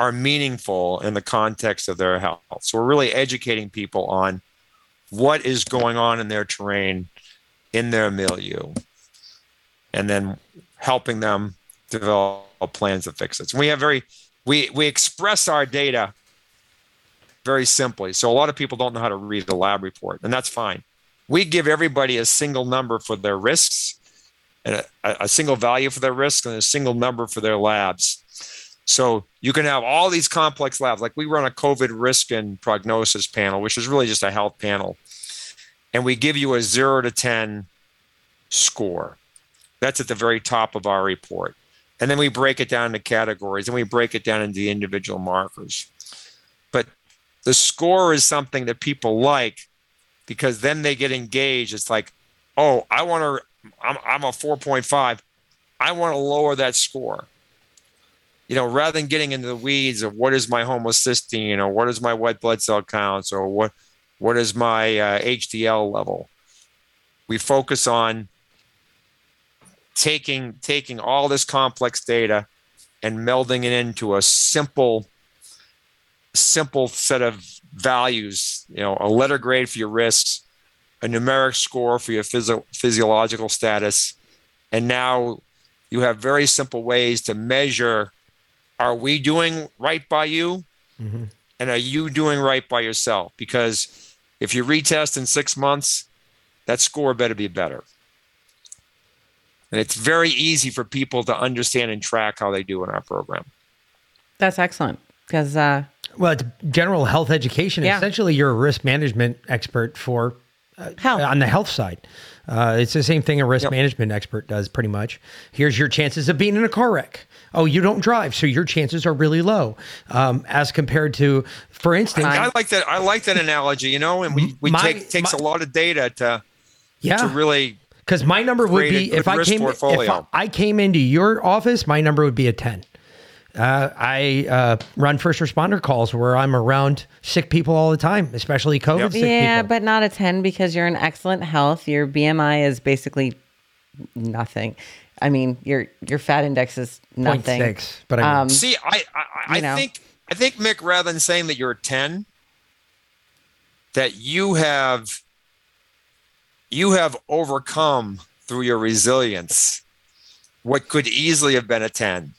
are meaningful in the context of their health so we're really educating people on what is going on in their terrain in their milieu and then helping them develop plans to fix it. So we have very we we express our data very simply. So a lot of people don't know how to read the lab report, and that's fine. We give everybody a single number for their risks, and a, a single value for their risks, and a single number for their labs. So you can have all these complex labs. Like we run a COVID risk and prognosis panel, which is really just a health panel, and we give you a zero to ten score. That's at the very top of our report. And then we break it down into categories and we break it down into the individual markers. But the score is something that people like because then they get engaged. It's like, oh, I want to, I'm, I'm a 4.5. I want to lower that score. You know, rather than getting into the weeds of what is my homocysteine or what is my white blood cell counts or what, what is my uh, HDL level, we focus on taking taking all this complex data and melding it into a simple simple set of values you know a letter grade for your risks a numeric score for your physio- physiological status. And now you have very simple ways to measure are we doing right by you and are you doing right by yourself because if you retest in six months that score better be better and it's very easy for people to understand and track how they do in our program. That's excellent because uh, well, it's general health education. Yeah. Essentially, you're a risk management expert for health. on the health side. Uh, it's the same thing a risk Yep. management expert does, pretty much. Here's your chances of being in a car wreck. Oh, you don't drive, so your chances are really low, um, as compared to, for instance, I like that. I like that analogy. You know, and we we My- take takes my- a lot of data to yeah, to really Because my number would be if I risk came if portfolio. I came into your office, my number would be a ten. Uh, I uh, run first responder calls where I'm around sick people all the time, especially COVID Yep. sick yeah, people. but not a 10 because you're in excellent health. Your BMI is basically nothing. I mean, your your fat index is nothing. six, but I mean, see. I I, I You know. think I think Mick, rather than saying that you're a ten, that you have you have overcome through your resilience what could easily have been a ten.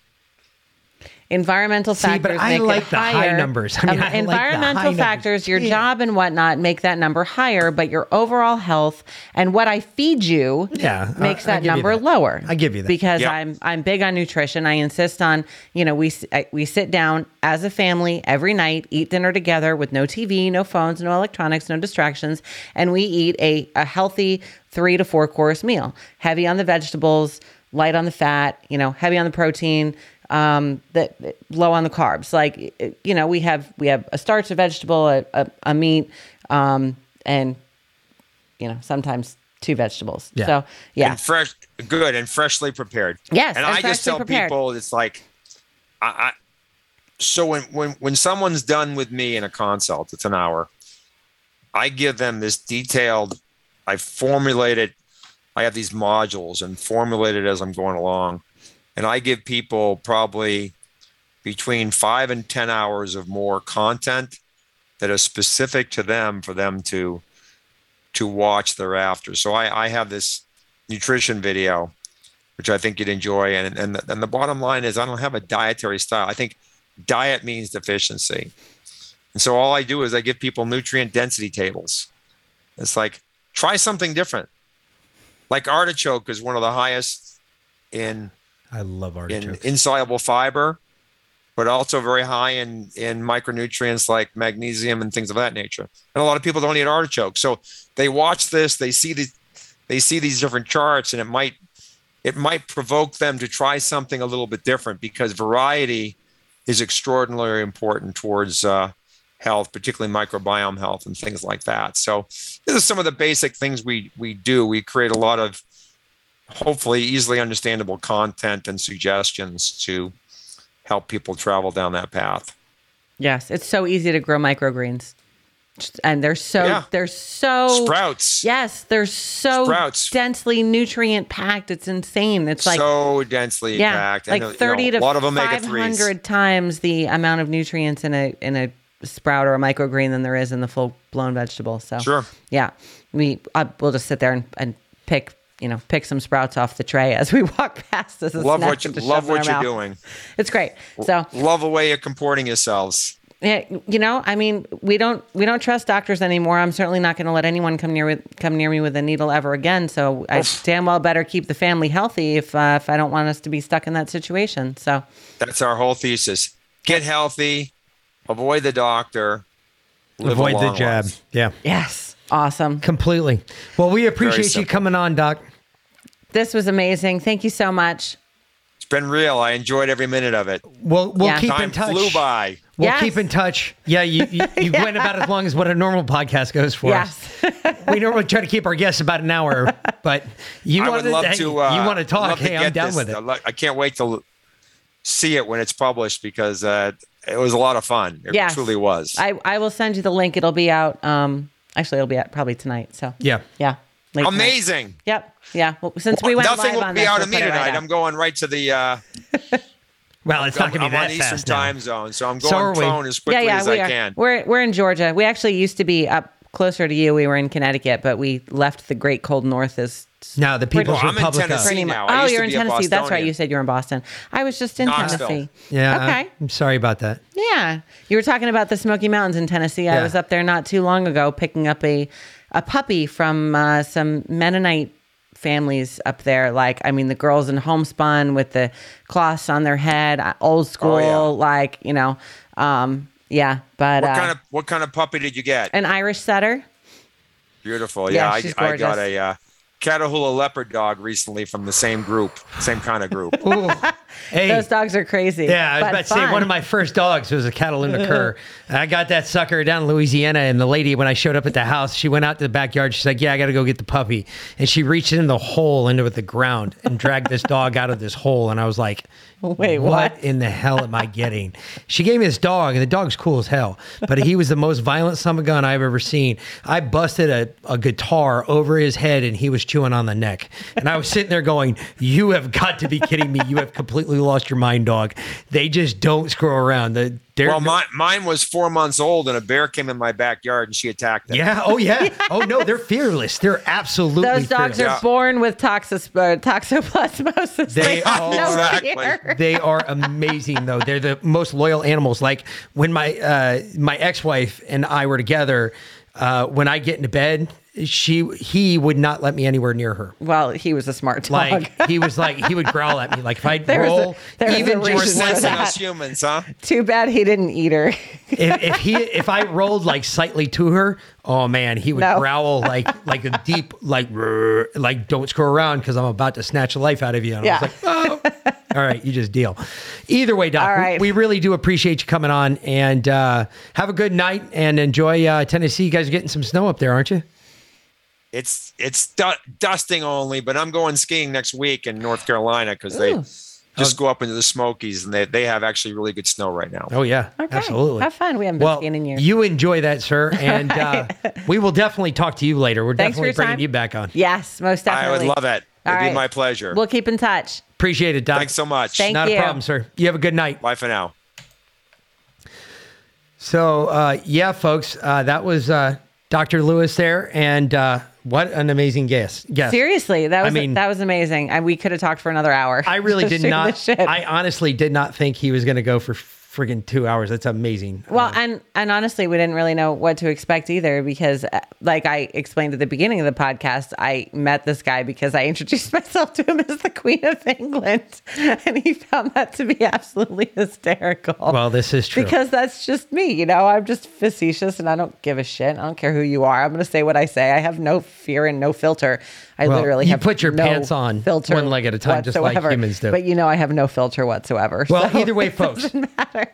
Environmental See, but factors I make like it the high higher. numbers. I mean, Um, I like the environmental high numbers. factors, your Yeah. job and whatnot, make that number higher. But your overall health and what I feed you, Yeah, uh, makes I that give you number that. lower. I give you that. because Yep. I'm I'm big on nutrition. I insist on you know we s- I- we sit down as a family every night, eat dinner together with no TV, no phones, no electronics, no distractions, and we eat a a healthy three to four course meal, heavy on the vegetables, light on the fat, you know, heavy on the protein um, that low on the carbs. Like you know, we have we have a starch, a vegetable, a, a, a meat, um, and you know sometimes two vegetables. Yeah. So yeah, and fresh, good and freshly prepared. Yes, and and I just tell prepared. people it's like, I, I. So when when when someone's done with me in a consult, it's an hour. I give them this detailed. I formulate it. I have these modules and formulate it as I'm going along, and I give people probably between five and ten hours of more content that is specific to them for them to to watch thereafter. So I, I have this nutrition video, which I think you'd enjoy. And, and, the, and the bottom line is I don't have a dietary style. I think diet means deficiency. And so all I do is I give people nutrient density tables. It's like, try something different. Like artichoke is one of the highest in, I love in insoluble fiber, but also very high in, in micronutrients like magnesium and things of that nature. And a lot of people don't eat artichoke. So they watch this, they see these, they see these different charts and it might, it might provoke them to try something a little bit different because variety is extraordinarily important towards uh, health, particularly microbiome health and things like that. So this is some of the basic things we we do. We create a lot of hopefully easily understandable content and suggestions to help people travel down that path. yes, it's so easy to grow microgreens, and they're so Yeah. they're so Sprouts. Yes, they're so Sprouts. densely nutrient packed. It's insane. It's like so densely yeah, packed. like And, you know, thirty a to lot of omega five threes. hundred times the amount of nutrients in a in a sprout or a microgreen than there is in the full blown vegetable. So Sure. yeah, we I, we'll just sit there and, and pick you know pick some sprouts off the tray as we walk past as a Love what you love what you're mouth. doing. It's great. So Love the way you're comporting yourselves. yeah, you know, I mean, we don't we don't trust doctors anymore. I'm certainly not going to let anyone come near with come near me with a needle ever again. So I damn well better keep the family healthy if uh, if I don't want us to be stuck in that situation. So That's our whole thesis. Get healthy, avoid the doctor, live Avoid the long jab. life. Yeah. yes, awesome. Completely. Well, we appreciate you coming on, Doc. This was amazing. Thank you so much. It's been real. I enjoyed every minute of it. We'll we'll Yeah. keep Time in touch. flew by. We'll Yes. keep in touch. Yeah, you you, you went about as long as what a normal podcast goes for. Yes. we normally try to keep our guests about an hour, but you want would love hey, to. Uh, you want to talk? love to I'm get down this. with it. I I can't wait to see it when it's published because uh, it was a lot of fun. It Yes. truly was. I, I will send you the link. It'll be out. Um, actually, it'll be out probably tonight. So Yeah. yeah. Late tonight. Amazing. Yep. Yeah. Well, since we went Nothing live will on be this, out we'll of me put it right tonight. I'm going right to the. Uh, Well, it's not I'm, going to be I'm on that Eastern fast now. time zone, so I'm So going are we. prone as quickly yeah, yeah, as we I are. can. We're we're in Georgia. We actually used to be up closer to you. We were in Connecticut, but we left the great cold north as No, the People's Well, I'm in Republic. of- Tennessee. pretty much. now. I Oh, used you're in be a Tennessee. That's right. You said you're in Boston. I was just in Knoxville. Tennessee. Yeah. Okay. I'm sorry about that. Yeah, you were talking about the Smoky Mountains in Tennessee. I was up there not too long ago, picking up a a puppy from uh, some Mennonite families up there. Like, I mean, the girls in homespun with the cloths on their head, uh, old school. Oh, yeah. Like, you know, um, yeah. But What uh, kind of what kind of puppy did you get? an Irish setter. Beautiful. Yeah, Yeah, I, I got a uh, Catahoula leopard dog recently from the same group, same kind of group. Hey. Those dogs are crazy. Yeah, I was but about to say fun. one of my first dogs was a Catahoula cur. I got that sucker down in Louisiana, and the lady when I showed up at the house, she went out to the backyard. She's like, "Yeah, I got to go get the puppy," and she reached in the hole into the ground and dragged this dog out of this hole, and I was like, Wait, what what? in the hell am I getting?" She gave me this dog, and the dog's cool as hell, but he was the most violent a gun I've ever seen. I busted a, a guitar over his head, and he was chewing on the neck, and I was sitting there going, "You have got to be kidding me! You have completely lost your mind, dog." They just don't screw around. The, they're, Well, mine, mine was four months old, and a bear came in my backyard, and she attacked it. yeah, oh yeah, oh no, they're fearless. They're absolutely Those dogs fearless. are born with toxos, uh, toxoplasmosis. They have are- no Exactly. they are amazing though. They're the most loyal animals. Like when my uh, my ex wife and I were together, uh, when I get into bed, she he would not let me anywhere near her. Well, he was a smart dog. Like he was like he would growl at me. Like if I There roll, a even reason We're just for sensing that. us humans, huh? Too bad he didn't eat her. if, if he if I rolled like slightly to her, oh man, he would No. growl like like a deep like like don't screw around because I'm about to snatch the life out of you. And I Yeah. was like, oh. All right, you just deal. Either way, Doc, All we- we, really do appreciate you coming on and uh, have a good night and enjoy uh, Tennessee. You guys are getting some snow up there, aren't you? It's it's du- dusting only, but I'm going skiing next week in North Carolina because they Ooh. just go up into the Smokies and they, they have actually really good snow right now. Oh yeah, Okay. absolutely. Have fun. We haven't been Well, skiing in years. you enjoy that, sir, and uh, we will definitely talk to you later. We're Thanks for definitely your bringing time. you back on. yes, most definitely. I definitely. would love it. It'd right. be my pleasure. We'll keep in touch. Appreciate it, Doc. Thanks so much. Thank Not you. a problem, sir. You have a good night. Bye for now. So, uh, yeah, folks, uh, that was uh, Dr. Lewis there, and uh, what an amazing guest. guest. Seriously, that I was mean- that was amazing. And we could have talked for another hour. I really did not. I honestly did not think he was going to go for friggin' two hours. That's amazing. Well, and and honestly, we didn't really know what to expect either because, uh, like I explained at the beginning of the podcast, I met this guy because I introduced myself to him as the Queen of England, and he found that to be absolutely hysterical. Well, this is true. because that's just me, you know. I'm just facetious, and I don't give a shit. I don't care who you are. I'm going to say what I say. I have no fear and no filter. I Well, literally you have put your no pants on filter one leg at a time, just like humans do. But you know, I have no filter whatsoever. well, so either way, it folks. doesn't matter.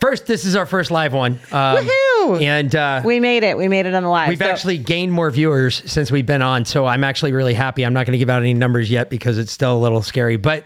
First, this is our first live one. Um, Woohoo! And uh, We made it. We made it on the live. We've So- actually gained more viewers since we've been on, so I'm actually really happy. I'm not going to give out any numbers yet because it's still a little scary. But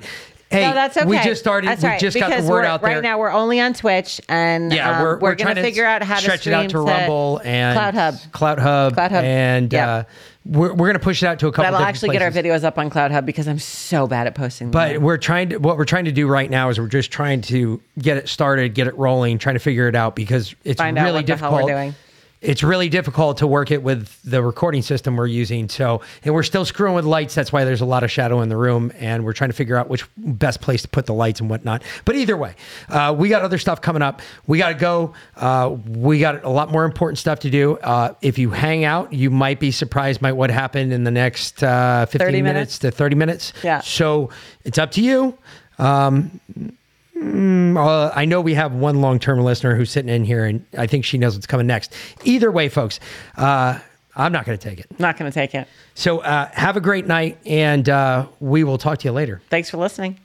hey, no, that's okay. we just started. That's we right, just got the word out there. Right now, we're only on Twitch, and yeah, um, we're, we're, going trying to figure out how to stretch it out to Rumble and CloutHub. Cloud Hub, CloutHub, and yep. uh, we're, we're going to push it out to a couple. That'll actually get our videos up on CloutHub because I'm so bad at posting. But them. we're trying to what we're trying to do right now is we're just trying to get it started, get it rolling, trying to figure it out because it's Find really what the hell difficult. It's really difficult to work it with the recording system we're using. So, and we're still screwing with lights. That's why there's a lot of shadow in the room, and we're trying to figure out which best place to put the lights and whatnot. But either way, uh, we got other stuff coming up. We got to go. Uh, we got a lot more important stuff to do. Uh, if you hang out, you might be surprised by what happened in the next uh, 15 minutes minutes? to 30 minutes. Yeah. So it's up to you. Um, mm, uh, I know we have one long term listener who's sitting in here, and I think she knows what's coming next. Either way, folks, uh, I'm not going to take it. not going to take it. So uh, have a great night, and uh, we will talk to you later. Thanks for listening.